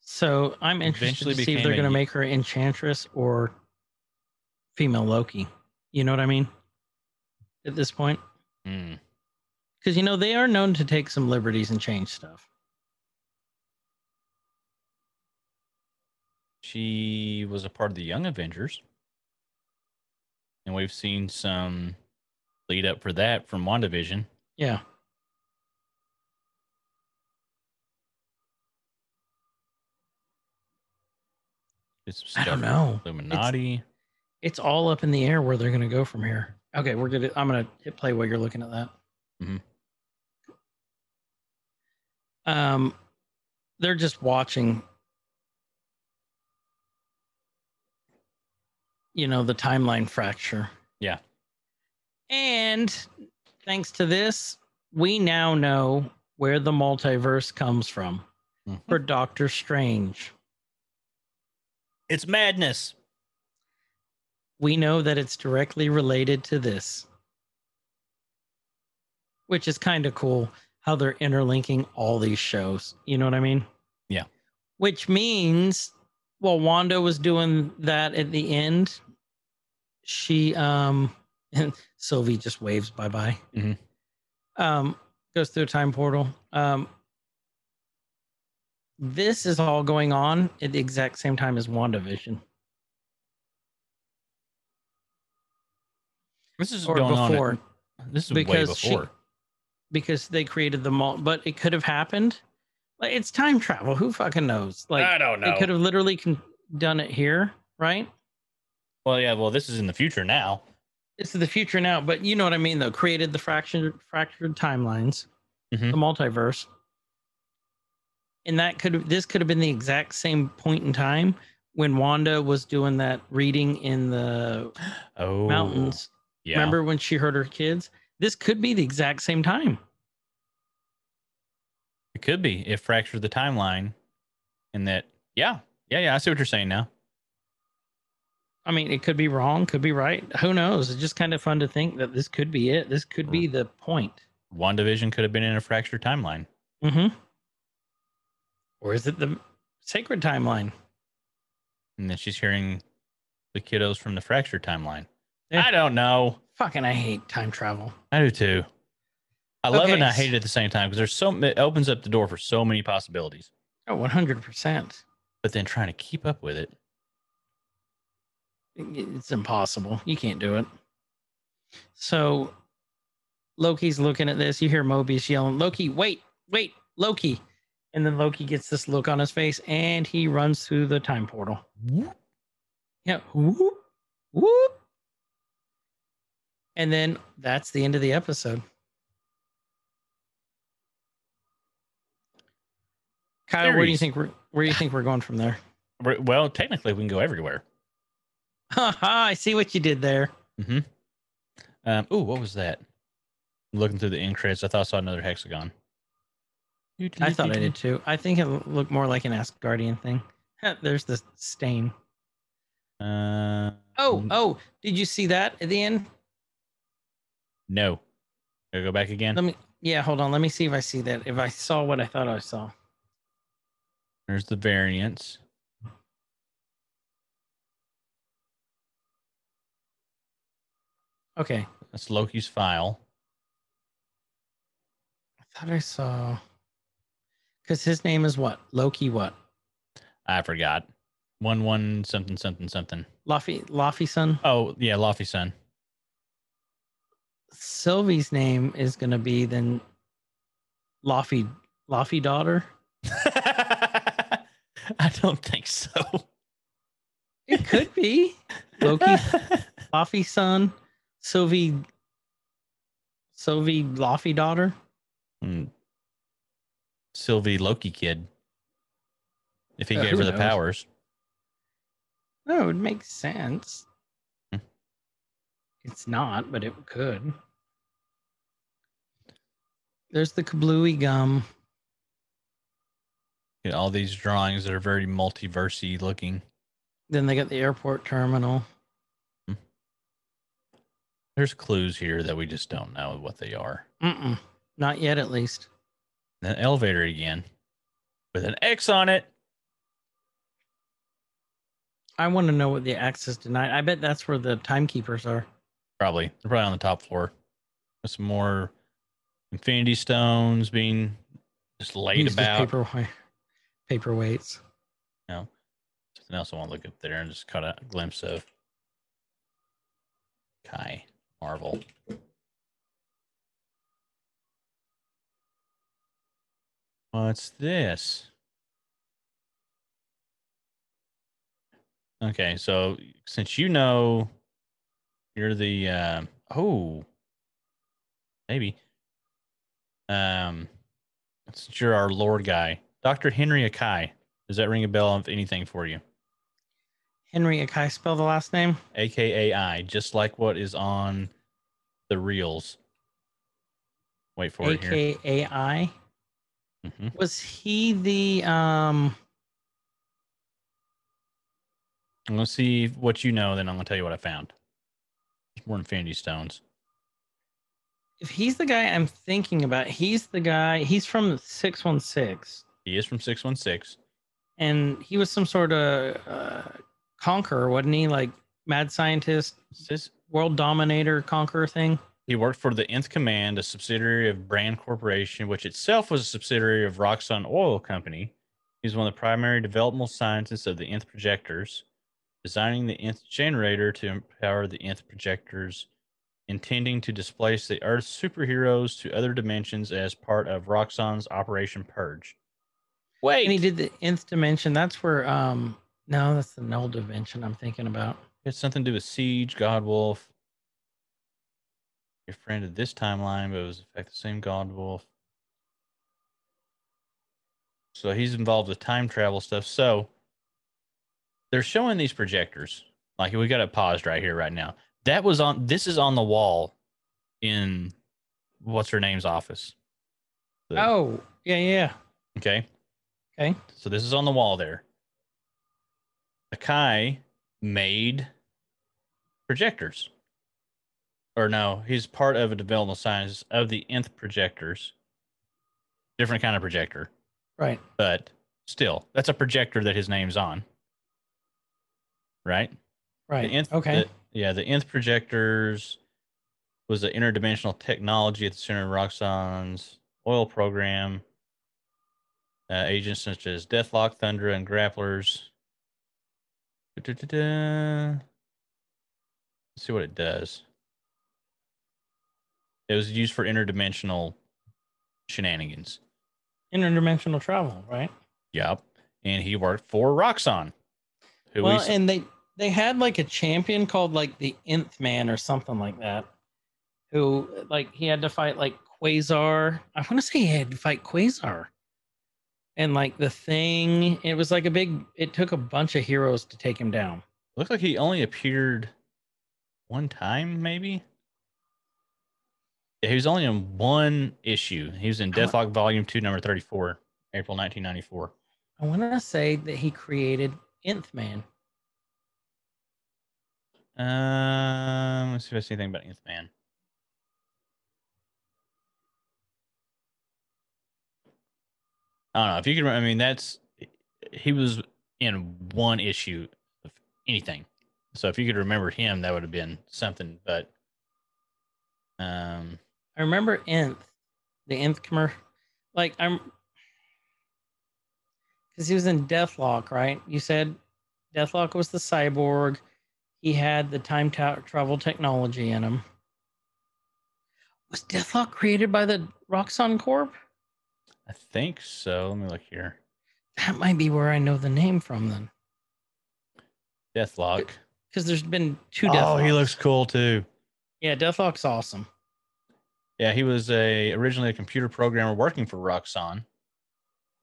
So I'm interested
Eventually
to see if they're going to make her enchantress or female Loki. You know what I mean? At this point,
Hmm.
because you know they are known to take some liberties and change stuff.
She was a part of the Young Avengers. And we've seen some lead up for that from WandaVision.
Yeah.
It's
I don't know.
Illuminati.
It's all up in the air where they're going to go from here. Okay, we're gonna. I'm gonna hit play while you're looking at that.
Mhm.
Um, they're just watching. You know the timeline fracture.
Yeah.
And thanks to this, we now know where the multiverse comes from
Mhm.
for Doctor Strange.
It's madness.
We know that it's directly related to this, which is kind of cool how they're interlinking all these shows. You know what I mean?
Yeah.
Which means, well, Wanda was doing that at the end. She, um, and Sylvie just waves bye bye.
Mhm.
Um, goes through a time portal. Um, this is all going on at the exact same time as WandaVision.
This is
or
going
before
on. at- This is
because
way
she- because they created the mall, but it could have happened. Like it's time travel. Who fucking knows? Like
I don't know.
they could have literally con- done it here, right?
Well, yeah. Well, this is in the future now.
This is the future now, but you know what I mean though. Created the fractured fractured timelines,
Mhm.
the multiverse. And that could this could have been the exact same point in time when Wanda was doing that reading in the
Oh,
mountains.
Yeah.
Remember when she heard her kids? This could be the exact same time.
It could be if fractured the timeline, and that. Yeah. Yeah. Yeah. I see what you're saying now.
I mean, it could be wrong, could be right. Who knows? It's just kind of fun to think that this could be it. This could be the point.
WandaVision could have been in a fractured timeline.
Mm-hmm. Or is it the sacred timeline?
And then she's hearing the kiddos from the fractured timeline.
Yeah.
I don't know.
Fucking, I hate time travel.
I do too. I love it and I hate it at the same time because there's so it opens up the door for so many possibilities.
Oh, 100%.
But then trying to keep up with it.
It's impossible. You can't do it. So Loki's looking at this. You hear Mobius yelling, Loki, wait, wait, Loki. And then Loki gets this look on his face and he runs through the time portal. Yeah. Whoop, whoop. And then that's the end of the episode. Kyle, where do you think we're where do you think we're going from there?
Well, technically, we can go everywhere.
I see what you did there.
Mm-hmm. Um, ooh, what was that? Looking through the end credits, I thought I saw another hexagon.
I thought I did too. I think it looked more like an Asgardian thing. There's the stain.
Uh,
Oh, oh, did you see that at the end?
No. Gotta go back again.
Let me yeah, hold on. Let me see if I see that. If I saw what I thought I saw.
There's the variance.
Okay.
That's Loki's file.
I thought I saw because his name is what? Loki what?
I forgot. One one something something something.
Laffy Laffy son.
Oh yeah, Lofty son.
Sylvie's name is gonna be then Laffy Laffy daughter.
I don't think so.
It could be. Loki Laffy son. Sylvie Sylvie Laffy daughter.
Hmm. Sylvie Loki kid. If he
Uh,
gave her the
knows?
powers.
No, it would make sense.
Hmm.
It's not, but it could. There's the kablooey gum.
Yeah, all these drawings that are very multiversy looking.
Then they got the airport terminal. Hmm.
There's clues here that we just don't know what they are.
Mm-mm. Not yet, at least.
An elevator again with an X on it.
I want to know what the X is denied. I bet that's where the timekeepers are.
Probably. They're probably on the top floor. With some more infinity stones being just laid
the
about.
paperweight, paperweights. No.
Something else I want to look up there and just caught a glimpse of. Kai Marvel. What's this? Okay, so since you know you're the um oh maybe um since you're our lord guy, Dr. Henry Akai, does that ring a bell of anything for you?
Henry Akai, spell the last name.
AKAI, just like what is on the reels. Wait for it here.
AKAI.
hmm
Was he the um?
I'm gonna see what you know, then I'm gonna tell you what I found. More Infinity Stones.
If he's the guy I'm thinking about, he's the guy. He's from six one six,
He is from 616.
and he was some sort of uh, conqueror, wasn't he? Like mad scientist, world dominator, conqueror thing.
he worked for the Nth Command, a subsidiary of Brand Corporation, which itself was a subsidiary of Roxxon Oil Company. He's one of the primary developmental scientists of the Nth projectors, designing the Nth generator to empower the Nth projectors intending to displace the Earth's superheroes to other dimensions as part of Roxxon's Operation Purge. Wait,
And he did the nth dimension. That's where um no, that's the null dimension I'm thinking about.
It's something to do with Siege, Godwolf. Your friend of this timeline, but it was in fact the same Godwolf. So he's involved with time travel stuff. So they're showing these projectors. Like we got it paused right here, right now. That was on. This is on the wall in what's her name's office. The-
Oh, yeah, yeah.
okay.
Okay.
So this is on the wall there. Akai made projectors. Or no, he's part of a developmental science of the nth projectors. Different kind of projector,
Right.
but still, that's a projector that his name's on. Right?
Right.
Nth,
okay.
the- yeah, the nth projectors was an interdimensional technology at the center of Roxxon's oil program. Uh, agents such as Deathlok, Thunder, and Grapplers. Da-da-da-da. Let's see what it does. It was used for interdimensional shenanigans.
Interdimensional travel, right?
Yep. And he worked for Roxxon. Who
well,
we,
and they they had like a champion called like the Nth Man or something like that, who like he had to fight like Quasar. I want to say he had to fight Quasar, and like the thing. It was like a big. It took a bunch of heroes to take him down.
Looks like he only appeared one time, maybe. Yeah, he was only in one issue. He was in Deathlok Volume Two, Number Thirty-four, April nineteen ninety-four.
I want to say that he created Nth Man.
Um, let's see if I see anything about Nth Man. I don't know if you can. I mean, that's he was in one issue of anything. So if you could remember him, that would have been something. But um,
I remember Nth, the Nth commercial. Like I'm, because he was in Deathlok, right? You said Deathlok was the cyborg. He had the time ta- travel technology in him. Was Deathlok created by the Roxxon Corp?
I think so. Let me look here.
That might be where I know the name from then,
Deathlok.
because there's been two.
Oh, he looks cool too.
Yeah, Deathlok's awesome.
Yeah, he was a originally a computer programmer working for Roxxon.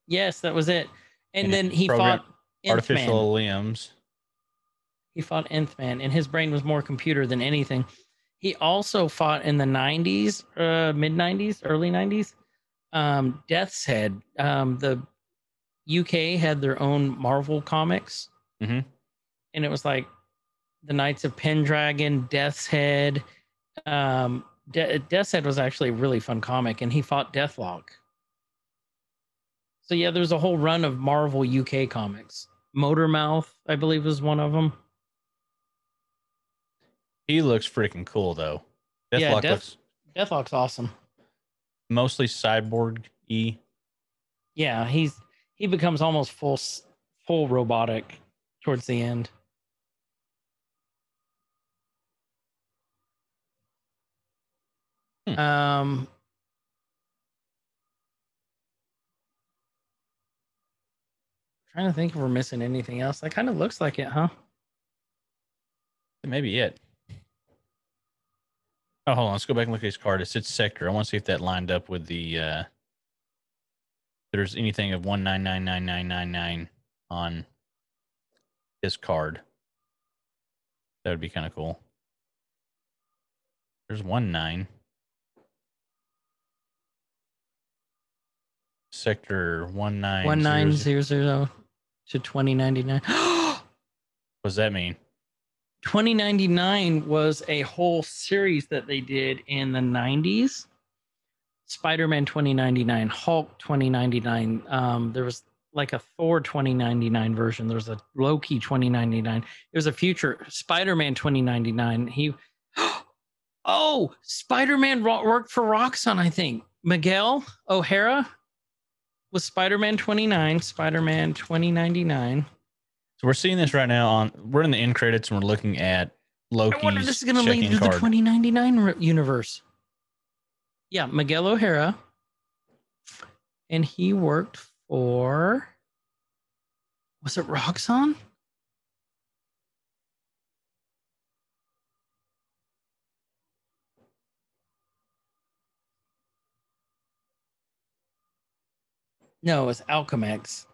Yes, that was it. And,
And
then he
program-
fought Nth Man.
Artificial limbs.
He fought Nth Man, and his brain was more computer than anything. He also fought in the 90s, uh, mid 90s, early 90s. Um, Death's Head. Um, the UK had their own Marvel comics,
Mhm.
and it was like the Knights of Pendragon, Death's Head. Um, De- Death's Head was actually a really fun comic, and he fought Deathlok. So yeah, there's a whole run of Marvel UK comics. Motormouth, I believe, was one of them.
He looks freaking cool though. Deathlok
Yeah, Death-
looks
Deathlok's awesome.
mostly cyborg y.
Yeah, he's he becomes almost full full robotic towards the end.
Hmm.
Um trying to think if we're missing anything else. That kind of looks like it, huh?
Maybe it. Oh, hold on. Let's go back and look at his card. It said sector. I want to see if that lined up with the. uh There's anything of one nine nine nine nine nine nine on his card. That would be kind of cool. There's one nine. Sector one nine
One nine zero zero to twenty ninety nine.
What does that mean?
2099 was a whole series that they did in the 90s spider-man 2099 hulk 2099 um, there was like a thor 2099 version there was a loki 2099 It was a future spider-man 2099 he oh spider-man worked for roxxon i think. Miguel o'hara was spider-man 29 spider-man 2099
So we're seeing this right now on we're in the end credits and we're looking at Loki's
I wonder if this is going to lead to the 2099 universe. Yeah, Miguel O'Hara. And he worked for. Was it Roxxon? No, it's Alchemax.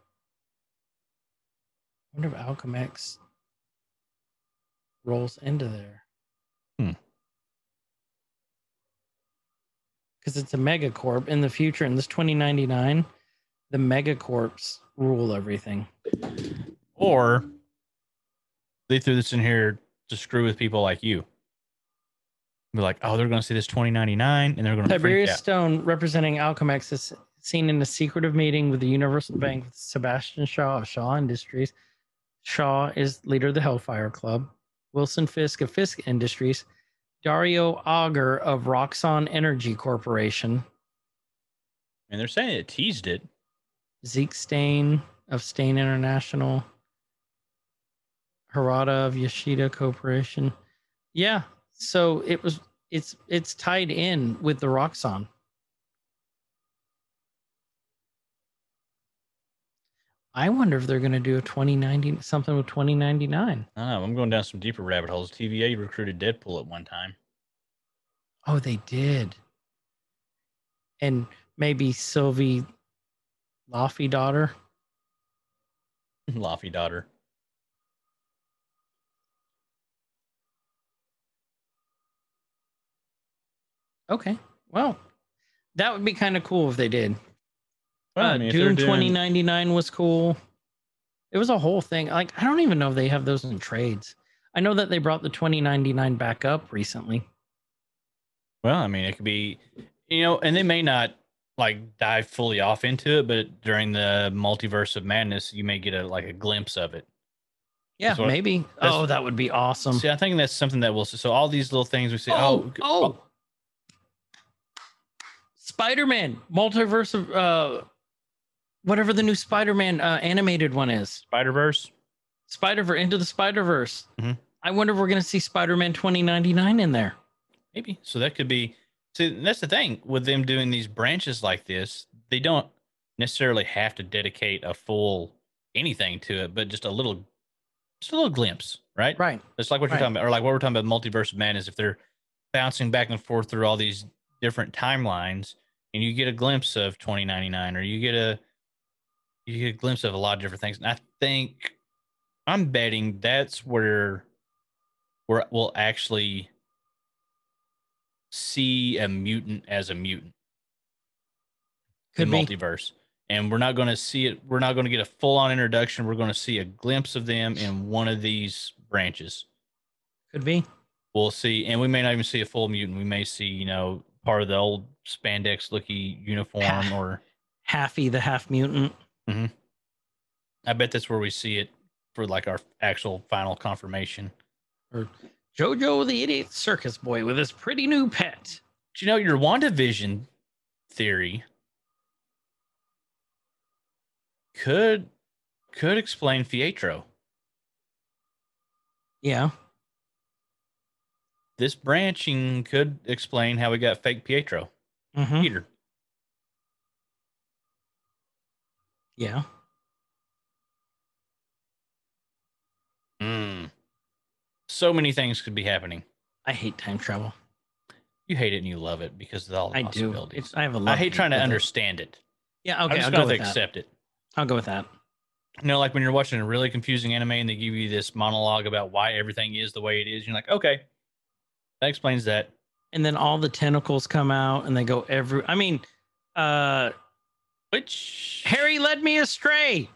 I wonder if Alchemax rolls into there.
Hmm.
Because it's a megacorp in the future, in this 2099, the megacorps rule everything.
Or they threw this in here to screw with people like you. Be like, oh, they're going to see this 2099 and they're going to
Tiberius. Stone, representing Alchemax, is seen in a secretive meeting with the Universal Bank with Sebastian Shaw of Shaw Industries. Shaw is leader of the Hellfire Club. Wilson Fisk of Fisk Industries. Dario Agger of Roxxon Energy Corporation.
And they're saying it teased it.
Zeke Stane of Stane International. Harada of Yashida Corporation. Yeah. So it was it's it's tied in with the Roxxon. I wonder if they're gonna do a 2090 something with 2099.
I don't know. I'm going down some deeper rabbit holes. TVA recruited Deadpool at one time.
Oh, they did. And maybe Sylvie
Laufeydottir. Laufeydottir.
Okay. Well, that would be kind of cool if they did.
Well, I
uh,
mean,
Doom
doing-
2099 was cool. It was a whole thing. Like I don't even know if they have those in trades. I know that they brought the 2099 back up recently.
Well, I mean, it could be, you know, and they may not like dive fully off into it, but during the multiverse of madness, you may get a like a glimpse of it.
Yeah, maybe. Oh, that would be awesome.
See, I think that's something that we'll. So all these little things we see.
oh,
Oh,
oh, Spider-Man multiverse of uh, whatever the new Spider-Man uh, animated one is.
Spider Verse.
Spider-Verse into the Spider-Verse.
Mhm.
I wonder if we're gonna see Spider-Man 2099 in there.
Maybe. So that could be. See, that's the thing with them doing these branches like this. They don't necessarily have to dedicate a full anything to it, but just a little, just a little glimpse, right?
Right.
It's like what you're
Right.
talking about, or like what we're talking about, multiverse of madness. If they're bouncing back and forth through all these different timelines, and you get a glimpse of 2099, or you get a you get a glimpse of a lot of different things. And I think I'm betting that's where where we'll actually see a mutant as a mutant
Could
in
be.
multiverse. And we're not going to see it. We're not going to get a full on introduction. We're going to see a glimpse of them in one of these branches.
Could be.
We'll see, and we may not even see a full mutant. We may see, you know, part of the old spandex looky uniform, or
Halfy the half mutant.
I bet that's where we see it for like our actual final confirmation.
Or Jojo the idiot circus boy with his pretty new pet.
Do you know your WandaVision theory could could explain Fietro.
Yeah.
This branching could explain how we got fake Pietro.
hmm
Peter.
Yeah.
Mm. So many things could be happening.
I hate time travel.
You hate it and you love it because of all the
I do.
possibilities.
It's, I have a
I hate trying to
with it.
understand it.
Yeah. Okay.
I'm just
I'll
going
go
to
with that.
accept it.
I'll go with that.
You know, like when you're watching a really confusing anime and they give you this monologue about why everything is the way it is, you're like, okay, that explains that.
And then all the tentacles come out and they go every. I mean, uh,
Which
Harry led me astray.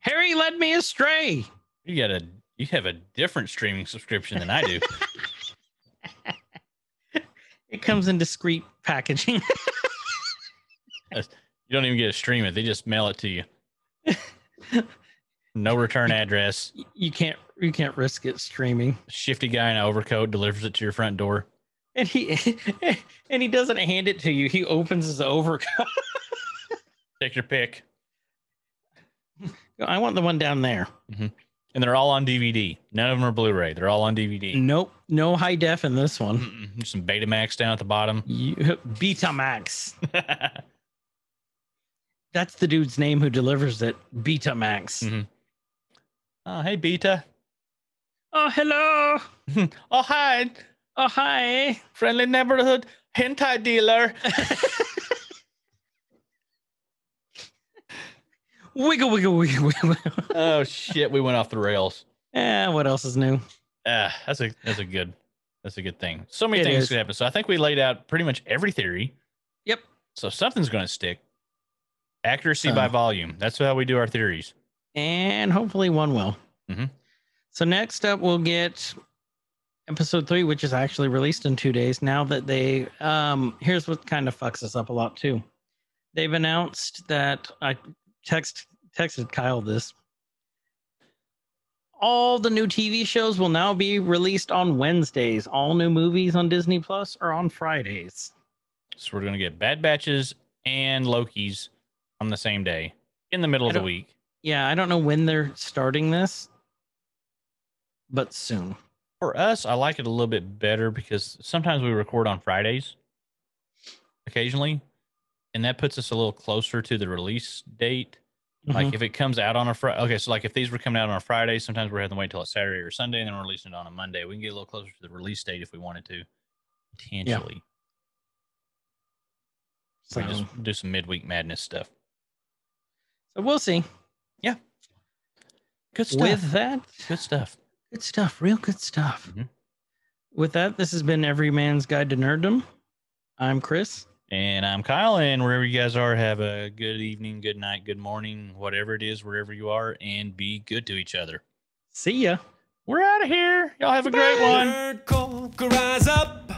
Harry led me astray.
you got a you have a different streaming subscription than I do.
It comes in discreet packaging.
you don't even get to stream it; they just mail it to you. No return address.
you can't. You can't risk it streaming.
Shifty guy in an overcoat delivers it to your front door.
And he and he doesn't hand it to you. He opens his overcoat.
Take your pick.
I want the one down there.
And and they're all on DVD. None of them are Blu-ray. They're all on DVD.
Nope, no high def in this one.
Mm-mm. Some Betamax down at the bottom.
You, Betamax. That's the dude's name who delivers it. Betamax.
Mhm. oh, hey Beta.
Oh, hello.
oh hi,
Oh, hi.
friendly neighborhood hentai dealer.
Wiggle, wiggle, wiggle, wiggle.
oh shit, we went off the rails.
Eh, what else is new?
Ah, that's a that's a good that's a good thing. So many
It
things
is.
could happen. So I think we laid out pretty much every theory.
Yep.
So something's going to stick. Accuracy by volume. That's how we do our theories.
And hopefully one will.
Mm-hmm.
So next up, we'll get episode three, which is actually released in two days. Now that they, um, here's what kind of fucks us up a lot too. They've announced that I text texted Kyle this. All the new TV shows will now be released on Wednesdays. All new movies on Disney Plus are on Fridays.
So we're going to get Bad Batches and Loki's on the same day in the middle of the week.
Yeah, I don't know when they're starting this, but soon.
For us, I like it a little bit better because sometimes we record on Fridays occasionally, and that puts us a little closer to the release date. Like
Mhm.
if it comes out on a Friday, okay, so like if these were coming out on a Friday, sometimes we're having to wait till a Saturday or Sunday, and then we're releasing it on a Monday. We can get a little closer to the release date if we wanted to, potentially. So we just do some midweek madness stuff.
So we'll see. Yeah.
Good stuff.
With that,
good stuff.
good stuff, real good stuff.
Mhm.
With that, this has been Every Man's Guide to Nerddom. I'm Chris.
And I'm Kyle, and wherever you guys are, have a good evening, good night, good morning, whatever it is, wherever you are, and be good to each other.
See ya.
We're out of here. Y'all have a great one.
Could rise up.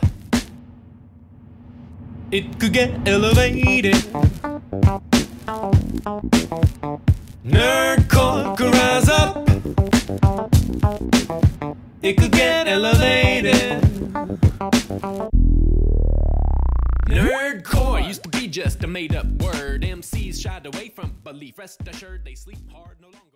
It could get elevated. Nerdcore could rise up. It could get elevated. Nerdcore used to be just a made up word. MCs shied away from belief. Rest assured they sleep hard no longer.